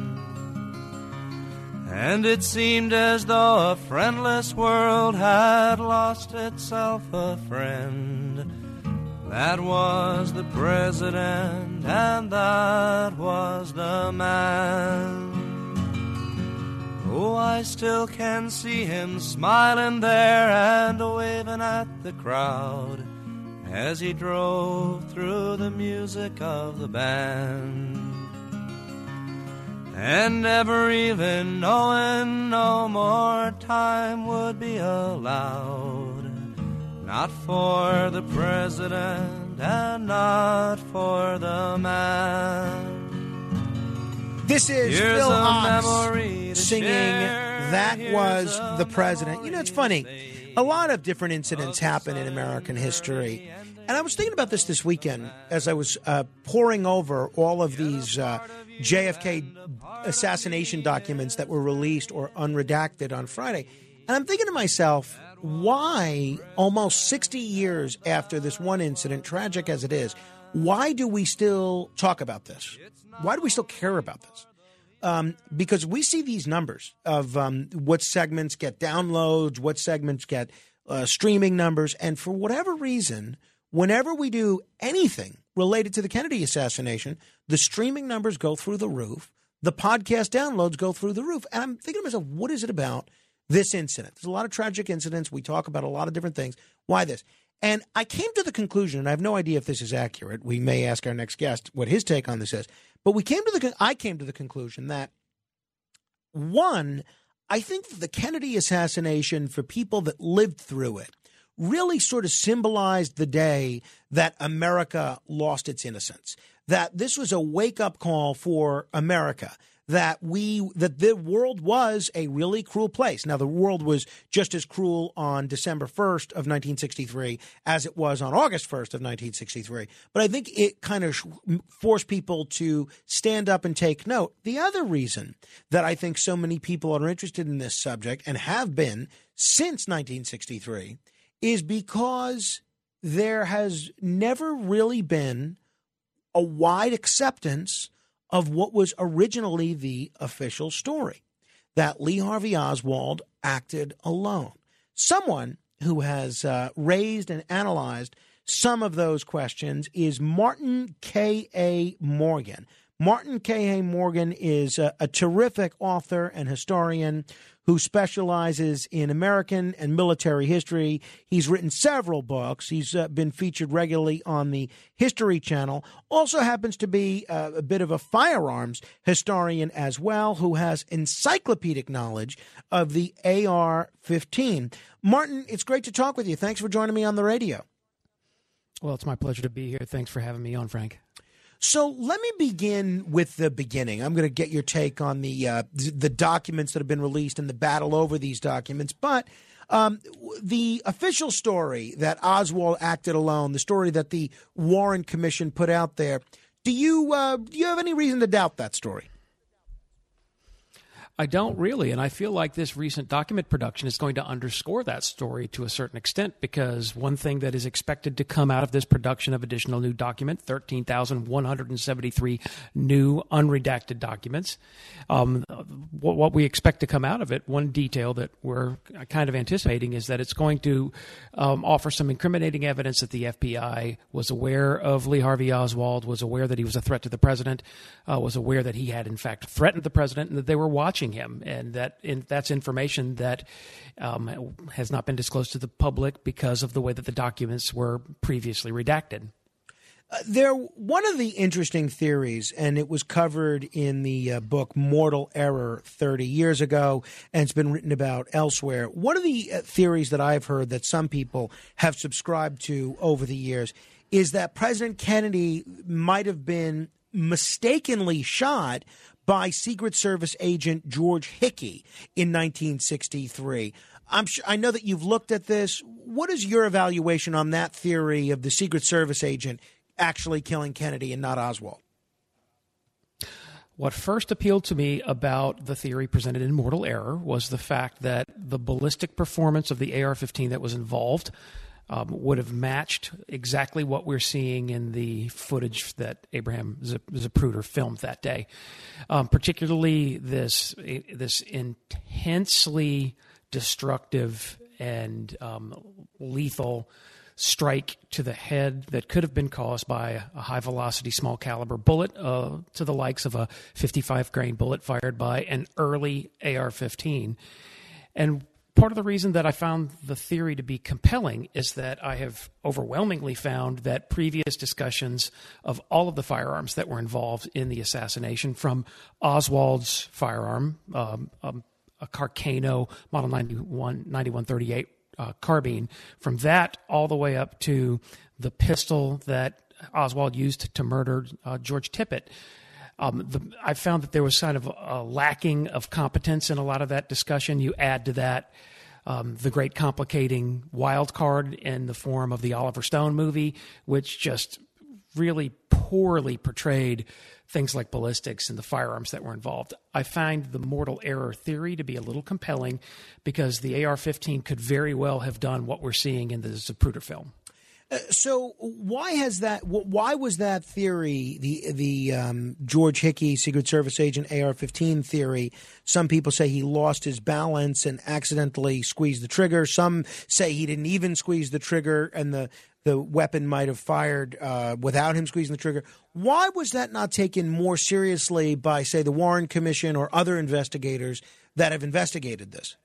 And it seemed as though a friendless world had lost itself a friend. That was the president, and that was the man. Oh, I still can see him smiling there and waving at the crowd as he drove through the music of the band. And never even knowing no more time would be allowed. Not for the president and not for the man. This is Here's Phil Ochs singing. That Here's Was the President. You know, it's funny. A lot of different incidents happen in American history. And I was thinking about this this weekend as I was uh, poring over all of these uh, JFK assassination documents that were released or unredacted on Friday. And I'm thinking to myself, why, almost 60 years after this one incident, tragic as it is, why do we still talk about this? Why do we still care about this? Um, because we see these numbers of um, what segments get downloads, what segments get uh, streaming numbers, and for whatever reason, whenever we do anything related to the Kennedy assassination, the streaming numbers go through the roof, the podcast downloads go through the roof, and I'm thinking to myself, what is it about this incident? There's a lot of tragic incidents. We talk about a lot of different things. Why this? And I came to the conclusion, and I have no idea if this is accurate. We may ask our next guest what his take on this is. But we came to the I came to the conclusion that one, I think the Kennedy assassination for people that lived through it really sort of symbolized the day that America lost its innocence. That this was a wake up call for America. That we that the world was a really cruel place. Now the world was just as cruel on December 1st of 1963 as it was on August 1st of 1963. But I think it kind of forced people to stand up and take note. The other reason that I think so many people are interested in this subject and have been since 1963 is because there has never really been a wide acceptance of what was originally the official story that Lee Harvey Oswald acted alone. Someone who has uh, raised and analyzed some of those questions is Martin K.A. Morgan. Martin K.A. Morgan is a, a terrific author and historian who specializes in American and military history. He's written several books. He's uh, been featured regularly on the History Channel. Also happens to be uh, a bit of a firearms historian as well, who has encyclopedic knowledge of the AR 15. Martin, it's great to talk with you. Thanks for joining me on the radio. Well, it's my pleasure to be here. Thanks for having me on, Frank. So let me begin with the beginning. I'm going to get your take on the uh, the documents that have been released and the battle over these documents. But um, the official story that Oswald acted alone, the story that the Warren Commission put out there, do you uh, do you have any reason to doubt that story? I don't really, and I feel like this recent document production is going to underscore that story to a certain extent because one thing that is expected to come out of this production of additional new document, 13,173 new unredacted documents, um, what, what, we expect to come out of it, one detail that we're kind of anticipating is that it's going to um, offer some incriminating evidence that the FBI was aware of Lee Harvey Oswald, was aware that he was a threat to the president, uh, was aware that he had in fact threatened the president, and that they were watching him, and that in, that's information that um, has not been disclosed to the public because of the way that the documents were previously redacted. Uh, there, one of the interesting theories, and it was covered in the uh, book Mortal Error 30 years ago, and it's been written about elsewhere. One of the uh, theories that I've heard that some people have subscribed to over the years is that President Kennedy might have been mistakenly shot by Secret Service agent George Hickey in 1963. I'm sure, I know that you've looked at this. What is your evaluation on that theory of the Secret Service agent actually killing Kennedy and not Oswald? What first appealed to me about the theory presented in Mortal Error was the fact that the ballistic performance of the AR 15 that was involved um, would have matched exactly what we're seeing in the footage that Abraham Zapruder filmed that day. Um, particularly this this intensely destructive and um, lethal strike to the head that could have been caused by a high velocity small caliber bullet uh, to the likes of a 55 grain bullet fired by an early AR 15. And part of the reason that I found the theory to be compelling is that I have overwhelmingly found that previous discussions of all of the firearms that were involved in the assassination, from Oswald's firearm, um, um, a Carcano Model 91, 9138 uh, carbine, from that all the way up to the pistol that Oswald used to murder uh, George Tippit. Um, the, I found that there was kind of a, lacking of competence in a lot of that discussion. You add to that um, the great complicating wild card in the form of the Oliver Stone movie, which just really poorly portrayed things like ballistics and the firearms that were involved. I find the mortal error theory to be a little compelling because the AR 15 could very well have done what we're seeing in the Zapruder film. Uh, so why has that? Why was that theory the the um, George Hickey Secret Service agent AR-15 theory? Some people say he lost his balance and accidentally squeezed the trigger. Some say he didn't even squeeze the trigger and the the weapon might have fired uh, without him squeezing the trigger. Why was that not taken more seriously by, say, the Warren Commission or other investigators that have investigated this?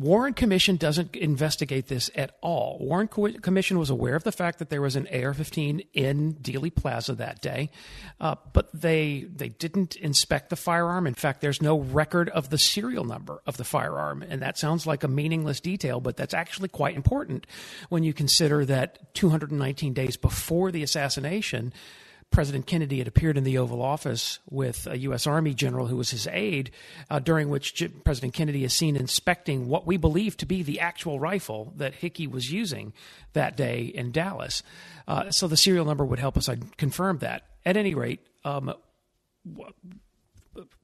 Warren Commission doesn't investigate this at all. Warren Co- Commission was aware of the fact that there was an AR-15 in Dealey Plaza that day, uh, but they they didn't inspect the firearm. In fact, there's no record of the serial number of the firearm, and that sounds like a meaningless detail, but that's actually quite important when you consider that 219 days before the assassination. President Kennedy had appeared in the Oval Office with a U.S. Army general who was his aide, uh, during which J- President Kennedy is seen inspecting what we believe to be the actual rifle that Hickey was using that day in Dallas. Uh, so the serial number would help us I confirm that. At any rate, um,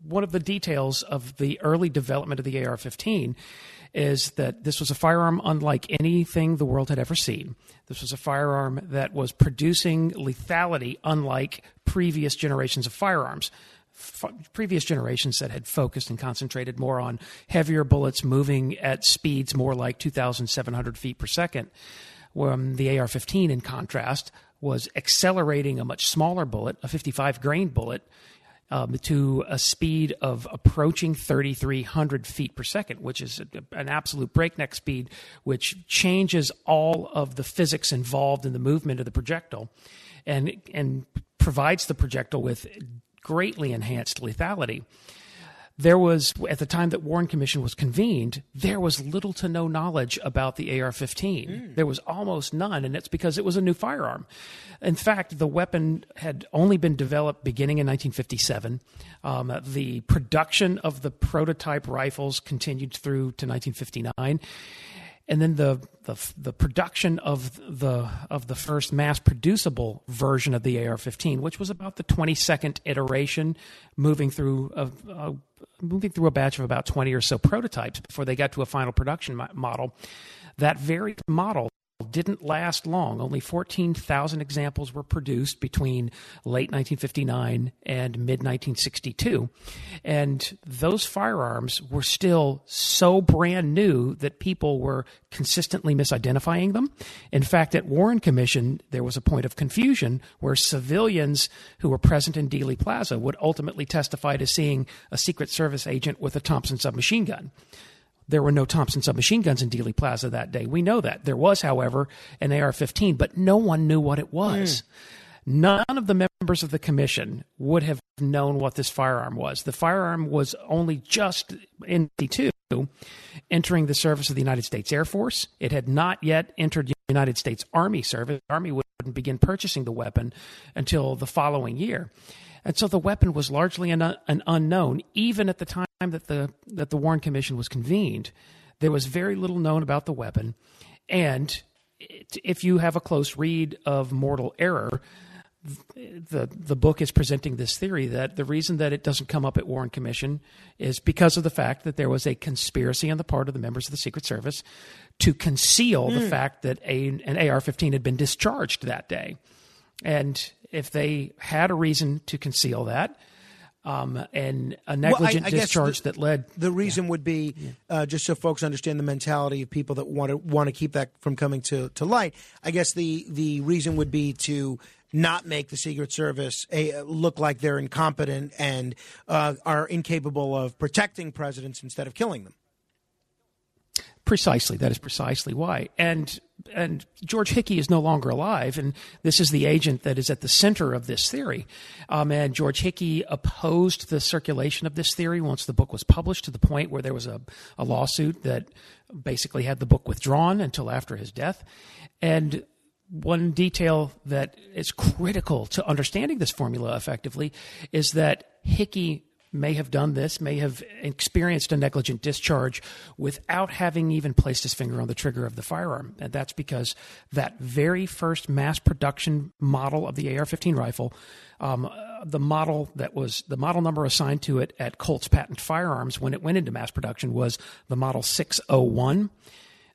one of the details of the early development of the AR 15 is that this was a firearm unlike anything the world had ever seen. This was a firearm that was producing lethality unlike previous generations of firearms. F- previous generations that had focused and concentrated more on heavier bullets moving at speeds more like 2,700 feet per second. When the AR 15, in contrast, was accelerating a much smaller bullet, a 55 grain bullet, um, to a speed of approaching 3,300 feet per second, which is a, an absolute breakneck speed, which changes all of the physics involved in the movement of the projectile and, and provides the projectile with greatly enhanced lethality there was at the time that Warren Commission was convened, there was little to no knowledge about the AR-15. Mm. There was almost none, and it's because it was a new firearm. In fact, the weapon had only been developed beginning in 1957. Um, the production of the prototype rifles continued through to 1959 and then the, the the production of the of the first mass producible version of the AR-15, which was about the 22nd iteration, moving through a, a, moving through a batch of about 20 or so prototypes before they got to a final production model. That very model didn't last long. Only 14,000 examples were produced between late 1959 and mid 1962. And those firearms were still so brand new that people were consistently misidentifying them. In fact, at Warren Commission, there was a point of confusion where civilians who were present in Dealey Plaza would ultimately testify to seeing a Secret Service agent with a Thompson submachine gun. There were no Thompson submachine guns in Dealey Plaza that day. We know that. There was, however, an AR 15, but no one knew what it was. Mm. None of the members of the commission would have known what this firearm was. The firearm was only just in 2 entering the service of the United States Air Force. It had not yet entered the United States Army service. The Army wouldn't begin purchasing the weapon until the following year. And so the weapon was largely an, an unknown, even at the time that the that the Warren Commission was convened. There was very little known about the weapon, and if you have a close read of Mortal Error, the the book is presenting this theory that the reason that it doesn't come up at Warren Commission is because of the fact that there was a conspiracy on the part of the members of the Secret Service to conceal the Mm. fact that a, an AR-15 had been discharged that day, and if they had a reason to conceal that. Um, and a Well, I- negligent I discharge the- that led The reason would be uh, just so folks understand the mentality of people that want to want to keep that from coming to, to light. I guess the the reason would be to not make the Secret Service a, look like they're incompetent and uh, are incapable of protecting presidents instead of killing them. Precisely, that is precisely why. And and George Hickey is no longer alive, and this is the agent that is at the center of this theory. Um, and George Hickey opposed the circulation of this theory once the book was published, to the point where there was a, a lawsuit that basically had the book withdrawn until after his death. And one detail that is critical to understanding this formula effectively is that Hickey may have done this, may have experienced a negligent discharge without having even placed his finger on the trigger of the firearm. And that's because that very first mass production model of the AR 15 rifle, um, uh, the model that was the model number assigned to it at Colt's Patent Firearms when it went into mass production was the Model 601.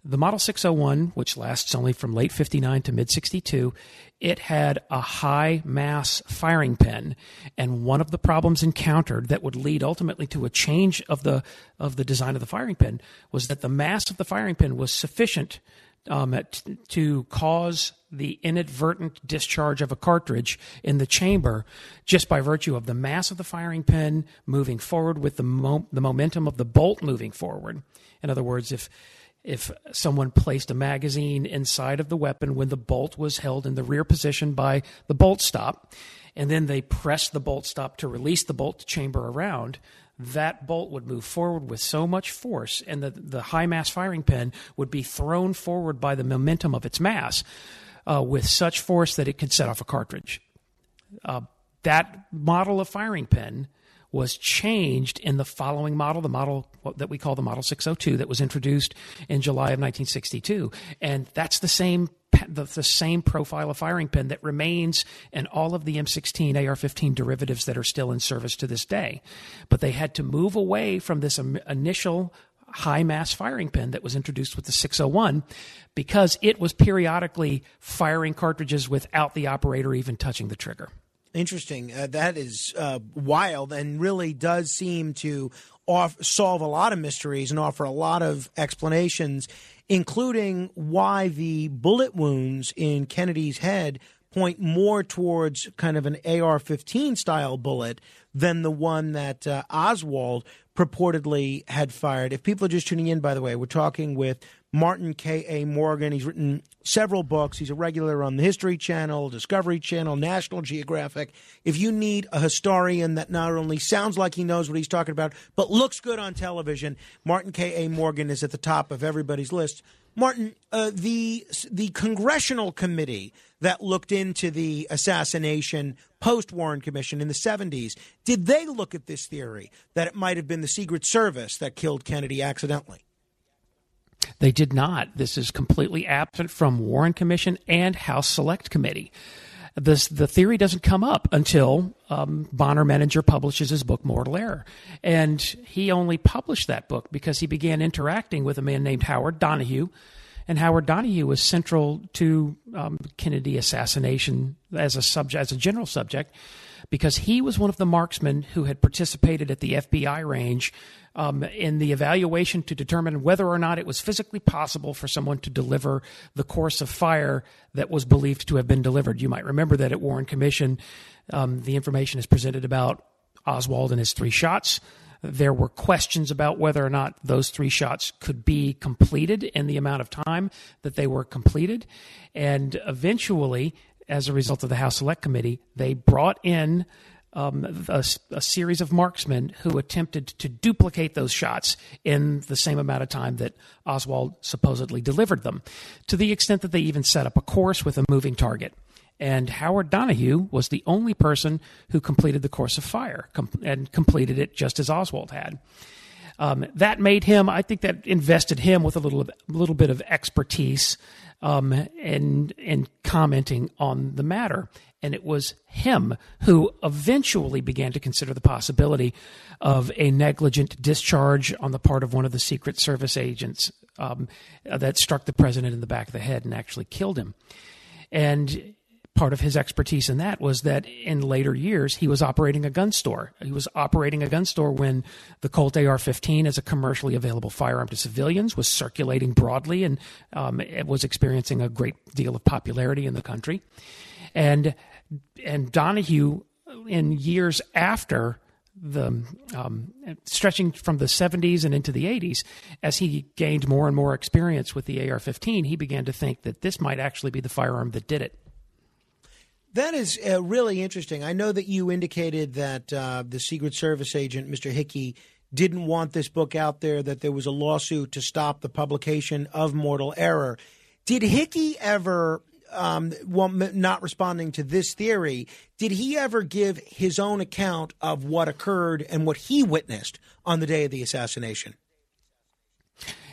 The Model 601, which lasts only from late 59 to mid 62, it had a high mass firing pin. And one of the problems encountered that would lead ultimately to a change of the, of the design of the firing pin was that the mass of the firing pin was sufficient um, t- to cause the inadvertent discharge of a cartridge in the chamber just by virtue of the mass of the firing pin moving forward with the, mo- the momentum of the bolt moving forward. In other words, if if someone placed a magazine inside of the weapon when the bolt was held in the rear position by the bolt stop, and then they pressed the bolt stop to release the bolt chamber around, that bolt would move forward with so much force, and the, the high mass firing pin would be thrown forward by the momentum of its mass uh, with such force that it could set off a cartridge. Uh, that model of firing pin was changed in the following model, the model that we call the Model 602 that was introduced in July of 1962. And that's the same the, the same profile of firing pin that remains in all of the M16 AR-15 derivatives that are still in service to this day. But they had to move away from this initial high mass firing pin that was introduced with the 601 because it was periodically firing cartridges without the operator even touching the trigger. Interesting. Uh, that is uh, wild and really does seem to off- solve a lot of mysteries and offer a lot of explanations, including why the bullet wounds in Kennedy's head point more towards kind of an AR 15 style bullet than the one that uh, Oswald purportedly had fired. If people are just tuning in, by the way, we're talking with Martin K.A. Morgan. He's written several books. He's a regular on the History Channel, Discovery Channel, National Geographic. If you need a historian that not only sounds like he knows what he's talking about, but looks good on television, Martin K.A. Morgan is at the top of everybody's list. Martin, uh, the the congressional committee that looked into the assassination post Warren Commission in the 70s, did they look at this theory that it might have been the Secret Service that killed Kennedy accidentally? They did not. This is completely absent from Warren Commission and House Select Committee. This, the theory doesn't come up until um, Bonar Menninger publishes his book Mortal Error, and he only published that book because he began interacting with a man named Howard Donahue, and Howard Donahue was central to um, Kennedy assassination as a subject, as a general subject, because he was one of the marksmen who had participated at the FBI range um, in the evaluation to determine whether or not it was physically possible for someone to deliver the course of fire that was believed to have been delivered. You might remember that at Warren Commission, um, the information is presented about Oswald and his three shots. There were questions about whether or not those three shots could be completed in the amount of time that they were completed. And eventually, as a result of the House Select Committee, they brought in um, a, a, series of marksmen who attempted to duplicate those shots in the same amount of time that Oswald supposedly delivered them, to the extent that they even set up a course with a moving target. And Howard Donahue was the only person who completed the course of fire com- and completed it just as Oswald had. Um, that made him, I think, that invested him with a little, a little bit of expertise um, and and commenting on the matter. And it was him who eventually began to consider the possibility of a negligent discharge on the part of one of the Secret Service agents um, that struck the president in the back of the head and actually killed him. And part of his expertise in that was that in later years he was operating a gun store. He was operating a gun store when the Colt AR-15, as a commercially available firearm to civilians, was circulating broadly and um, it was experiencing a great deal of popularity in the country. And and Donahue, in years after the um, stretching from the 70s and into the 80s, as he gained more and more experience with the AR-15, he began to think that this might actually be the firearm that did it. That is uh, really interesting. I know that you indicated that uh, the Secret Service agent, Mr. Hickey, didn't want this book out there, that there was a lawsuit to stop the publication of Mortal Error. Did Hickey ever, um, well, not responding to this theory, did he ever give his own account of what occurred and what he witnessed on the day of the assassination?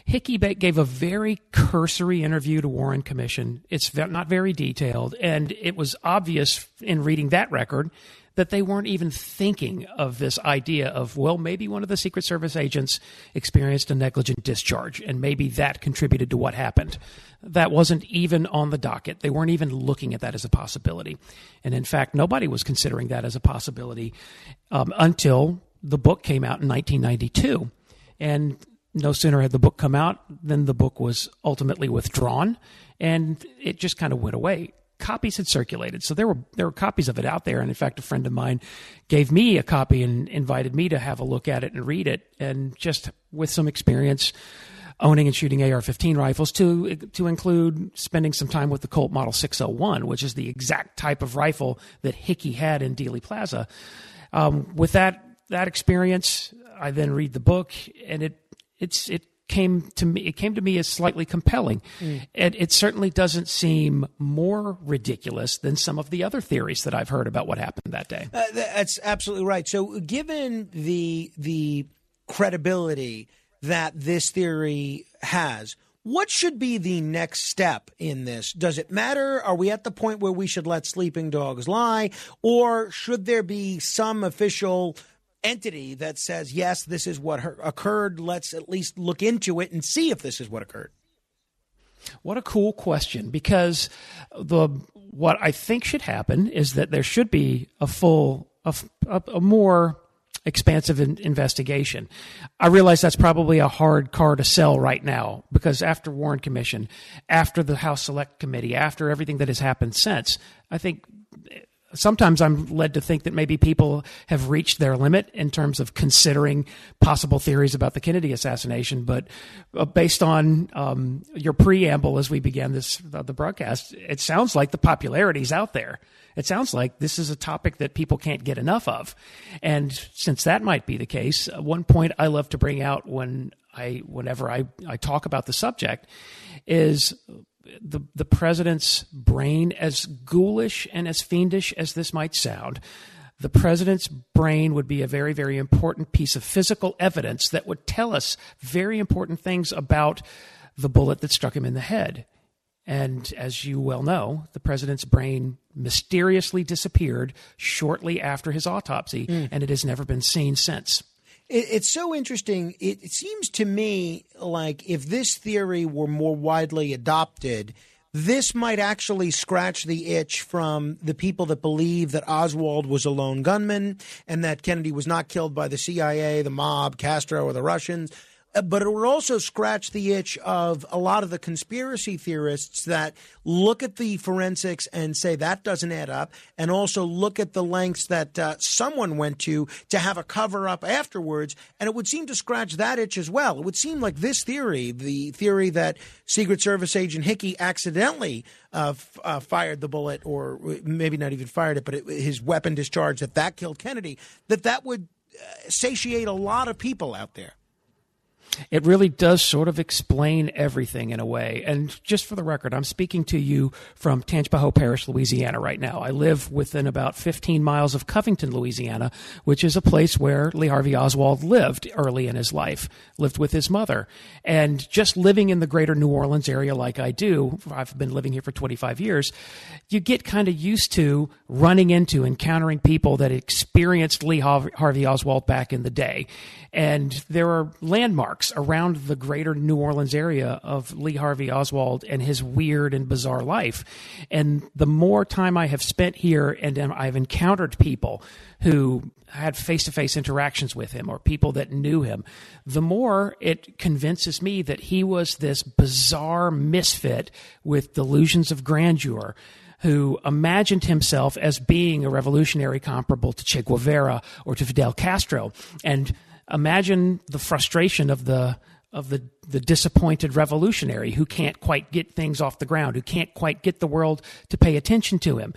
Hickey gave a very cursory interview to Warren Commission. It's not very detailed, and it was obvious in reading that record that they weren't even thinking of this idea of, well, maybe one of the Secret Service agents experienced a negligent discharge, and maybe that contributed to what happened. That wasn't even on the docket. They weren't even looking at that as a possibility. And in fact, nobody was considering that as a possibility um, until the book came out in 1992. And no sooner had the book come out than the book was ultimately withdrawn, and it just kind of went away. Copies had circulated, so there were there were copies of it out there. And in fact, a friend of mine gave me a copy and invited me to have a look at it and read it. And just with some experience owning and shooting AR-15 rifles, to to include spending some time with the Colt Model 601, which is the exact type of rifle that Hickey had in Dealey Plaza. Um, with that that experience, I then read the book, and it it's it came to me it came to me as slightly compelling mm. and it certainly doesn't seem more ridiculous than some of the other theories that I've heard about what happened that day. Uh, that's absolutely right. So given the the credibility that this theory has, what should be the next step in this? Does it matter? Are we at the point where we should let sleeping dogs lie or should there be some official entity that says, yes, this is what occurred. Let's at least look into it and see if this is what occurred. What a cool question because the what I think should happen is that there should be a full a, a more expansive in, investigation. I realize that's probably a hard car to sell right now because after Warren Commission, after the House Select Committee, after everything that has happened since, I think sometimes I'm led to think that maybe people have reached their limit in terms of considering possible theories about the Kennedy assassination. But uh, based on um, your preamble as we began this uh, the broadcast, it sounds like the popularity is out there. It sounds like this is a topic that people can't get enough of. And since that might be the case, uh, one point I love to bring out when I whenever I, I talk about the subject is the the president's brain, as ghoulish and as fiendish as this might sound, the president's brain would be a very, very important piece of physical evidence that would tell us very important things about the bullet that struck him in the head. And as you well know, the president's brain mysteriously disappeared shortly after his autopsy, mm. and it has never been seen since. It, it's so interesting. It, it seems to me like if this theory were more widely adopted, this might actually scratch the itch from the people that believe that Oswald was a lone gunman and that Kennedy was not killed by the CIA, the mob, Castro, or the Russians. Uh, but it would also scratch the itch of a lot of the conspiracy theorists that look at the forensics and say that doesn't add up, and also look at the lengths that uh, someone went to to have a cover up afterwards. And it would seem to scratch that itch as well. It would seem like this theory, the theory that Secret Service agent Hickey accidentally uh, f- uh, fired the bullet, or maybe not even fired it, but it, his weapon discharged, that that killed Kennedy, that that would uh, satiate a lot of people out there. It really does sort of explain everything in a way. And just for the record, I'm speaking to you from Tangipahoa Parish, Louisiana, right now. I live within about 15 miles of Covington, Louisiana, which is a place where Lee Harvey Oswald lived early in his life, lived with his mother. And just living in the greater New Orleans area like I do, I've been living here for 25 years, you get kind of used to running into, encountering people that experienced Lee Harvey Oswald back in the day. And there are landmarks around the greater New Orleans area of Lee Harvey Oswald and his weird and bizarre life. And the more time I have spent here and I've encountered people who had face to face interactions with him or people that knew him, the more it convinces me that he was this bizarre misfit with delusions of grandeur who imagined himself as being a revolutionary comparable to Che Guevara or to Fidel Castro. And imagine the frustration of the of the, the disappointed revolutionary who can't quite get things off the ground, who can't quite get the world to pay attention to him.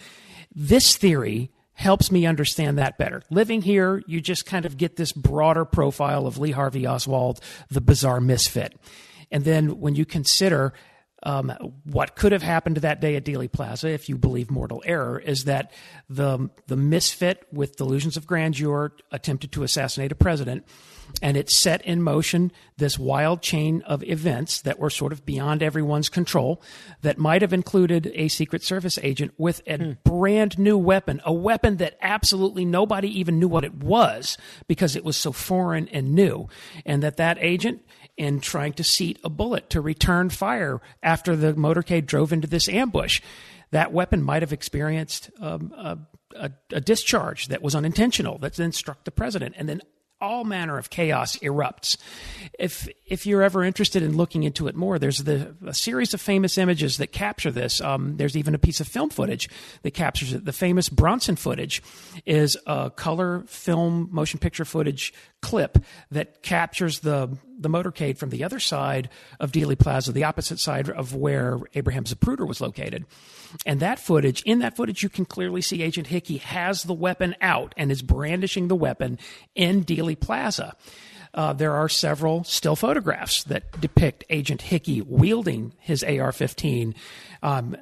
This theory helps me understand that better. Living here, you just kind of get this broader profile of Lee Harvey Oswald, the bizarre misfit. And then when you consider um, what could have happened that day at Dealey Plaza, if you believe mortal error, is that the the misfit with delusions of grandeur attempted to assassinate a president, and it set in motion this wild chain of events that were sort of beyond everyone's control, that might have included a Secret Service agent with a hmm. brand new weapon, a weapon that absolutely nobody even knew what it was because it was so foreign and new, and that that agent in trying to seat a bullet to return fire after the motorcade drove into this ambush. That weapon might have experienced um, a, a, a discharge that was unintentional that then struck the president. And then all manner of chaos erupts. If if you're ever interested in looking into it more, there's the, a series of famous images that capture this. Um, there's even a piece of film footage that captures it. The famous Bronson footage is a color film motion picture footage clip that captures the the motorcade from the other side of Dealey Plaza, the opposite side of where Abraham Zapruder was located. And that footage, in that footage, you can clearly see Agent Hickey has the weapon out and is brandishing the weapon in Dealey Plaza. Uh, there are several still photographs that depict Agent Hickey wielding his AR 15. Um,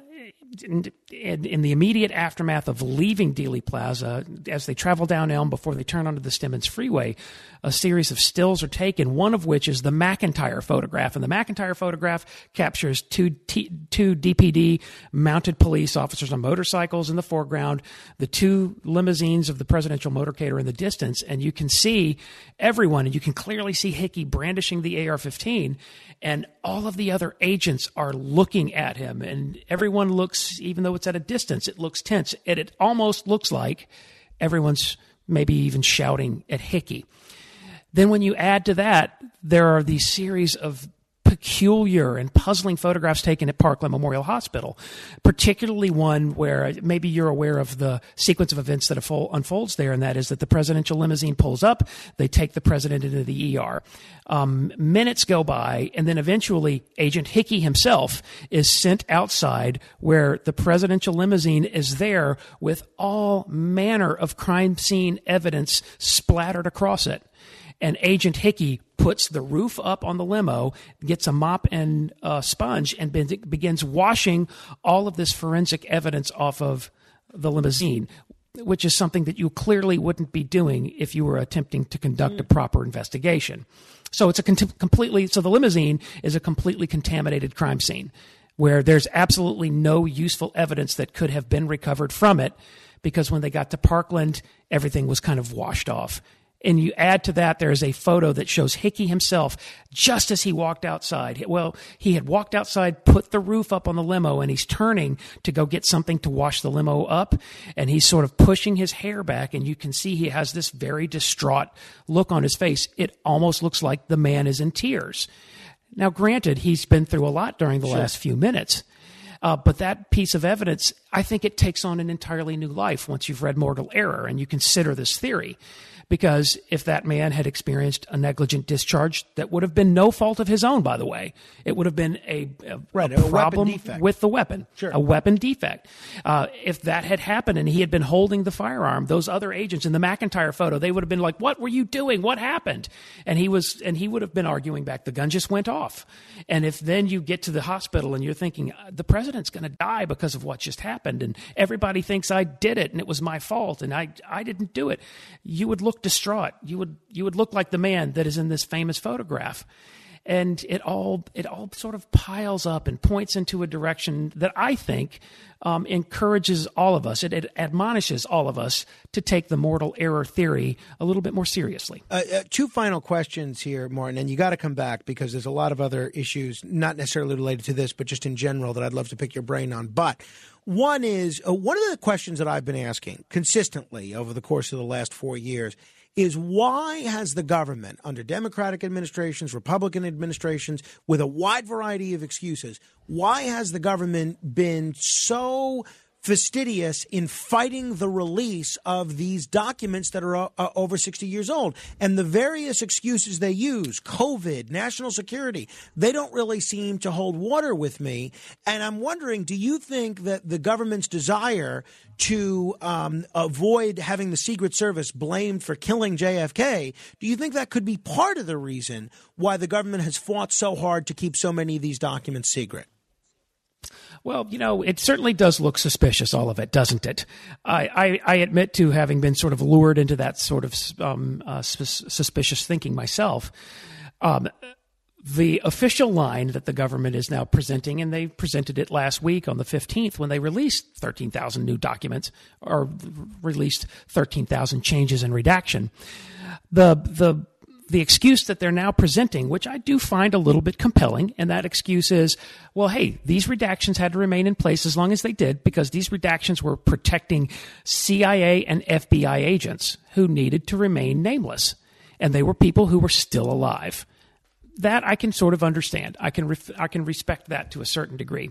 in, in, the immediate aftermath of leaving Dealey Plaza, as they travel down Elm before they turn onto the Stemmons Freeway, a series of stills are taken, one of which is the McIntyre photograph. And the McIntyre photograph captures two, T, two DPD mounted police officers on motorcycles in the foreground, the two limousines of the presidential motorcade are in the distance, and you can see everyone, and you can clearly see Hickey brandishing the AR 15 and all of the other agents are looking at him and everyone looks even though it's at a distance it looks tense and it almost looks like everyone's maybe even shouting at hickey. Then when you add to that there are these series of peculiar and puzzling photographs taken at Parkland Memorial Hospital, particularly one where maybe you're aware of the sequence of events that unfolds there, and that is that the presidential limousine pulls up, they take the president into the ER. Um, minutes go by, and then eventually Agent Hickey himself is sent outside where the presidential limousine is there with all manner of crime scene evidence splattered across it and Agent Hickey puts the roof up on the limo, gets a mop and a sponge, and begins washing all of this forensic evidence off of the limousine, which is something that you clearly wouldn't be doing if you were attempting to conduct a mm. proper investigation. So it's a completely so the limousine is a completely contaminated crime scene where there's absolutely no useful evidence that could have been recovered from it because when they got to Parkland everything was kind of washed off and you add to that, there is a photo that shows Hickey himself just as he walked outside. Well, he had walked outside, put the roof up on the limo, and he's turning to go get something to wash the limo up. And he's sort of pushing his hair back, and you can see he has this very distraught look on his face. It almost looks like the man is in tears. Now, granted, he's been through a lot during the sure. last few minutes. Uh, but that piece of evidence, I think it takes on an entirely new life once you've read Mortal Error and you consider this theory. Because if that man had experienced a negligent discharge, that would have been no fault of his own, by the way. It would have been a, a, Right, a problem defect. with the weapon, Sure. a weapon defect. Uh, if that had happened and he had been holding the firearm, those other agents in the McIntyre photo, they would have been like, "What were you doing? What happened?" And he was, and he would have been arguing back. The gun just went off. And if then you get to the hospital and you're thinking "Uh, the president's going to die because of what just happened, and everybody thinks I did it and it was my fault and I I didn't do it, you would look distraught. You would you would look like the man that is in this famous photograph and it all it all sort of piles up and points into a direction that I think um, encourages all of us. It, it admonishes all of us to take the mortal error theory a little bit more seriously. Uh, uh, two final questions here, Martin, and you got to come back because there's a lot of other issues, not necessarily related to this, but just in general that I'd love to pick your brain on. But one is uh, one of the questions that I've been asking consistently over the course of the last four years is why has the government, under Democratic administrations, Republican administrations, with a wide variety of excuses, why has the government been so fastidious in fighting the release of these documents that are uh, uh, over 60 years old. And the various excuses they use, COVID, national security, they don't really seem to hold water with me. And I'm wondering, do you think that the government's desire to um, avoid having the Secret Service blamed for killing JFK, do you think that could be part of the reason why the government has fought so hard to keep so many of these documents secret? Well, you know, it certainly does look suspicious, all of it, doesn't it? I, I, I admit to having been sort of lured into that sort of um, uh, sus- suspicious thinking myself. Um, the official line that the government is now presenting, and they presented it last week on the 15th when they released 13,000 new documents or released 13,000 changes in redaction. The, the, the excuse that they're now presenting, which I do find a little bit compelling, and that excuse is, well, hey, these redactions had to remain in place as long as they did because these redactions were protecting CIA and FBI agents who needed to remain nameless. And they were people who were still alive that I can sort of understand. I can I can respect that to a certain degree.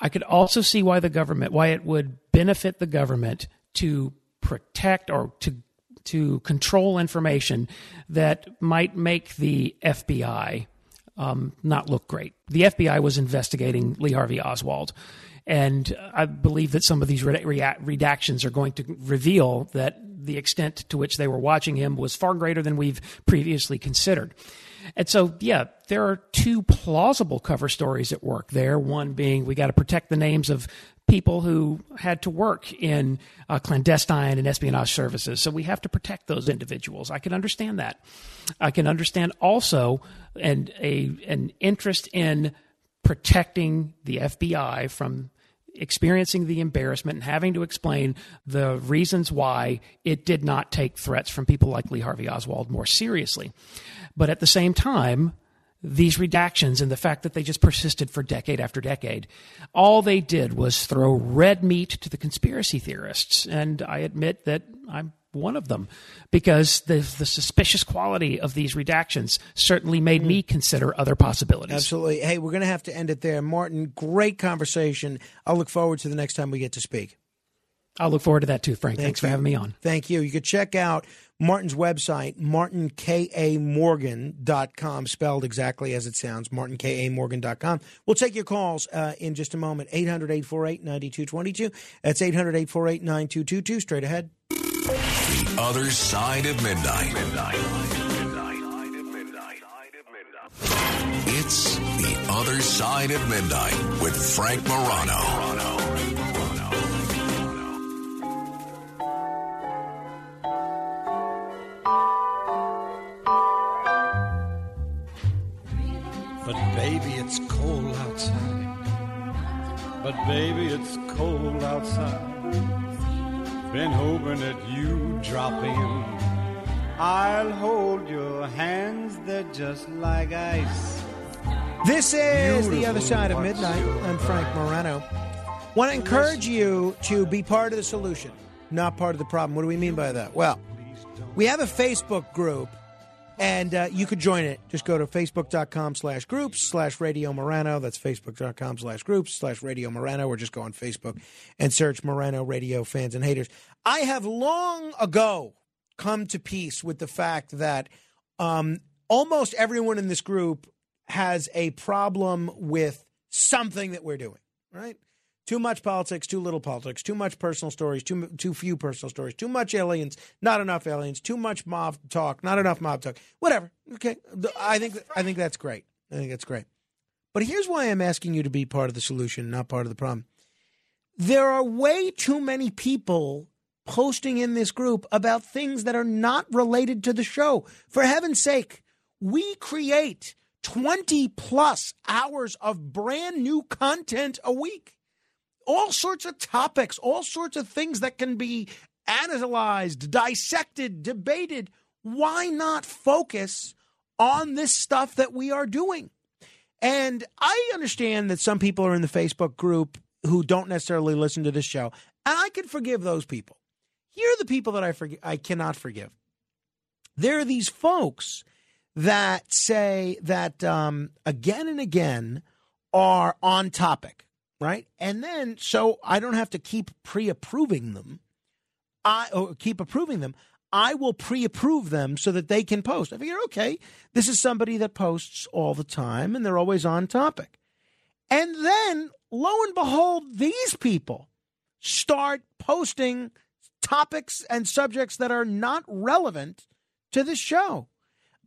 I could also see why the government why it would benefit the government to protect or to to control information that might make the FBI um, not look great. The FBI was investigating Lee Harvey Oswald. And I believe that some of these redactions are going to reveal that the extent to which they were watching him was far greater than we've previously considered. And so, yeah, there are two plausible cover stories at work there. One being we got to protect the names of people who had to work in uh, clandestine and espionage services. So we have to protect those individuals. I can understand that. I can understand also and a an interest in protecting the FBI from experiencing the embarrassment and having to explain the reasons why it did not take threats from people like Lee Harvey Oswald more seriously. But at the same time, these redactions and the fact that they just persisted for decade after decade, all they did was throw red meat to the conspiracy theorists. And I admit that I'm one of them because the, the suspicious quality of these redactions certainly made me consider other possibilities. Absolutely. Hey, we're going to have to end it there. Martin, great conversation. I'll look forward to the next time we get to speak. I'll look forward to that too, Frank. Thank Thanks for having me on. Thank you. You could check out Martin's website, martinkamorgan.com, spelled exactly as it sounds, martinkamorgan.com. We'll take your calls uh, in just a moment. 800 848 9222. That's 800 848 9222. Straight ahead. The other side of midnight. It's the other side of midnight with Frank Morano. But baby, it's cold outside. But baby, it's cold outside. Been hoping that you drop in. I'll hold your hands, they're just like ice. This is The Other Side of Midnight. I'm Frank Morano. Want to encourage you to be part of the solution, not part of the problem. What do we mean by that? Well, we have a Facebook group And uh, you could join it. Just go to facebook.com slash groups slash Radio Morano. That's facebook.com slash groups slash Radio Morano, or just go on Facebook and search Morano Radio fans and haters. I have long ago come to peace with the fact that um, almost everyone in this group has a problem with something that we're doing, right? Too much politics, too little politics, too much personal stories, too too few personal stories, too much aliens, not enough aliens, too much mob talk, not enough mob talk. Whatever. Okay, I think I think that's great. I think that's great. But here's why I'm asking you to be part of the solution, not part of the problem. There are way too many people posting in this group about things that are not related to the show. For heaven's sake, we create 20 plus hours of brand new content a week. All sorts of topics, all sorts of things that can be analyzed, dissected, debated. Why not focus on this stuff that we are doing? And I understand that some people are in the Facebook group who don't necessarily listen to this show, and I can forgive those people. Here are the people that I forg- I cannot forgive. There are these folks that say that um, again and again are on topic, right? And then so I don't have to keep pre-approving them. I or keep approving them. I will pre-approve them so that they can post. I figure, okay, this is somebody that posts all the time and they're always on topic. And then lo and behold, these people start posting topics and subjects that are not relevant to the show.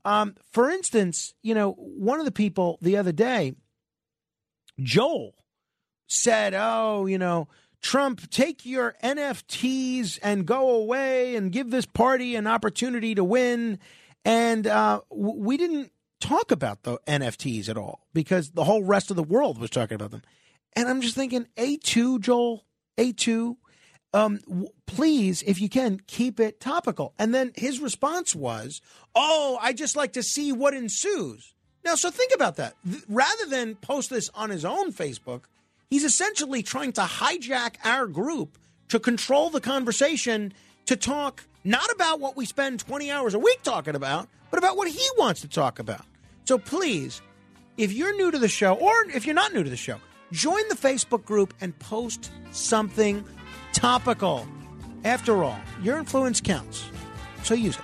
Um, for instance, you know, one of the people the other day, Joel, said, Oh, you know, Trump, take your NFTs and go away and give this party an opportunity to win. And uh, we didn't talk about the NFTs at all because the whole rest of the world was talking about them. And I'm just thinking, A2, Joel, A2, um, w- please, if you can, keep it topical. And then his response was, Oh, I just like to see what ensues. Now, so think about that. Th- Rather than post this on his own Facebook, he's essentially trying to hijack our group to control the conversation to talk not about what we spend 20 hours a week talking about, but about what he wants to talk about. So please, if you're new to the show, or if you're not new to the show, join the Facebook group and post something topical. After all, your influence counts. So use it.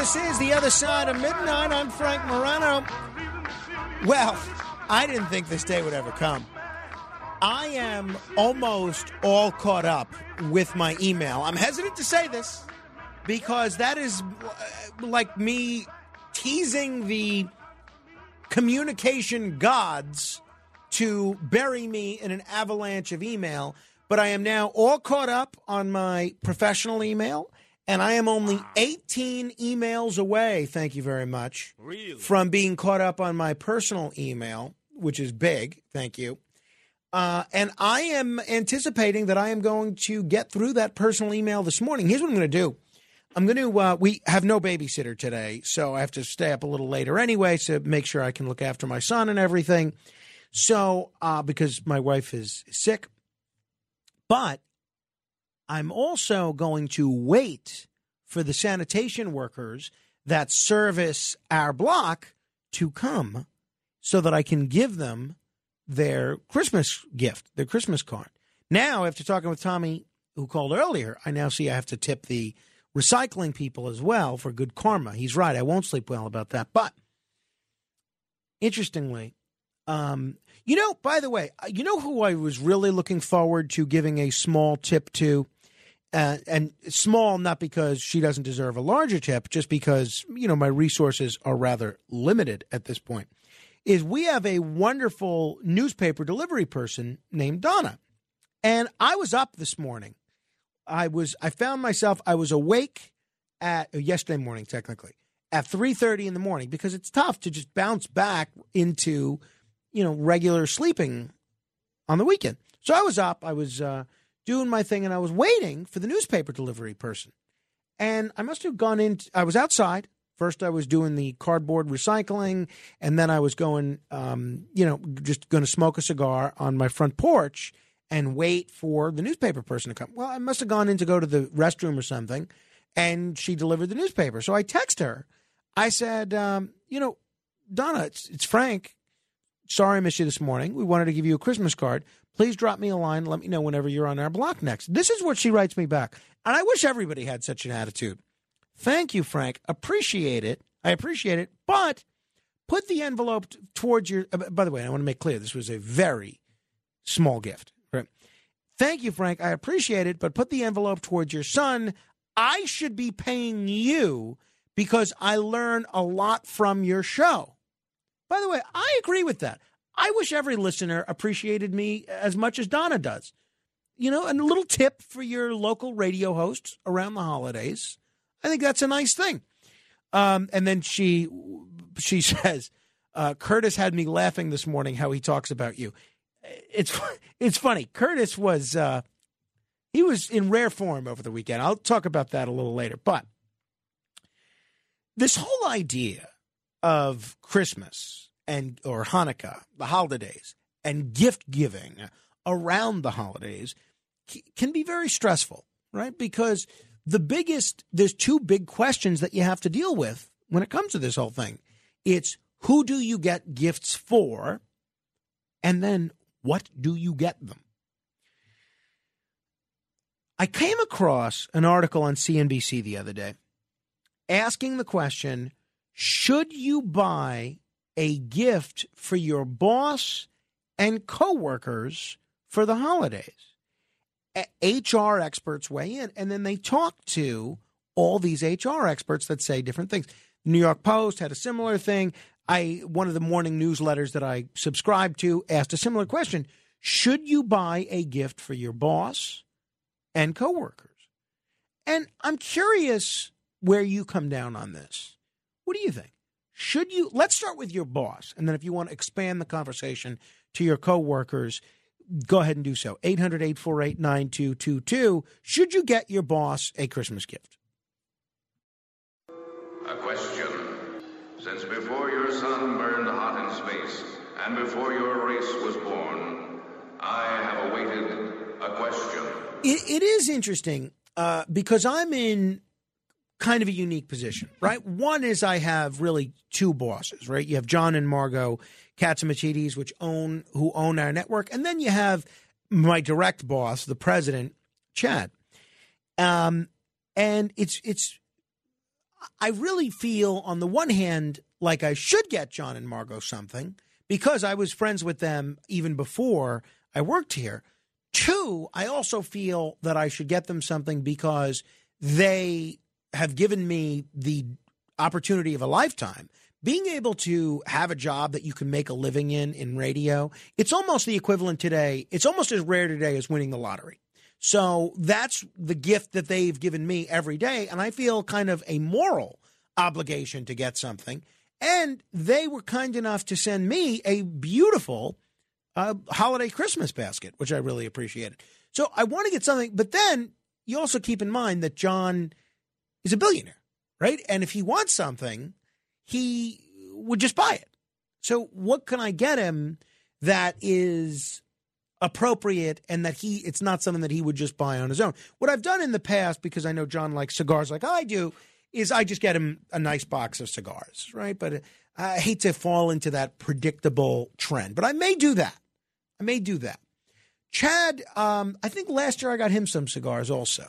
This is The Other Side of Midnight. I'm Frank Morano. Well, I didn't think this day would ever come. I am almost all caught up with my email. I'm hesitant to say this because that is uh, like me teasing the communication gods to bury me in an avalanche of email. But I am now all caught up on my professional email, and I am only 18 emails away, thank you very much, really? from being caught up on my personal email, which is big, thank you. Uh, and I am anticipating that I am going to get through that personal email this morning. Here's what I'm going to do. I'm going to, uh, we have no babysitter today, so I have to stay up a little later anyway to make sure I can look after my son and everything. So, uh, because my wife is sick. But I'm also going to wait for the sanitation workers that service our block to come so that I can give them their Christmas gift, their Christmas card. Now, after talking with Tommy, who called earlier, I now see I have to tip the recycling people as well for good karma. He's right. I won't sleep well about that. But interestingly, um, you know, by the way, uh, you know who I was really looking forward to giving a small tip to? Uh, and small, not because she doesn't deserve a larger tip, just because, you know, my resources are rather limited at this point, is we have a wonderful newspaper delivery person named Donna. And I was up this morning. I was, I found myself, I was awake at, uh, yesterday morning, technically, at 3.30 in the morning because it's tough to just bounce back into, you know, regular sleeping on the weekend. So I was up, I was uh, doing my thing, and I was waiting for the newspaper delivery person. And I must have gone in, I was outside. First, I was doing the cardboard recycling, and then I was going, um, you know, just going to smoke a cigar on my front porch and wait for the newspaper person to come. Well, I must have gone in to go to the restroom or something, and she delivered the newspaper. So I text her. I said, um, you know, Donna, it's, it's Frank. Sorry I missed you this morning. We wanted to give you a Christmas card. Please drop me a line. Let me know whenever you're on our block next. This is what she writes me back. And I wish everybody had such an attitude. Thank you, Frank. Appreciate it. I appreciate it. But put the envelope towards your. uh, By the way, I want to make clear this was a very small gift. Right? Thank you, Frank. I appreciate it. But put the envelope towards your son. I should be paying you because I learn a lot from your show. By the way, I agree with that. I wish every listener appreciated me as much as Donna does. You know, and a little tip for your local radio hosts around the holidays. I think that's a nice thing. Um, and then she she says, uh, Curtis had me laughing this morning how he talks about you. It's it's funny. Curtis was uh, he was in rare form over the weekend. I'll talk about that a little later. But this whole idea of Christmas and or Hanukkah, the holidays, and gift giving around the holidays can be very stressful, right? Because the biggest there's two big questions that you have to deal with when it comes to this whole thing. It's who do you get gifts for? And then what do you get them? I came across an article on CNBC the other day asking the question should you buy a gift for your boss and coworkers for the holidays? HR experts weigh in and then they talk to all these HR experts that say different things. The New York Post had a similar thing. I one of the morning newsletters that I subscribe to asked a similar question. Should you buy a gift for your boss and coworkers? And I'm curious where you come down on this. What do you think? Should you let's start with your boss and then if you want to expand the conversation to your coworkers, go ahead and do so. 800-848-9222. Should you get your boss a Christmas gift? A question. Since before your sun burned hot in space, and before your race was born, I have awaited a question. It, it is interesting uh, because I'm in kind of a unique position, right? One is I have really two bosses, right? You have John and Margo Catsimatidis, which own who own our network, and then you have my direct boss, the president, Chad. Um, and it's it's I really feel on the one hand like I should get John and Margot something because I was friends with them even before I worked here. Two, I also feel that I should get them something because they have given me the opportunity of a lifetime. Being able to have a job that you can make a living in in radio, it's almost the equivalent today. It's almost as rare today as winning the lottery. So that's the gift that they've given me every day. And I feel kind of a moral obligation to get something. And they were kind enough to send me a beautiful uh, holiday Christmas basket, which I really appreciated. So I want to get something, but then you also keep in mind that John is a billionaire, right? And if he wants something, he would just buy it. So what can I get him that is appropriate and that he it's not something that he would just buy on his own. What I've done in the past because I know John likes cigars like I do is I just get him a nice box of cigars, right? But I hate to fall into that predictable trend, but I may do that. I may do that. Chad, um, I think last year I got him some cigars also,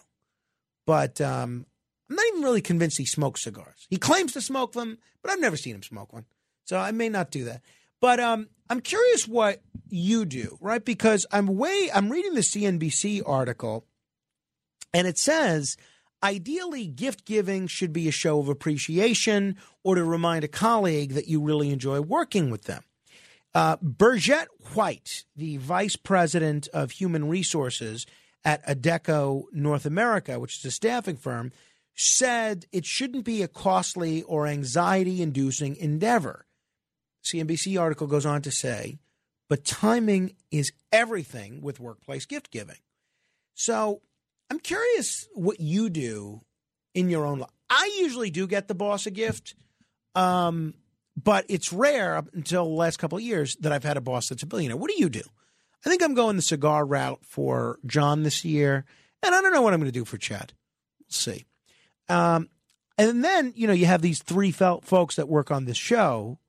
but um, I'm not even really convinced he smokes cigars. He claims to smoke them, but I've never seen him smoke one, so I may not do that. But um, I'm curious what you do, right? Because I'm way I'm reading the CNBC article, and it says ideally gift giving should be a show of appreciation or to remind a colleague that you really enjoy working with them. Uh, Burgett White, the vice president of human resources at Adecco North America, which is a staffing firm, said it shouldn't be a costly or anxiety inducing endeavor. CNBC article goes on to say, but timing is everything with workplace gift giving. So I'm curious what you do in your own life. I usually do get the boss a gift, um, but it's rare up until the last couple of years that I've had a boss that's a billionaire. What do you do? I think I'm going the cigar route for John this year, and I don't know what I'm going to do for Chad. We'll see. Um, and then you know you have these three folks that work on this show.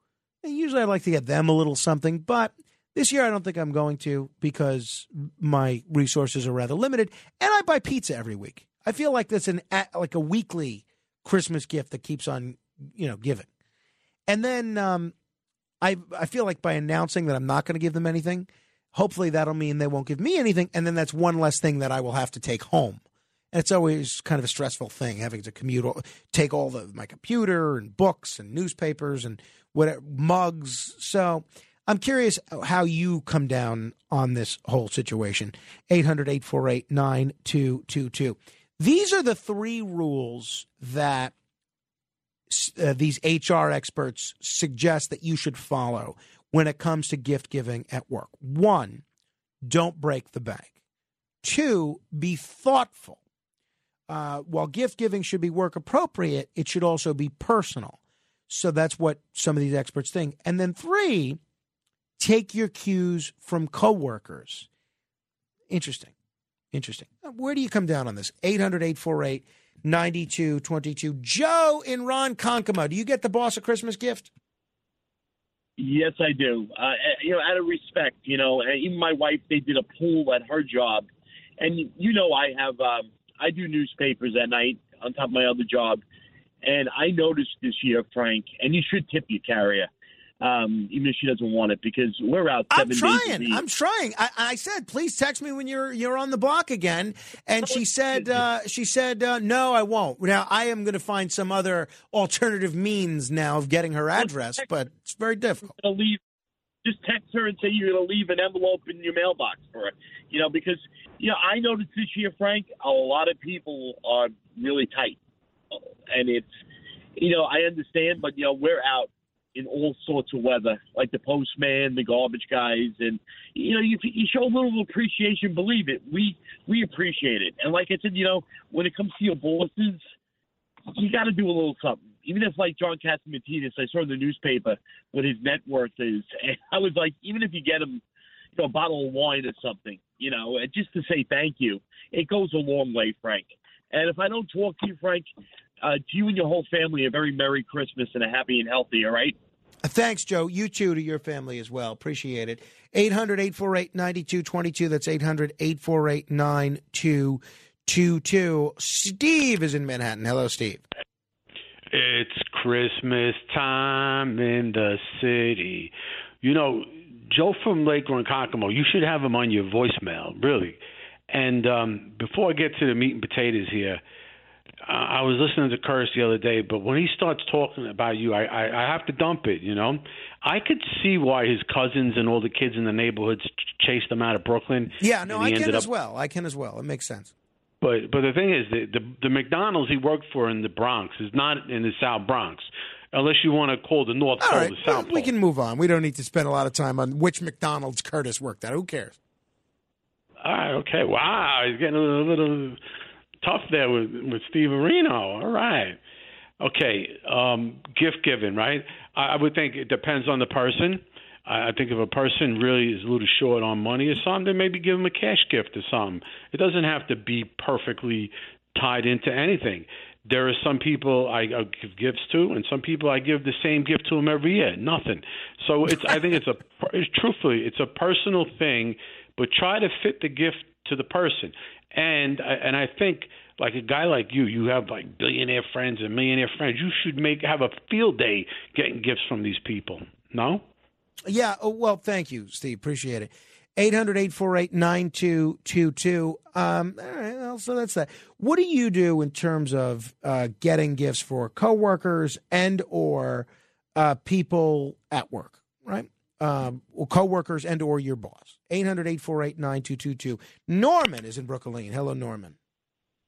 And usually I like to get them a little something, but this year I don't think I'm going to because my resources are rather limited, and I buy pizza every week. I feel like that's an like a weekly Christmas gift that keeps on you know giving. And then um, I I feel like by announcing that I'm not going to give them anything, hopefully that'll mean they won't give me anything, and then that's one less thing that I will have to take home. And it's always kind of a stressful thing having to commute, take all the my computer and books and newspapers and whatever mugs. So I'm curious how you come down on this whole situation. 800 848 9222. These are the three rules that uh, these HR experts suggest that you should follow when it comes to gift giving at work. One, don't break the bank. Two, be thoughtful uh, while gift giving should be work appropriate, it should also be personal. So that's what some of these experts think. And then three, take your cues from coworkers. Interesting. Interesting. Where do you come down on this? 800 848 9222. Joe in Ron Ronkonkoma, do you get the boss a Christmas gift? Yes, I do. Uh, you know, out of respect, you know, even my wife, they did a pool at her job. And, you know, I have. Um, I do newspapers at night on top of my other job, and I noticed this year, Frank, and you should tip your carrier. Um, even if she doesn't want it, because we're out. I'm Seven trying. I'm trying. I, I said, please text me when you're you're on the block again. And she said, uh, she said, uh, no, I won't. Now I am going to find some other alternative means now of getting her address, but it's very difficult. Gonna leave. Just text her and say you're going to leave an envelope in your mailbox for her. You know, because you know I noticed this year, Frank, a lot of people are really tight, and it's you know I understand, but you know we're out in all sorts of weather, like the postman, the garbage guys, and you know you, you show a little appreciation. Believe it, we we appreciate it. And like I said, you know when it comes to your bosses, you got to do a little something. Even if like John Catsimatidis, I saw in the newspaper what his net worth is, and I was like, even if you get him, you know, a bottle of wine or something, you know, just to say thank you, it goes a long way, Frank. And if I don't talk to you, Frank, uh, to you and your whole family, a very Merry Christmas and a happy and healthy, all right? Thanks, Joe. You too to your family as well. Appreciate it. 800 848 9222. That's 800 848 9222. Steve is in Manhattan. Hello, Steve. It's Christmas time in the city. You know, Joe from Lake Ronkonkoma, you should have him on your voicemail, really. And um, before I get to the meat and potatoes here, I was listening to Curtis the other day, but when he starts talking about you, I, I, I have to dump it. You know, I could see why his cousins and all the kids in the neighborhoods ch- chased him out of Brooklyn. Yeah, no, I can ended as up- well. I can as well. It makes sense. But but the thing is, the, the the McDonald's he worked for in the Bronx is not in the South Bronx, unless you want to call the North All Pole right, the South we Pole. can move on. We don't need to spend a lot of time on which McDonald's Curtis worked at. Who cares? All right, okay. Wow, he's getting a little, little tough there with with Steve Areno. All right. Okay, um, gift giving, right? I, I would think it depends on the person. I, I think if a person really is a little short on money or something, then maybe give them a cash gift or something. It doesn't have to be perfectly tied into anything. There are some people I, I give gifts to, and some people I give the same gift to them every year. Nothing. So it's. I think it's a. It's truthfully, it's a personal thing, but try to fit the gift to the person. And I- and I think like a guy like you, you have like billionaire friends and millionaire friends. You should make have a field day getting gifts from these people. No. Yeah. Oh, well, thank you, Steve. Appreciate it. 800 848 9222. Um, all right. Well, so that's that. What do you do in terms of uh, getting gifts for coworkers and or uh, people at work, right? Um, or coworkers and or your boss. 800 848 9222. Norman is in Brooklyn. Hello, Norman.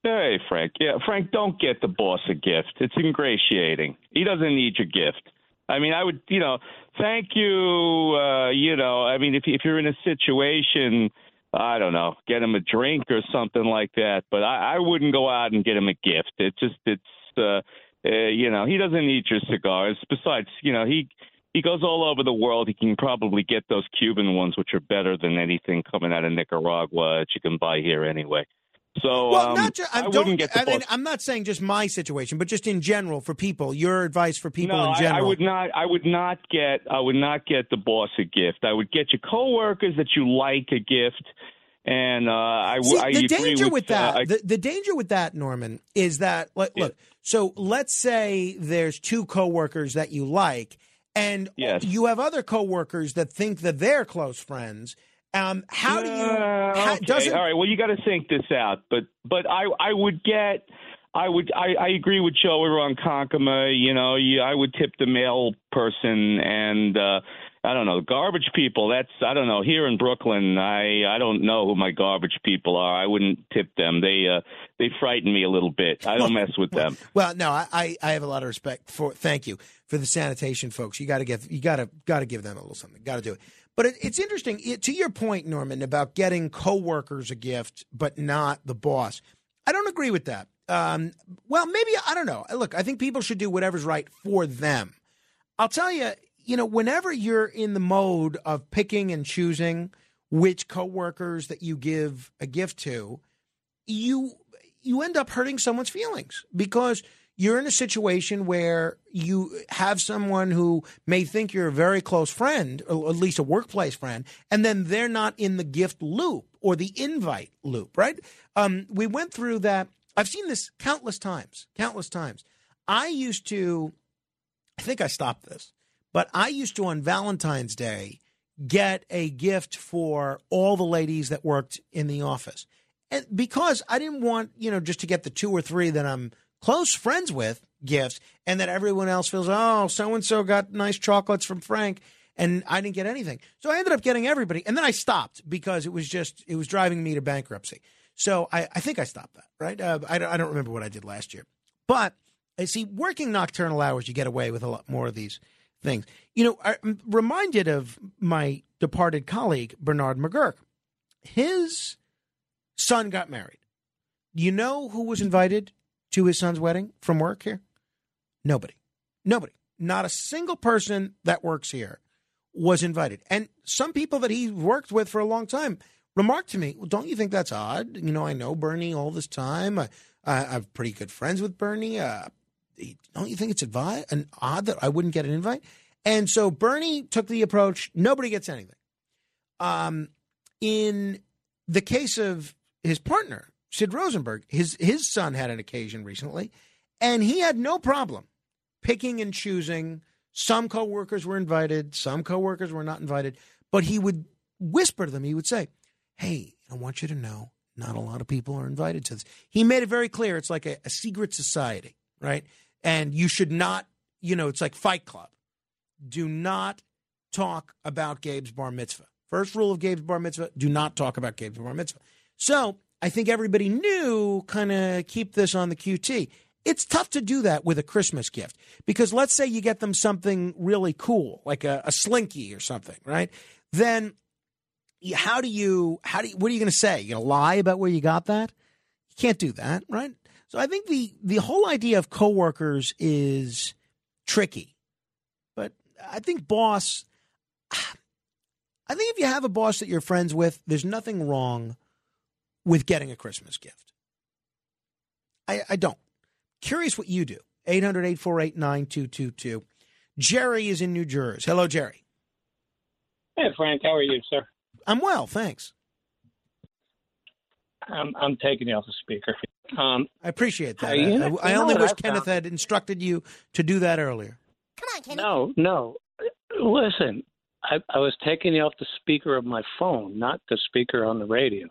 Hey, Frank. Yeah, Frank, don't get the boss a gift. It's ingratiating. He doesn't need your gift. I mean, I would, you know, thank you. Uh, you know, I mean, if if you're in a situation, I don't know, get him a drink or something like that. But I, I wouldn't go out and get him a gift. It just, it's, uh, uh, you know, he doesn't need your cigars. Besides, you know, he he goes all over the world. He can probably get those Cuban ones, which are better than anything coming out of Nicaragua that you can buy here anyway. So Well, um, not just, I I, wouldn't get the I mean. I'm not saying just my situation, but just in general for people. Your advice for people no, in I- general. I, would not. I would not get. I would not get the boss a gift. I would get your coworkers that you like a gift, and uh, I, See, I the danger with, uh, that, I- the, the danger with that, Norman, is that look, look. So let's say there's two coworkers that you like, and you have other coworkers that think that they're close friends. Um, how do you? Uh, How, okay. doesn't All right. Well, you got to think this out. But but I I would get. I would. I, I agree with Joe Ronkonkoma. You know, you, I would tip the mail person, and uh, I don't know garbage people. That's I don't know. Here in Brooklyn, I I don't know who my garbage people are. I wouldn't tip them. They uh, they frighten me a little bit. I don't mess with them. Well, no, I, I, I have a lot of respect for. Thank you for the sanitation folks. You got to give you got to got to give them a little something. Got to do it. But it, it's interesting it, to your point, Norman, about getting coworkers a gift, but not the boss. I don't agree with that. Um, well, maybe I don't know. Look, I think people should do whatever's right for them. I'll tell you, you know, whenever you're in the mode of picking and choosing which coworkers that you give a gift to, you you end up hurting someone's feelings because you're in a situation where you have someone who may think you're a very close friend, or at least a workplace friend, and then they're not in the gift loop or the invite loop, right? Um, we went through that. I've seen this countless times, countless times. I used to, I think I stopped this, but I used to on Valentine's Day get a gift for all the ladies that worked in the office. And because I didn't want, you know, just to get the two or three that I'm close friends with gifts and that everyone else feels, oh, so and so got nice chocolates from Frank and I didn't get anything. So I ended up getting everybody. And then I stopped because it was just, it was driving me to bankruptcy. So I, I think I stopped that, right? Uh, I, I don't remember what I did last year. But I see, working nocturnal hours, you get away with a lot more of these things. You know, I'm reminded of my departed colleague, Bernard McGuirk. His son got married. You know who was invited to his son's wedding from work here? Nobody. Nobody. Not a single person that works here was invited. And some people that he worked with for a long time remarked to me, well, don't you think that's odd? You know, I know Bernie all this time. I, I, I'm pretty good friends with Bernie. Uh, don't you think it's advi- an odd that I wouldn't get an invite? And so Bernie took the approach nobody gets anything. Um, in the case of his partner, Sid Rosenberg, his, his son had an occasion recently, and he had no problem picking and choosing. Some coworkers were invited, some coworkers were not invited, but he would whisper to them, he would say, Hey, I want you to know not a lot of people are invited to this. He made it very clear it's like a, a secret society, right? And you should not, you know, it's like Fight Club. Do not talk about Gabe's bar mitzvah. First rule of Gabe's bar mitzvah do not talk about Gabe's bar mitzvah. So I think everybody knew kind of keep this on the QT. It's tough to do that with a Christmas gift because let's say you get them something really cool, like a, a slinky or something, right? Then how do you how do you, what are you going to say? You going to lie about where you got that? You can't do that, right? So I think the the whole idea of coworkers is tricky. But I think boss I think if you have a boss that you're friends with, there's nothing wrong with getting a Christmas gift. I, I don't. Curious what you do. 800 848 9222. Jerry is in New Jersey. Hello, Jerry. Hey, Frank, how are you, sir? I'm well, thanks. I'm, I'm taking you off the speaker. Um, I appreciate that. You- I, you I only wish Kenneth found? had instructed you to do that earlier. Come on, Kenneth. No, no. Listen, I, I was taking you off the speaker of my phone, not the speaker on the radio.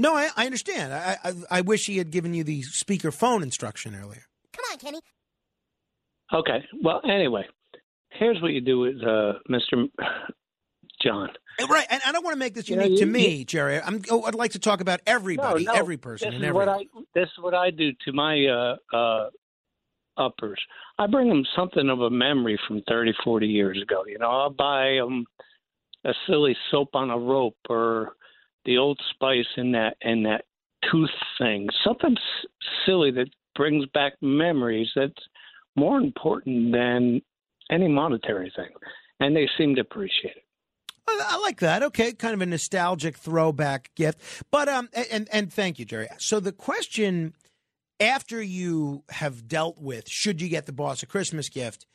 No, I, I understand. I, I I wish he had given you the speaker phone instruction earlier. Come on, Kenny. Okay. Well, anyway, here's what you do with uh, Mr. John. Right, and I don't want to make this You know, unique to me, you- Jerry. I'm, oh, I'd like to talk about everybody, No, no, every person, This and every. what I this is what I do to my uh, uh, uppers. I bring them something of a memory from 30, 40 years ago. You know, I'll buy them a silly soap on a rope or the Old Spice in that in that tooth thing. Something s- silly that brings back memories. That's more important than any monetary thing, and they seem to appreciate it. I I like that. Okay, kind of a nostalgic throwback gift. But um, and and thank you, Jerry. So the question after you have dealt with should you get the boss a Christmas gift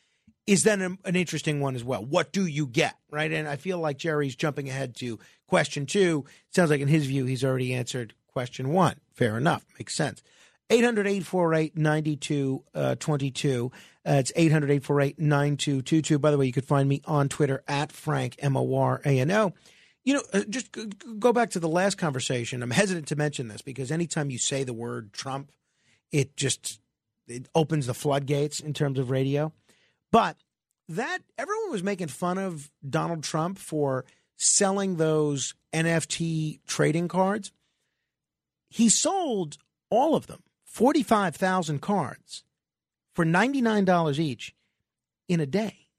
is then an, an interesting one as well. What do you get, right? And I feel like Jerry's jumping ahead to question two. Sounds like in his view he's already answered question one. Fair enough, makes sense. 800 848 9222. Uh, it's 800 848 9222. By the way, you could find me on Twitter at Frank, M O R A N O. You know, uh, just go back to the last conversation. I'm hesitant to mention this because anytime you say the word Trump, it just it opens the floodgates in terms of radio. But that everyone was making fun of Donald Trump for selling those NFT trading cards. He sold all of them, 45,000 cards for $99 each in a day.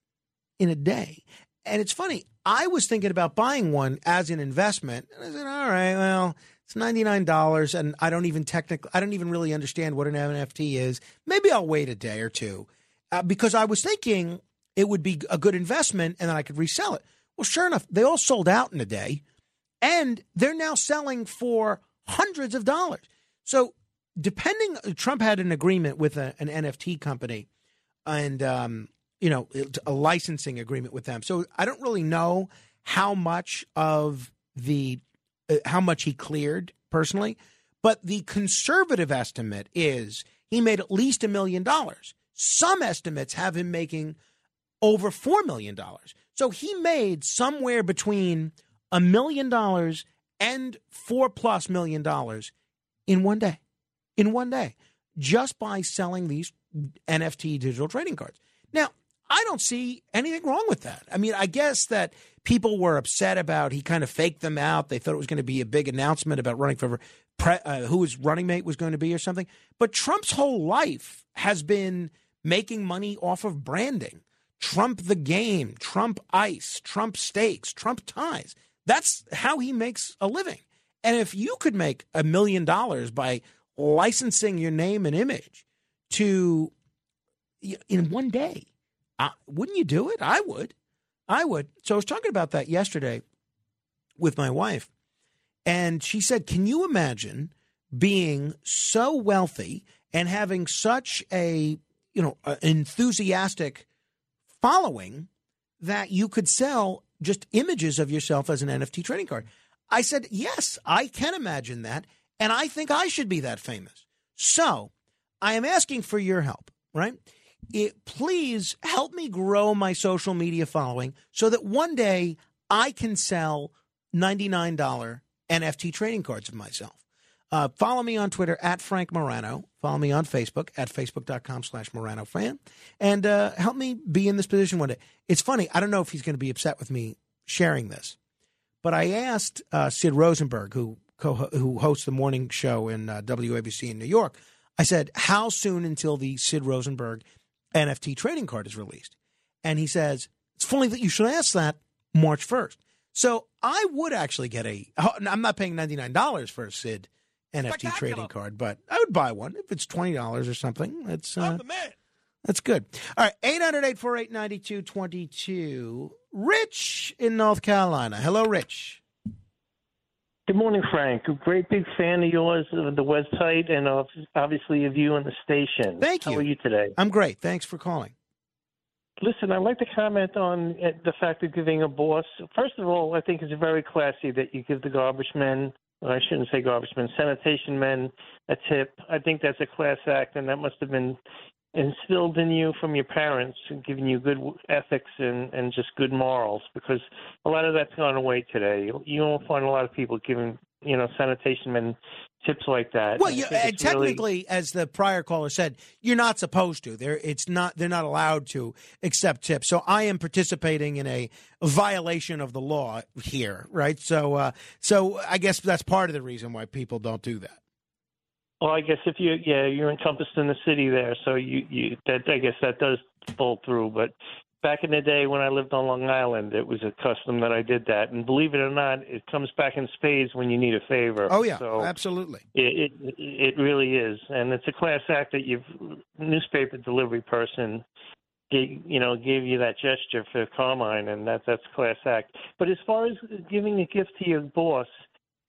In a day. And it's funny, I was thinking about buying one as an investment. And I said, all right, well, it's $99 and I don't even technically, I don't even really understand what an NFT is. Maybe I'll wait a day or two uh, because I was thinking it would be a good investment and then I could resell it. Well, sure enough, they all sold out in a day and they're now selling for hundreds of dollars. So, depending, Trump had an agreement with a, an NFT company and, um, you know, a licensing agreement with them. So, I don't really know how much of the, uh, how much he cleared personally, but the conservative estimate is he made at least a million dollars. Some estimates have him making over $4 million. So he made somewhere between a million dollars and four plus million dollars in one day. In one day, just by selling these NFT digital trading cards. Now, I don't see anything wrong with that. I mean, I guess that people were upset about he kind of faked them out. They thought it was going to be a big announcement about running for pre, uh, who his running mate was going to be or something. But Trump's whole life has been making money off of branding. Trump the game, Trump ice, Trump steaks, Trump ties. That's how he makes a living. And if you could make a million dollars by licensing your name and image to in one day, uh, wouldn't you do it? I would. I would. So I was talking about that yesterday with my wife, and she said, "Can you imagine being so wealthy and having such a you know a enthusiastic following that you could sell just images of yourself as an NFT trading card?" I said, "Yes, I can imagine that, and I think I should be that famous." So I am asking for your help, right? It, please help me grow my social media following so that one day I can sell $99 NFT trading cards of myself. Uh, follow me on Twitter at Frank Morano. Follow me on Facebook at facebook.com slash Morano fan. And uh, help me be in this position one day. It's funny. I don't know if he's going to be upset with me sharing this, but I asked uh, Sid Rosenberg, who who hosts the morning show in uh, WABC in New York, I said, how soon until the Sid Rosenberg NFT trading card is released? And he says, it's funny that you should ask that March 1st. So I would actually get a, I'm not paying $99 for a Sid NFT trading card, but I would buy one if it's $20 or something. That's, uh, that's good. All right, 800 848 9222. Rich in North Carolina. Hello, Rich. Good morning, Frank. A great big fan of yours of the website and of, obviously of you and the station. Thank you. How you. are you today? I'm great. Thanks for calling. Listen, I'd like to comment on uh, the fact of giving a boss. First of all, I think it's very classy that you give the garbage men, or I shouldn't say garbage men, sanitation men a tip. I think that's a class act, and that must have been instilled in you from your parents, giving you good ethics and and just good morals. Because a lot of that's gone away today. You, you won't find a lot of people giving you know sanitation men tips like that. Well, And you, and it's really- technically, as the prior caller said, you're not supposed to. They're it's not they're not allowed to accept tips. So I am participating in a violation of the law here, right? So uh, so I guess that's part of the reason why people don't do that. Well, I guess if you yeah you're encompassed in the city there, so you you that I guess that does pull through. But back in the day when I lived on Long Island, it was a custom that I did that, and believe it or not, it comes back in spades when you need a favor. Oh yeah, so absolutely. it, it it really is, and it's a class act that you've newspaper delivery person. You know, gave you that gesture for Carmine, and that that's class act. But as far as giving a gift to your boss,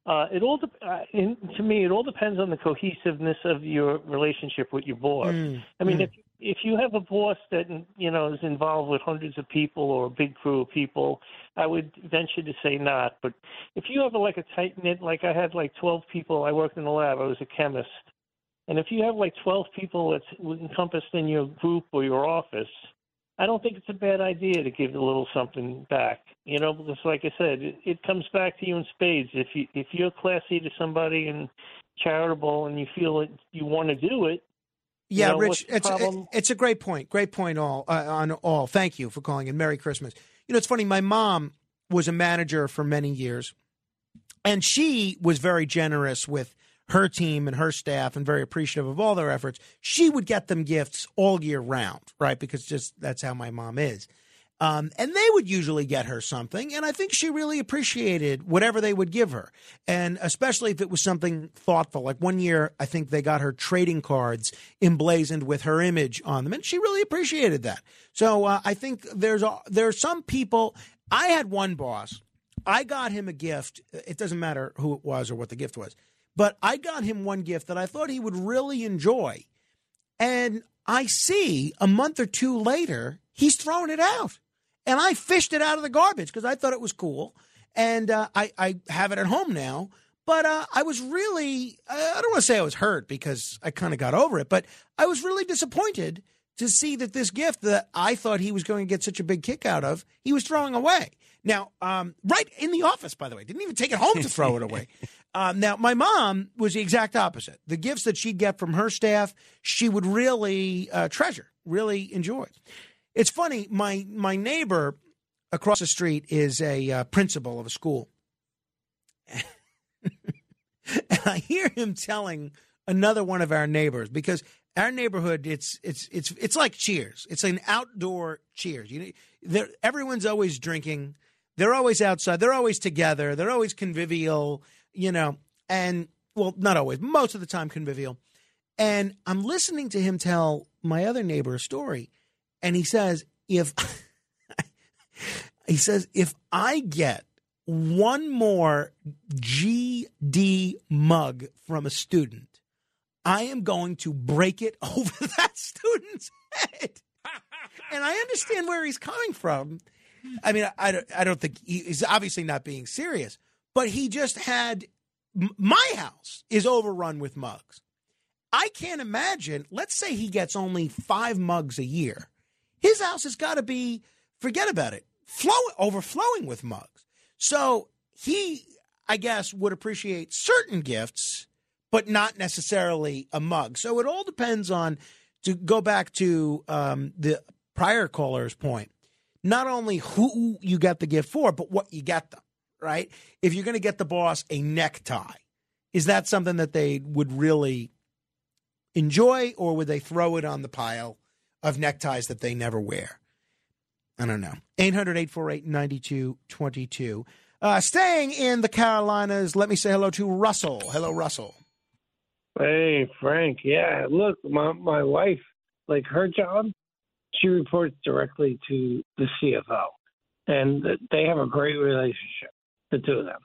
uh, it all dep- uh, in, to me it all depends on the cohesiveness of your relationship with your boss. Mm, I mean, mm. if if you have a boss that you know is involved with hundreds of people or a big crew of people, I would venture to say not. But if you have a, like a tight knit, like I had like twelve people, I worked in the lab. I was a chemist, and if you have like twelve people that's encompassed in your group or your office, I don't think it's a bad idea to give a little something back. You know, because like I said, it, it comes back to you in spades. If you if you're classy to somebody and charitable, and you feel that you want to do it. You Yeah, know, Rich, it's problem? it's a great point. Great point. All uh, on all. Thank you for calling and Merry Christmas. You know, it's funny. My mom was a manager for many years, and she was very generous with her team and her staff, and very appreciative of all their efforts. She would get them gifts all year round, right? Because just that's how my mom is. Um, and they would usually get her something, and I think she really appreciated whatever they would give her, and especially if it was something thoughtful. Like one year, I think they got her trading cards emblazoned with her image on them, and she really appreciated that. So uh, I think there's a, there are some people. I had one boss. I got him a gift. It doesn't matter who it was or what the gift was, but I got him one gift that I thought he would really enjoy, and I see a month or two later he's throwing it out and I fished it out of the garbage because I thought it was cool, and uh, I I have it at home now. But uh, I was really I don't want to say I was hurt because I kind of got over it, but I was really disappointed to see that this gift that I thought he was going to get such a big kick out of, he was throwing away. Now, um, right in the office, by the way, didn't even take it home to throw it away. Um, now, my mom was the exact opposite. The gifts that she'd get from her staff, she would really uh, treasure, really enjoy. It's funny. My my neighbor across the street is a uh, principal of a school, and I hear him telling another one of our neighbors because our neighborhood it's it's it's it's like Cheers. It's an outdoor Cheers. You know, everyone's always drinking. They're always outside. They're always together. They're always convivial. You know, and well, not always. Most of the time, convivial. And I'm listening to him tell my other neighbor a story, and he says if he says if I get one more GD mug from a student, I am going to break it over that student's head. and I understand where he's coming from. I mean, I, I don't, I don't think he, he's obviously not being serious, but he just had my house is overrun with mugs. I can't imagine. Let's say he gets only five mugs a year. His house has got to be forget about it, flow overflowing with mugs. So he, I guess, would appreciate certain gifts, but not necessarily a mug. So it all depends on. To go back to um, the prior caller's point, not only who you get the gift for, but what you get them. Right? If you're going to get the boss a necktie, is that something that they would really enjoy, or would they throw it on the pile of neckties that they never wear? I don't know. 800 848 9222. Uh, staying in the Carolinas, let me say hello to Russell. Hello, Russell. Hey, Frank. Yeah, look, my my wife, like her job, she reports directly to the CFO, and they have a great relationship, the two of them.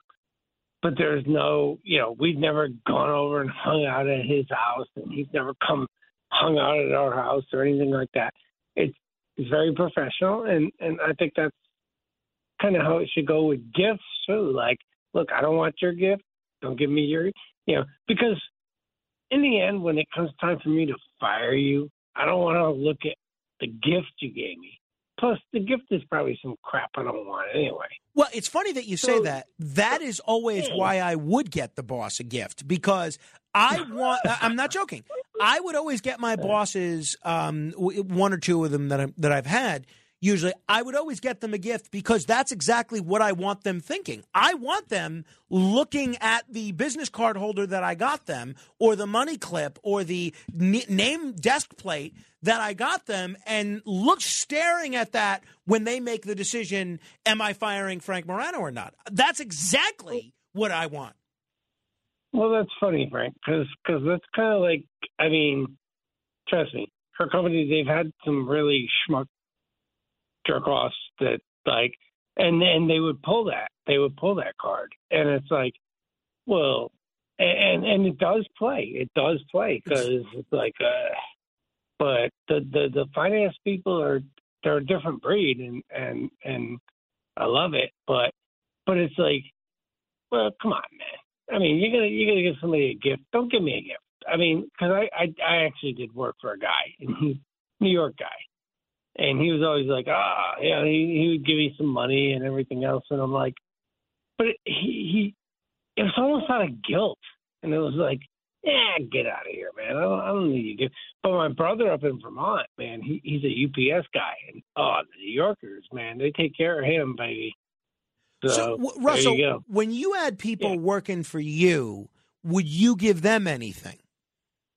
But there's no, you know, we've never gone over and hung out at his house, and he's never come hung out at our house or anything like that. It's it's very professional, and and I think that's kind of how it should go with gifts too. Like, look, I don't want your gift. Don't give me your, you know, because in the end, when it comes time for me to fire you I don't want to look at the gift you gave me. Plus, the gift is probably some crap I don't want anyway. Well, it's funny that you say So- that. That is always why I would get the boss a gift because I want. I'm not joking. I would always get my bosses, um, one or two of them that I'm, that I've had. Usually, I would always get them a gift because that's exactly what I want them thinking. I want them looking at the business card holder that I got them, or the money clip, or the n- name desk plate that I got them, and look staring at that when they make the decision: Am I firing Frank Morano or not? That's exactly what I want. Well, that's funny, Frank, because cause that's kind of like, I mean, trust me, her company, they've had some really schmuck jerk offs that, like, and and they would pull that, they would pull that card, and it's like, well, and and it does play, it does play, because it's like, uh, but the the the finance people are they're a different breed, and and and I love it, but but it's like, well, come on, man. I mean, you're gonna you're gonna give somebody a gift. Don't give me a gift. I mean, because I, I I actually did work for a guy, New York guy, and he was always like, ah, yeah, he he would give me some money and everything else, and I'm like, but he he it was almost out of guilt, and it was like, yeah, get out of here, man. I don't, I don't need you. But my brother up in Vermont, man, he he's a UPS guy, and oh, the New Yorkers, man, they take care of him, baby. So, So, w- Russell, you when you had people working for you, would you give them anything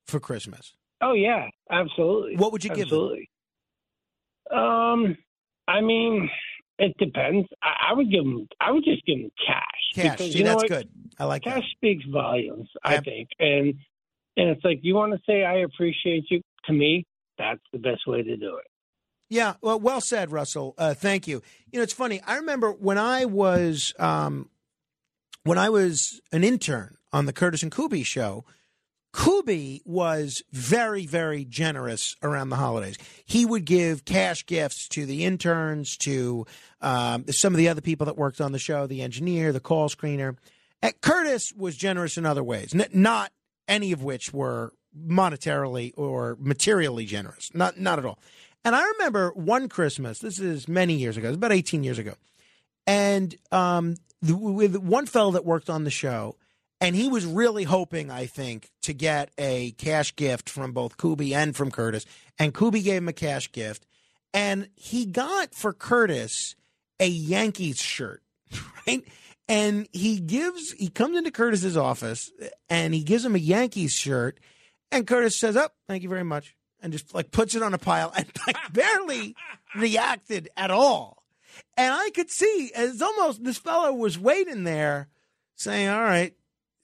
for Christmas? Oh yeah, absolutely. What would you give them? absolutely. Um, I mean, it depends. I, I would give them. I would just give them cash. Cash. because See, you know that's what? good. I like cash that. speaks volumes. I think, and and it's like you want to say I appreciate you. To me, that's the best way to do it. Yeah, well, well said, Russell. Uh, thank you. You know, it's funny. I remember when I was um, when I was an intern on the Curtis and Kuby show. Kuby was very, very generous around the holidays. He would give cash gifts to the interns, to um, some of the other people that worked on the show, the engineer, the call screener. Uh, Curtis was generous in other ways, N- not any of which were monetarily or materially generous. Not, not at all. And I remember one Christmas. This is many years ago. It was about eighteen years ago, and um, the, with one fellow that worked on the show, and he was really hoping, I think, to get a cash gift from both Kuby and from Curtis. And Kuby gave him a cash gift, and he got for Curtis a Yankees shirt, right? And he gives, he comes into Curtis's office, and he gives him a Yankees shirt, and Curtis says, "Oh, thank you very much," and just like puts it on a pile and like barely reacted at all. And I could see it's almost this fellow was waiting there, saying, "All right,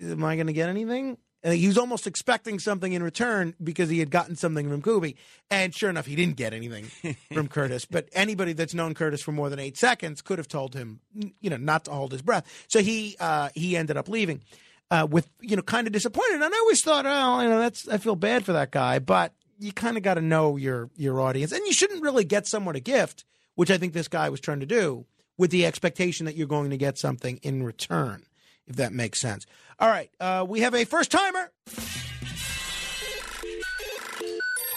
am I going to get anything?" And he was almost expecting something in return because he had gotten something from Kuby. And sure enough, he didn't get anything from Curtis. But anybody that's known Curtis for more than eight seconds could have told him, you know, not to hold his breath. So he uh, he ended up leaving uh, with you know kind of disappointed. And I always thought, oh, you know, that's I feel bad for that guy, but you kind of got to know your your audience, and you shouldn't really get someone a gift, which I think this guy was trying to do, with the expectation that you're going to get something in return, if that makes sense. All right, uh, we have a first timer.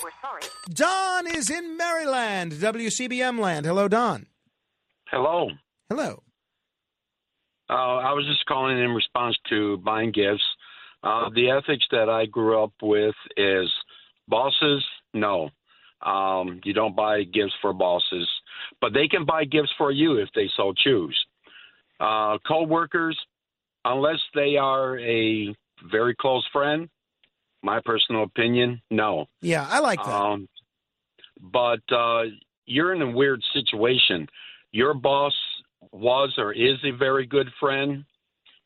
We're sorry. Don is in Maryland, WCBM land. Hello, Don. Hello. Hello. Uh, I was just calling in response to buying gifts. Uh, the ethics that I grew up with is bosses, no. Um, you don't buy gifts for bosses, but they can buy gifts for you if they so choose. Uh, co-workers, unless they are a very close friend, my personal opinion, no. Yeah, I like that. Um, but uh, you're in a weird situation. Your boss was or is a very good friend.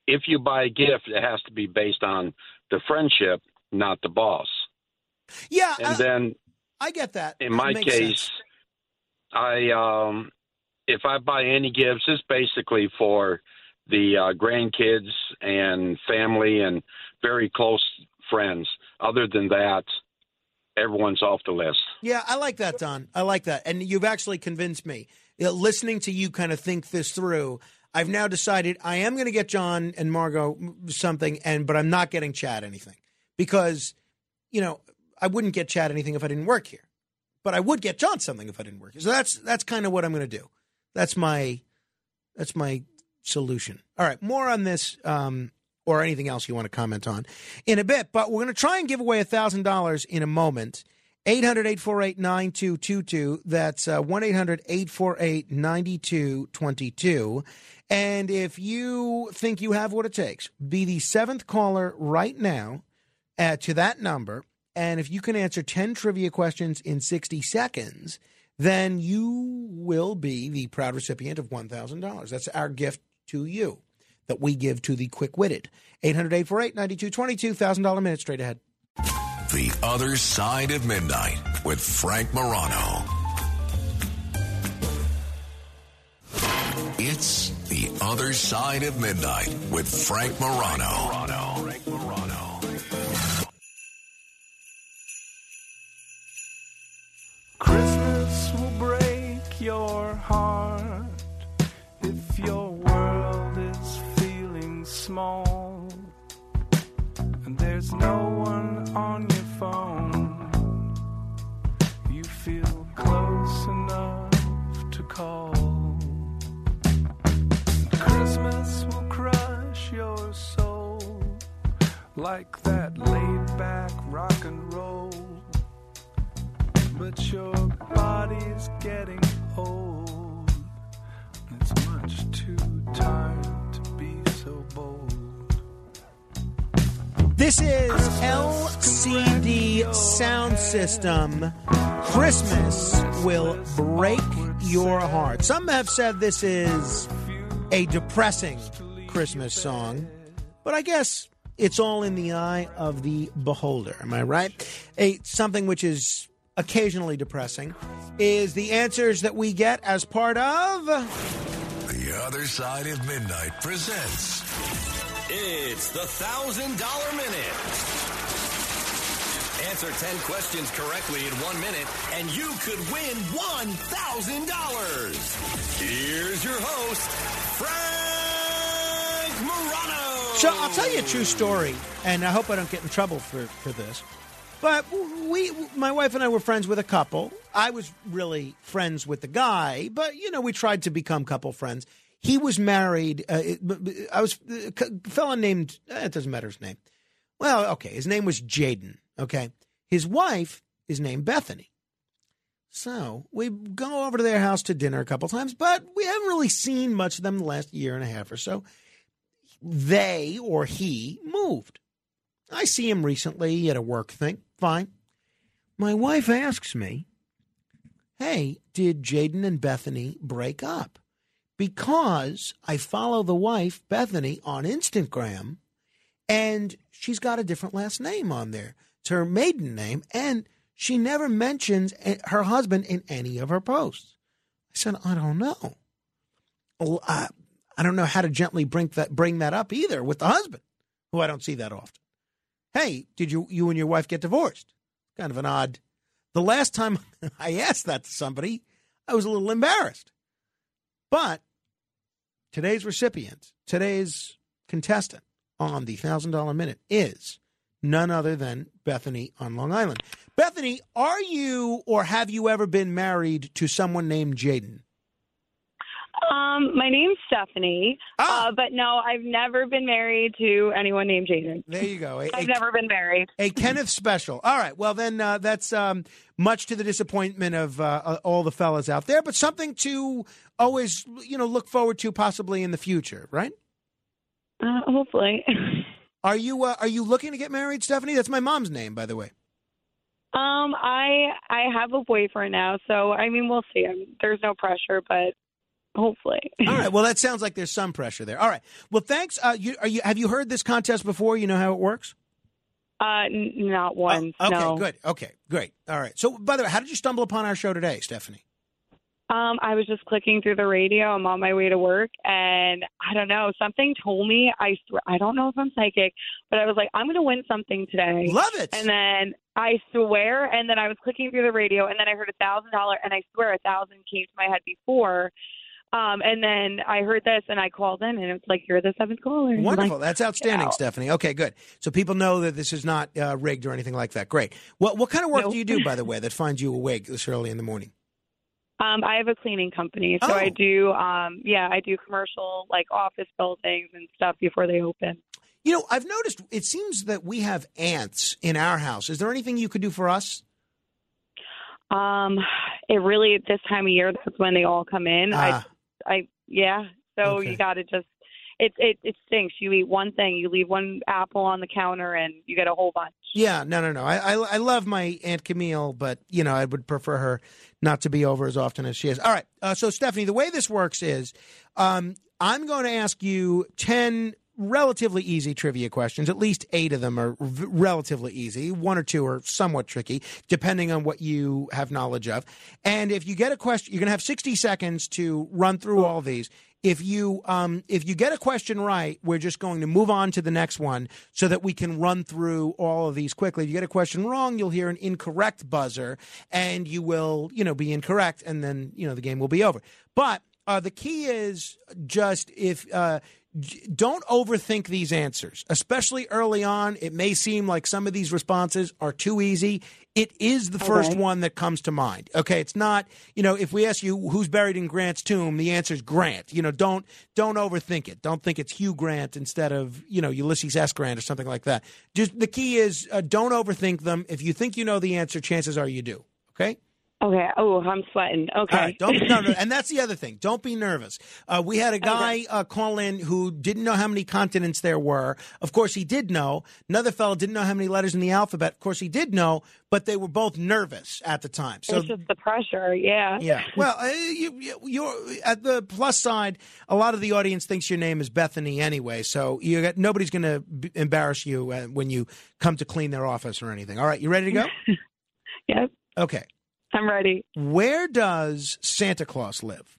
If you buy a gift, it has to be based on the friendship, not the boss. Yeah, And I, then I get that. in That my case, sense. I um, if I buy any gifts, it's basically for the uh, grandkids and family and very close friends. Other than that, everyone's off the list. Yeah, I like that, Don. I like that. And you've actually convinced me. You know, listening to you kind of think this through, I've now decided I am going to get John and Margo something, and but I'm not getting Chad anything because, you know, I wouldn't get Chad anything if I didn't work here. but I would get John something if I didn't work. Here. So that's that's kind of what I'm going to do. That's my that's my solution. All right, more on this um, or anything else you want to comment on in a bit. But we're going to try and give away thousand dollars in a moment. 800 848 9222. That's uh, 1 800 848 9222. And if you think you have what it takes, be the seventh caller right now uh, to that number. And if you can answer 10 trivia questions in 60 seconds, then you will be the proud recipient of $1,000. That's our gift to you that we give to the quick witted. 800 848 9222, $1,000 minute straight ahead. The Other Side of Midnight with Frank Morano. It's The Other Side of Midnight with Frank Morano. Frank Morano. Your heart if your world is feeling small and there's no one on your phone. You feel close enough to call. Christmas will crush your soul like that laid back rock and roll. But your body's getting old. and It's much too tired to be so bold. This is LCD Soundsystem. Christmas will break your heart. Some have said this is a depressing Christmas song, but I guess it's all in the eye of the beholder. Am I right? A something which is occasionally depressing is the answers that we get as part of The Other Side of Midnight presents It's the thousand dollar minute. Answer 10 questions correctly in one minute, and you could win $1,000. Here's your host, Frank Morano. So I'll tell you a true story, and I hope I don't get in trouble for, for this. But we, my wife and I were friends with a couple. I was really friends with the guy, but you know, we tried to become couple friends. He was married. Uh, I was a fellow named. eh, It doesn't matter his name. Well, okay, his name was Jaden. Okay, his wife is named Bethany. So we go over to their house to dinner a couple times, but we haven't really seen much of them the last year and a half or so. They or he moved. I see him recently at a work thing. Fine. My wife asks me, Hey, did Jaden and Bethany break up? Because I follow the wife, Bethany, on Instagram, and she's got a different last name on there. It's her maiden name, and she never mentions her husband in any of her posts. I said, I don't know. I, I don't know how to gently bring that bring that up either with the husband, who I don't see that often. Hey, did you you and your wife get divorced? Kind of an odd. The last time I asked that to somebody, I was a little embarrassed. But today's recipient, today's contestant on the thousand dollar minute is none other than Bethany on Long Island. Bethany, are you or have you ever been married to someone named Jaden? Um, my name's Stephanie, Ah. uh, but no, I've never been married to anyone named Jaden. There you go. I've a- never been married. A Kenneth special. All right. Well, then uh, that's um, much to the disappointment of uh, uh, all the fellas out there, but something to always, you know, look forward to possibly in the future, right? Uh, hopefully. Are you uh, are you looking to get married, Stephanie? That's my mom's name, by the way. Um, I I have a boyfriend now, so I mean we'll see. I mean, there's no pressure, but hopefully. All right. Well, that sounds like there's some pressure there. All right. Well, thanks. Uh, you, are you have you heard this contest before? You know how it works? Uh, n- not once. Okay. no. Good. Okay. Great. All right. So, by the way, how did you stumble upon our show today, Stephanie? Um, I was just clicking through the radio. I'm on my way to work, and I don't know. Something told me. I swear, I don't know if I'm psychic, but I was like, I'm going to win something today. Love it. And then I swear, and then I was clicking through the radio, and then I heard a thousand dollar, and I swear a thousand came to my head before. Um, and then I heard this and I called in and it's like you're the seventh caller. Wonderful. like, That's outstanding. Stephanie. Okay, good. So people know that this is not uh, rigged or anything like that. Great. What what kind of work Nope. do you do, by the way, that finds you awake this early in the morning? Um, I have a cleaning company, so Oh. I do. Um, yeah, I do commercial like office buildings and stuff before they open. You know, I've noticed it seems that we have ants in our house. Is there anything you could do for us? Um, it really at this time of year that's when they all come in. Ah. I, I yeah. So Okay. you got to just it it it stinks. You eat one thing, you leave one apple on the counter, and you get a whole bunch. Yeah, no, no, no. I, I I love my Aunt Camille, but you know I would prefer her not to be over as often as she is. All right. Uh, so Stephanie, the way this works is, um, I'm going to ask you ten relatively easy trivia questions. At least eight of them are v- relatively easy. One or two are somewhat tricky, depending on what you have knowledge of. And if you get a question, you're going to have 60 seconds to run through all these. If you um, if you get a question right, we're just going to move on to the next one so that we can run through all of these quickly. If you get a question wrong, you'll hear an incorrect buzzer, and you will you know be incorrect, and then you know the game will be over. But uh, the key is just if uh, don't overthink these answers, especially early on. It may seem like some of these responses are too easy. It is the first one that comes to mind. Okay, it's not. You know, if we ask you who's buried in Grant's tomb, the answer is Grant. You know, don't don't overthink it. Don't think it's Hugh Grant instead of you know Ulysses S. Grant or something like that. Just the key is uh, don't overthink them. If you think you know the answer, chances are you do. Okay. Okay. Oh, I'm sweating. Okay. Right, don't no, no, and that's the other thing. Don't be nervous. Uh, we had a guy uh, call in who didn't know how many continents there were. Of course, he did know. Another fellow didn't know how many letters in the alphabet. Of course, he did know, but they were both nervous at the time. So it's just the pressure. Yeah. yeah. Well, uh, you, you're at the plus side. A lot of the audience thinks your name is Bethany anyway, so you got nobody's going to embarrass you uh, when you come to clean their office or anything. All right, you ready to go? Yep. Okay. I'm ready. Where does Santa Claus live?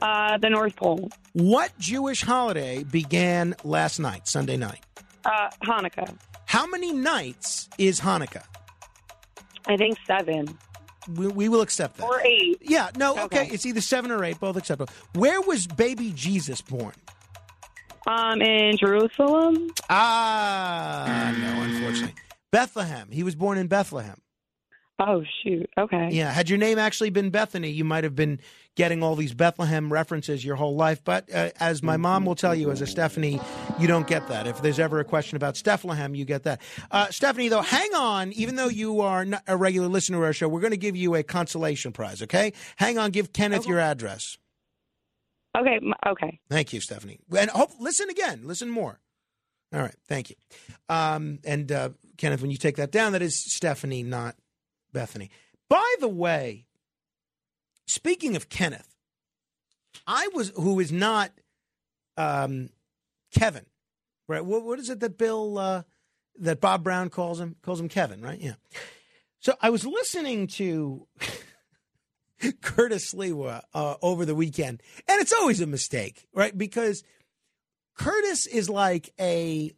Uh, the North Pole. What Jewish holiday began last night, Sunday night? Uh, Hanukkah. How many nights is Hanukkah? I think seven We, we will accept that. or eight. Yeah, no, okay. Okay. It's either seven or eight, both acceptable. Where was baby Jesus born? Um, in Jerusalem. Ah, no, unfortunately. Bethlehem. He was born in Bethlehem. Oh shoot. Okay. Yeah, had your name actually been Bethany, you might have been getting all these Bethlehem references your whole life. But uh, as my mom will tell you, as a Stephanie, you don't get that. If there's ever a question about Stephlehem, you get that. Uh, Stephanie, though, hang on. Even though you are not a regular listener to our show, we're going to give you a consolation prize. Okay, hang on. Give Kenneth your address. Okay. Okay. Thank you, Stephanie. And hope listen again. Listen more. All right. Thank you. Um, and uh, Kenneth, when you take that down, that is Stephanie, not Bethany. By the way, speaking of Kenneth, I was who is not um, Kevin, right? What, what is it that Bill uh, that Bob Brown calls him? Calls him Kevin, right? Yeah. So I was listening to Curtis Sliwa uh, over the weekend, and it's always a mistake, right? Because Curtis is like a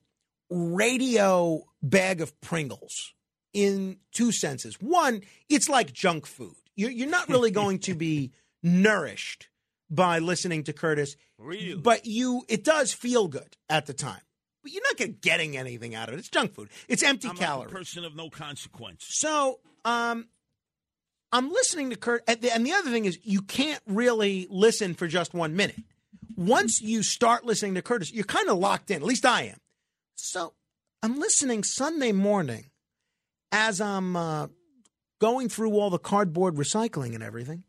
radio bag of Pringles in two senses. One, it's like junk food. You're, you're not really going to be nourished by listening to Curtis, but you it does feel good at the time. But you're not getting anything out of it. It's junk food. It's empty I'm calories. a person of no consequence. So, um, I'm listening to Kurt, and the, and the other thing is, you can't really listen for just one minute. Once you start listening to Curtis, you're kind of locked in. At least I am. So, I'm listening Sunday morning as I'm uh, going through all the cardboard recycling and everything.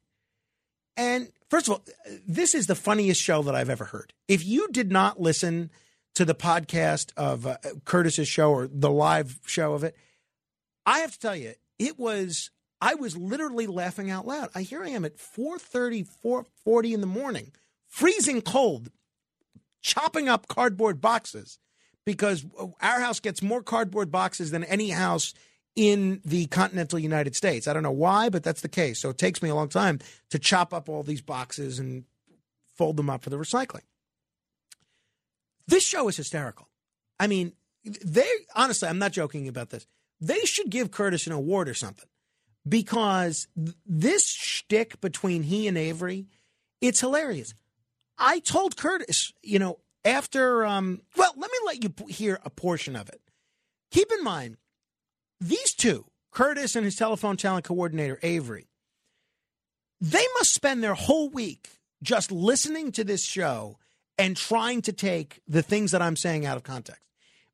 And first of all, this is the funniest show that I've ever heard. If you did not listen to the podcast of uh, Curtis's show or the live show of it, I have to tell you, it was I was literally laughing out loud. I here I am at 4:30, 4:40 in the morning, freezing cold, chopping up cardboard boxes because our house gets more cardboard boxes than any house in the continental United States. I don't know why, but that's the case. So it takes me a long time to chop up all these boxes and fold them up for the recycling. This show is hysterical. I mean, they honestly, I'm not joking about this. They should give Curtis an award or something because th- this shtick between he and Avery It's hilarious. I told Curtis, you know, after, um, well, let me let you hear a portion of it. Keep in mind, these two, Curtis and his telephone talent coordinator, Avery, they must spend their whole week just listening to this show and trying to take the things that I'm saying out of context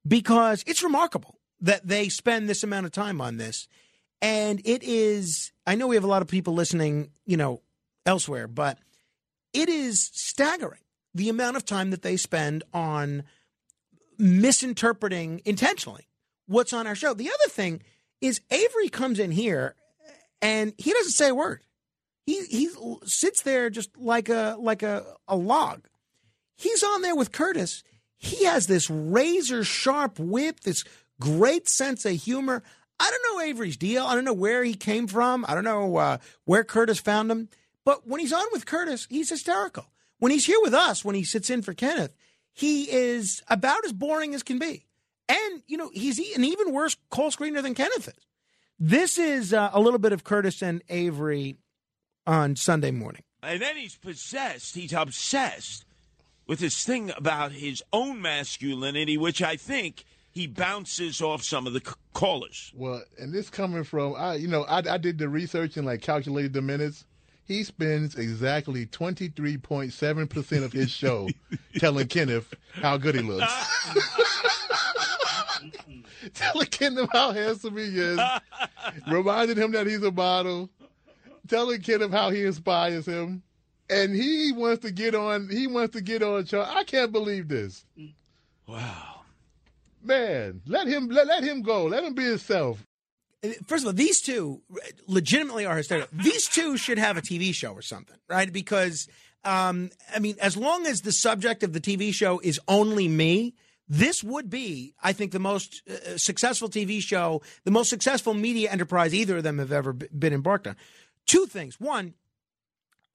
because it's remarkable that they spend this amount of time on this. And it is, I know we have a lot of people listening, you know, elsewhere, but it is staggering the amount of time that they spend on misinterpreting intentionally what's on our show. The other thing is Avery comes in here and he doesn't say a word. He he sits there just like a like a, a log. He's on there with Curtis. He has this razor sharp wit, this great sense of humor. I don't know Avery's deal. I don't know where he came from. I don't know uh, where Curtis found him. But when he's on with Curtis, he's hysterical. When he's here with us, when he sits in for Kenneth, he is about as boring as can be. And, you know, he's an even worse call screener than Kenneth is. This is uh, a little bit of Curtis and Avery on Sunday morning. And then he's possessed. He's obsessed with this thing about his own masculinity, which I think he bounces off some of the c- callers. Well, and this coming from I, you know, I, I did the research and like calculated the minutes. He spends exactly twenty three point seven percent of his show telling Kenneth how good he looks. telling Kenneth how handsome he is, reminding him that he's a model, telling Kenneth how he inspires him, and he wants to get on. He wants to get on. Char- I can't believe this. Wow, man, let him let, let him go. Let him be himself. First of all, these two legitimately are hysterical. These two should have a TV show or something, right? Because, um, I mean, as long as the subject of the TV show is only me, this would be, I think, the most uh, successful TV show, the most successful media enterprise either of them have ever b- been embarked on. Two things. One,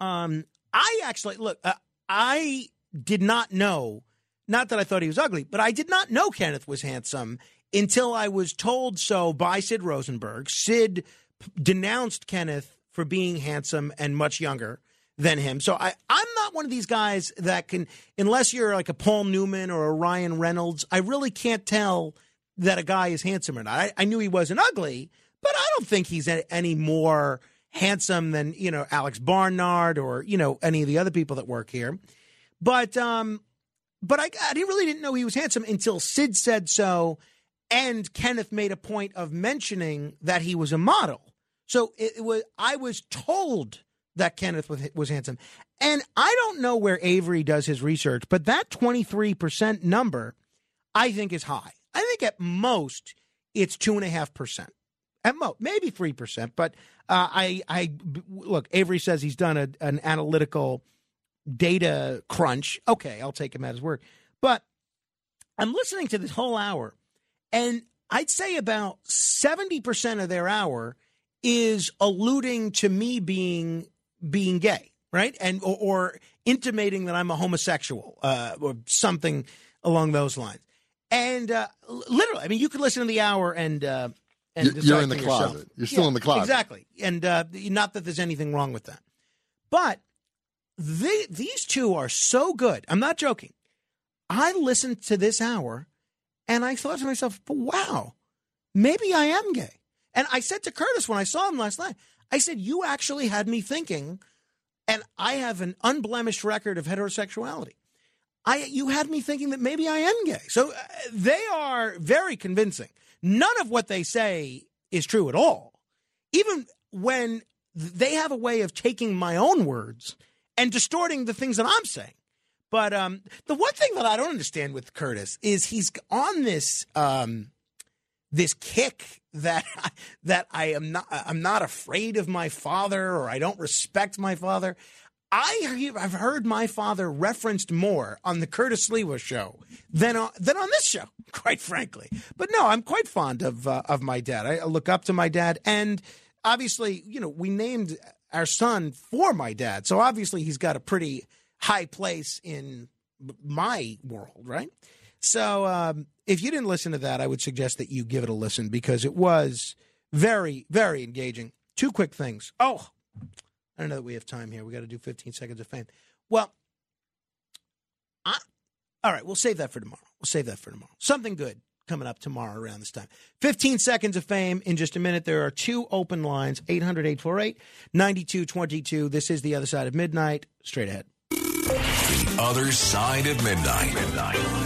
um, I actually look. Uh, I did not know. Not that I thought he was ugly, but I did not know Kenneth was handsome until I was told so by Sid Rosenberg. Sid p- denounced Kenneth for being handsome and much younger than him. So I, I'm not one of these guys that can, unless you're like a Paul Newman or a Ryan Reynolds, I really can't tell that a guy is handsome or not. I, I knew he wasn't ugly, but I don't think he's any more handsome than, you know, Alex Barnard or, you know, any of the other people that work here. But, um, but I, I really didn't know he was handsome until Sid said so, and Kenneth made a point of mentioning that he was a model. So it, it was I was told that Kenneth was, handsome, and I don't know where Avery does his research, but that twenty three percent number, I think is high. I think at most it's two and a half percent. At most, maybe three percent. But uh, I, I look. Avery says he's done a, an analytical data crunch. Okay, I'll take him at his word. But I'm listening to this whole hour, and I'd say about 70% of their hour is alluding to me being being gay, right? And or, or intimating that I'm a homosexual uh, or something along those lines. And uh, literally, I mean, you could listen to the hour and uh, and You're- in the for yourself. closet. You're still in the closet. exactly. And uh, not that there's anything wrong with that, but they, these two are so good. I'm not joking. I listened to this hour and I thought to myself, wow, maybe I am gay. And I said to Curtis when I saw him last night, I said, you actually had me thinking, and I have an unblemished record of heterosexuality. I, you had me thinking that maybe I am gay. So uh, they are very convincing. None of what they say is true at all. Even when they have a way of taking my own words and distorting the things that I'm saying. But um, the one thing that I don't understand with Curtis is he's on this um, this kick that that I am not I'm not afraid of my father or I don't respect my father. I I've heard my father referenced more on the Curtis Sliwa show than on, than on this show, quite frankly. But no, I'm quite fond of uh, of my dad. I look up to my dad, and obviously, you know, we named our son for my dad, so obviously he's got a pretty high place in my world, right? So um, if you didn't listen to that, I would suggest that you give it a listen because it was very, very engaging. Two quick things. Oh, I don't know that we have time here. We got to do 15 seconds of fame. Well, I, all right, we'll save that for tomorrow. We'll save that for tomorrow. Something good coming up tomorrow around this time. 15 seconds of fame in just a minute. There are two open lines 800 848 9222. This is The Other Side of Midnight. Straight ahead. The Other Side of Midnight.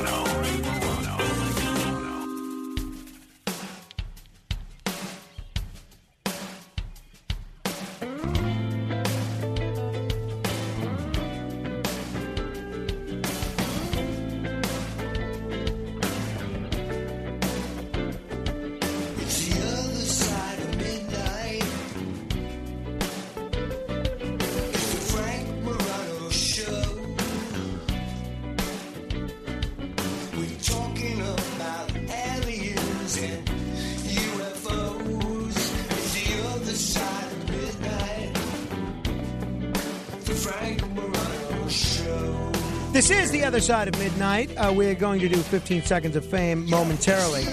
Other Side of Midnight. Uh, we're going to do 15 seconds of fame momentarily.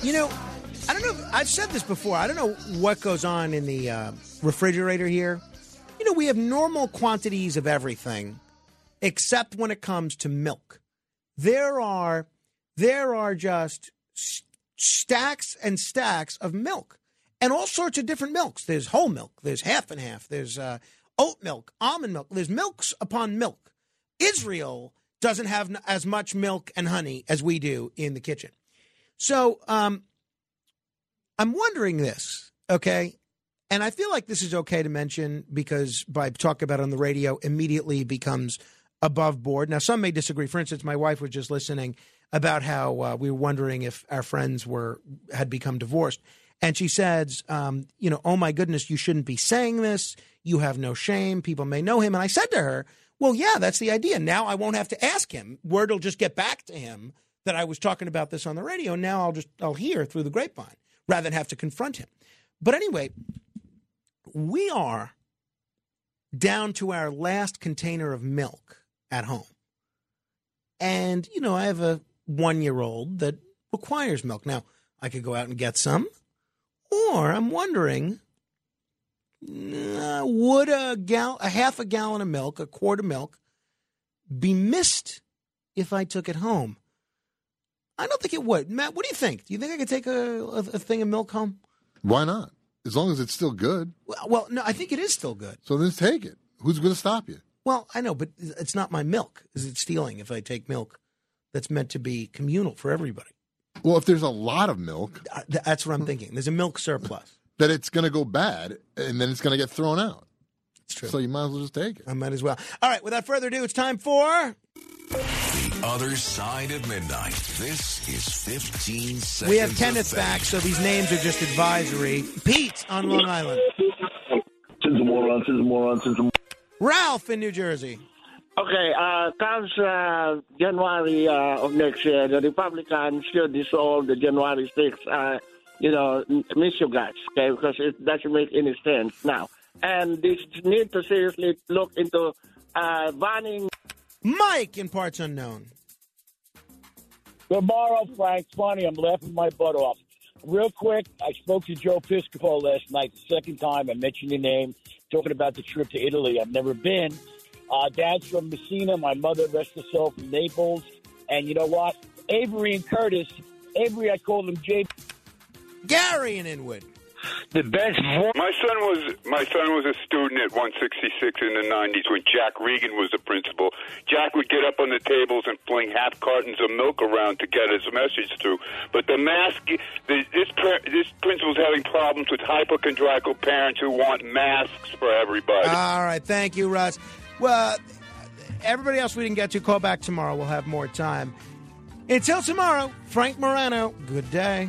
You know, I don't know. I've said this before. I don't know what goes on in the uh, refrigerator here. You know, we have normal quantities of everything, except when it comes to milk. There are there are just s- stacks and stacks of milk, and all sorts of different milks. There's whole milk. There's half and half. There's uh, oat milk, almond milk. There's milks upon milk. Israel doesn't have as much milk and honey as we do in the kitchen. So um, I'm wondering this, okay? And I feel like this is okay to mention because by talking about on the radio immediately becomes above board. Now, some may disagree. For instance, my wife was just listening about how uh, we were wondering if our friends were had become divorced, and she says, um, "You know, oh my goodness, you shouldn't be saying this. You have no shame. People may know him." And I said to her, "Well, yeah, that's the idea. Now I won't have to ask him. Word will just get back to him that I was talking about this on the radio. And now I'll just I'll hear through the grapevine rather than have to confront him." But anyway, we are down to our last container of milk at home. And, you know, I have a one year old that requires milk. Now, I could go out and get some, or I'm wondering uh, would a, gal- a half a gallon of milk, a quart of milk, be missed if I took it home? I don't think it would. Matt, what do you think? Do you think I could take a, a, a thing of milk home? Why not? As long as it's still good. Well, well, no, I think it is still good. So then take it. Who's going to stop you? Well, I know, but it's not my milk. Is it stealing if I take milk that's meant to be communal for everybody? Well, if there's a lot of milk, Uh, That's what I'm thinking. There's a milk surplus. Then it's going to go bad, and then it's going to get thrown out. It's true. So you might as well just take it. I might as well. All right, without further ado, it's time for. The Other Side of Midnight. This is 15 seconds. We have of Kenneth fame. back, so these names are just advisory. Pete on Long Island. Since a moron, since a moron, since a Ralph in New Jersey. Okay, uh, comes uh, January uh, of next year, the Republicans should dissolve the January 6th, uh, you know, miss you guys, okay, because it doesn't make any sense now. And they need to seriously look into uh, banning. Mike in parts unknown. Tomorrow, Frank. It's funny. I'm laughing my butt off. Real quick, I spoke to Joe Piscopo last night, the second time I mentioned your name, talking about the trip to Italy. I've never been. Uh, Dad's from Messina. My mother, rest her soul, from Naples. And you know what? Avery and Curtis. Avery, I called him J. Gary in Inwood. The best. My son was my son was a student at 166 in the 90s when Jack Regan was the principal. Jack would get up on the tables and fling half cartons of milk around to get his message through. But the mask, the, this this principal's having problems with hypochondriacal parents who want masks for everybody. All right, thank you, Russ. Well, everybody else we didn't get to, call back tomorrow. We'll have more time. Until tomorrow, Frank Morano, good day.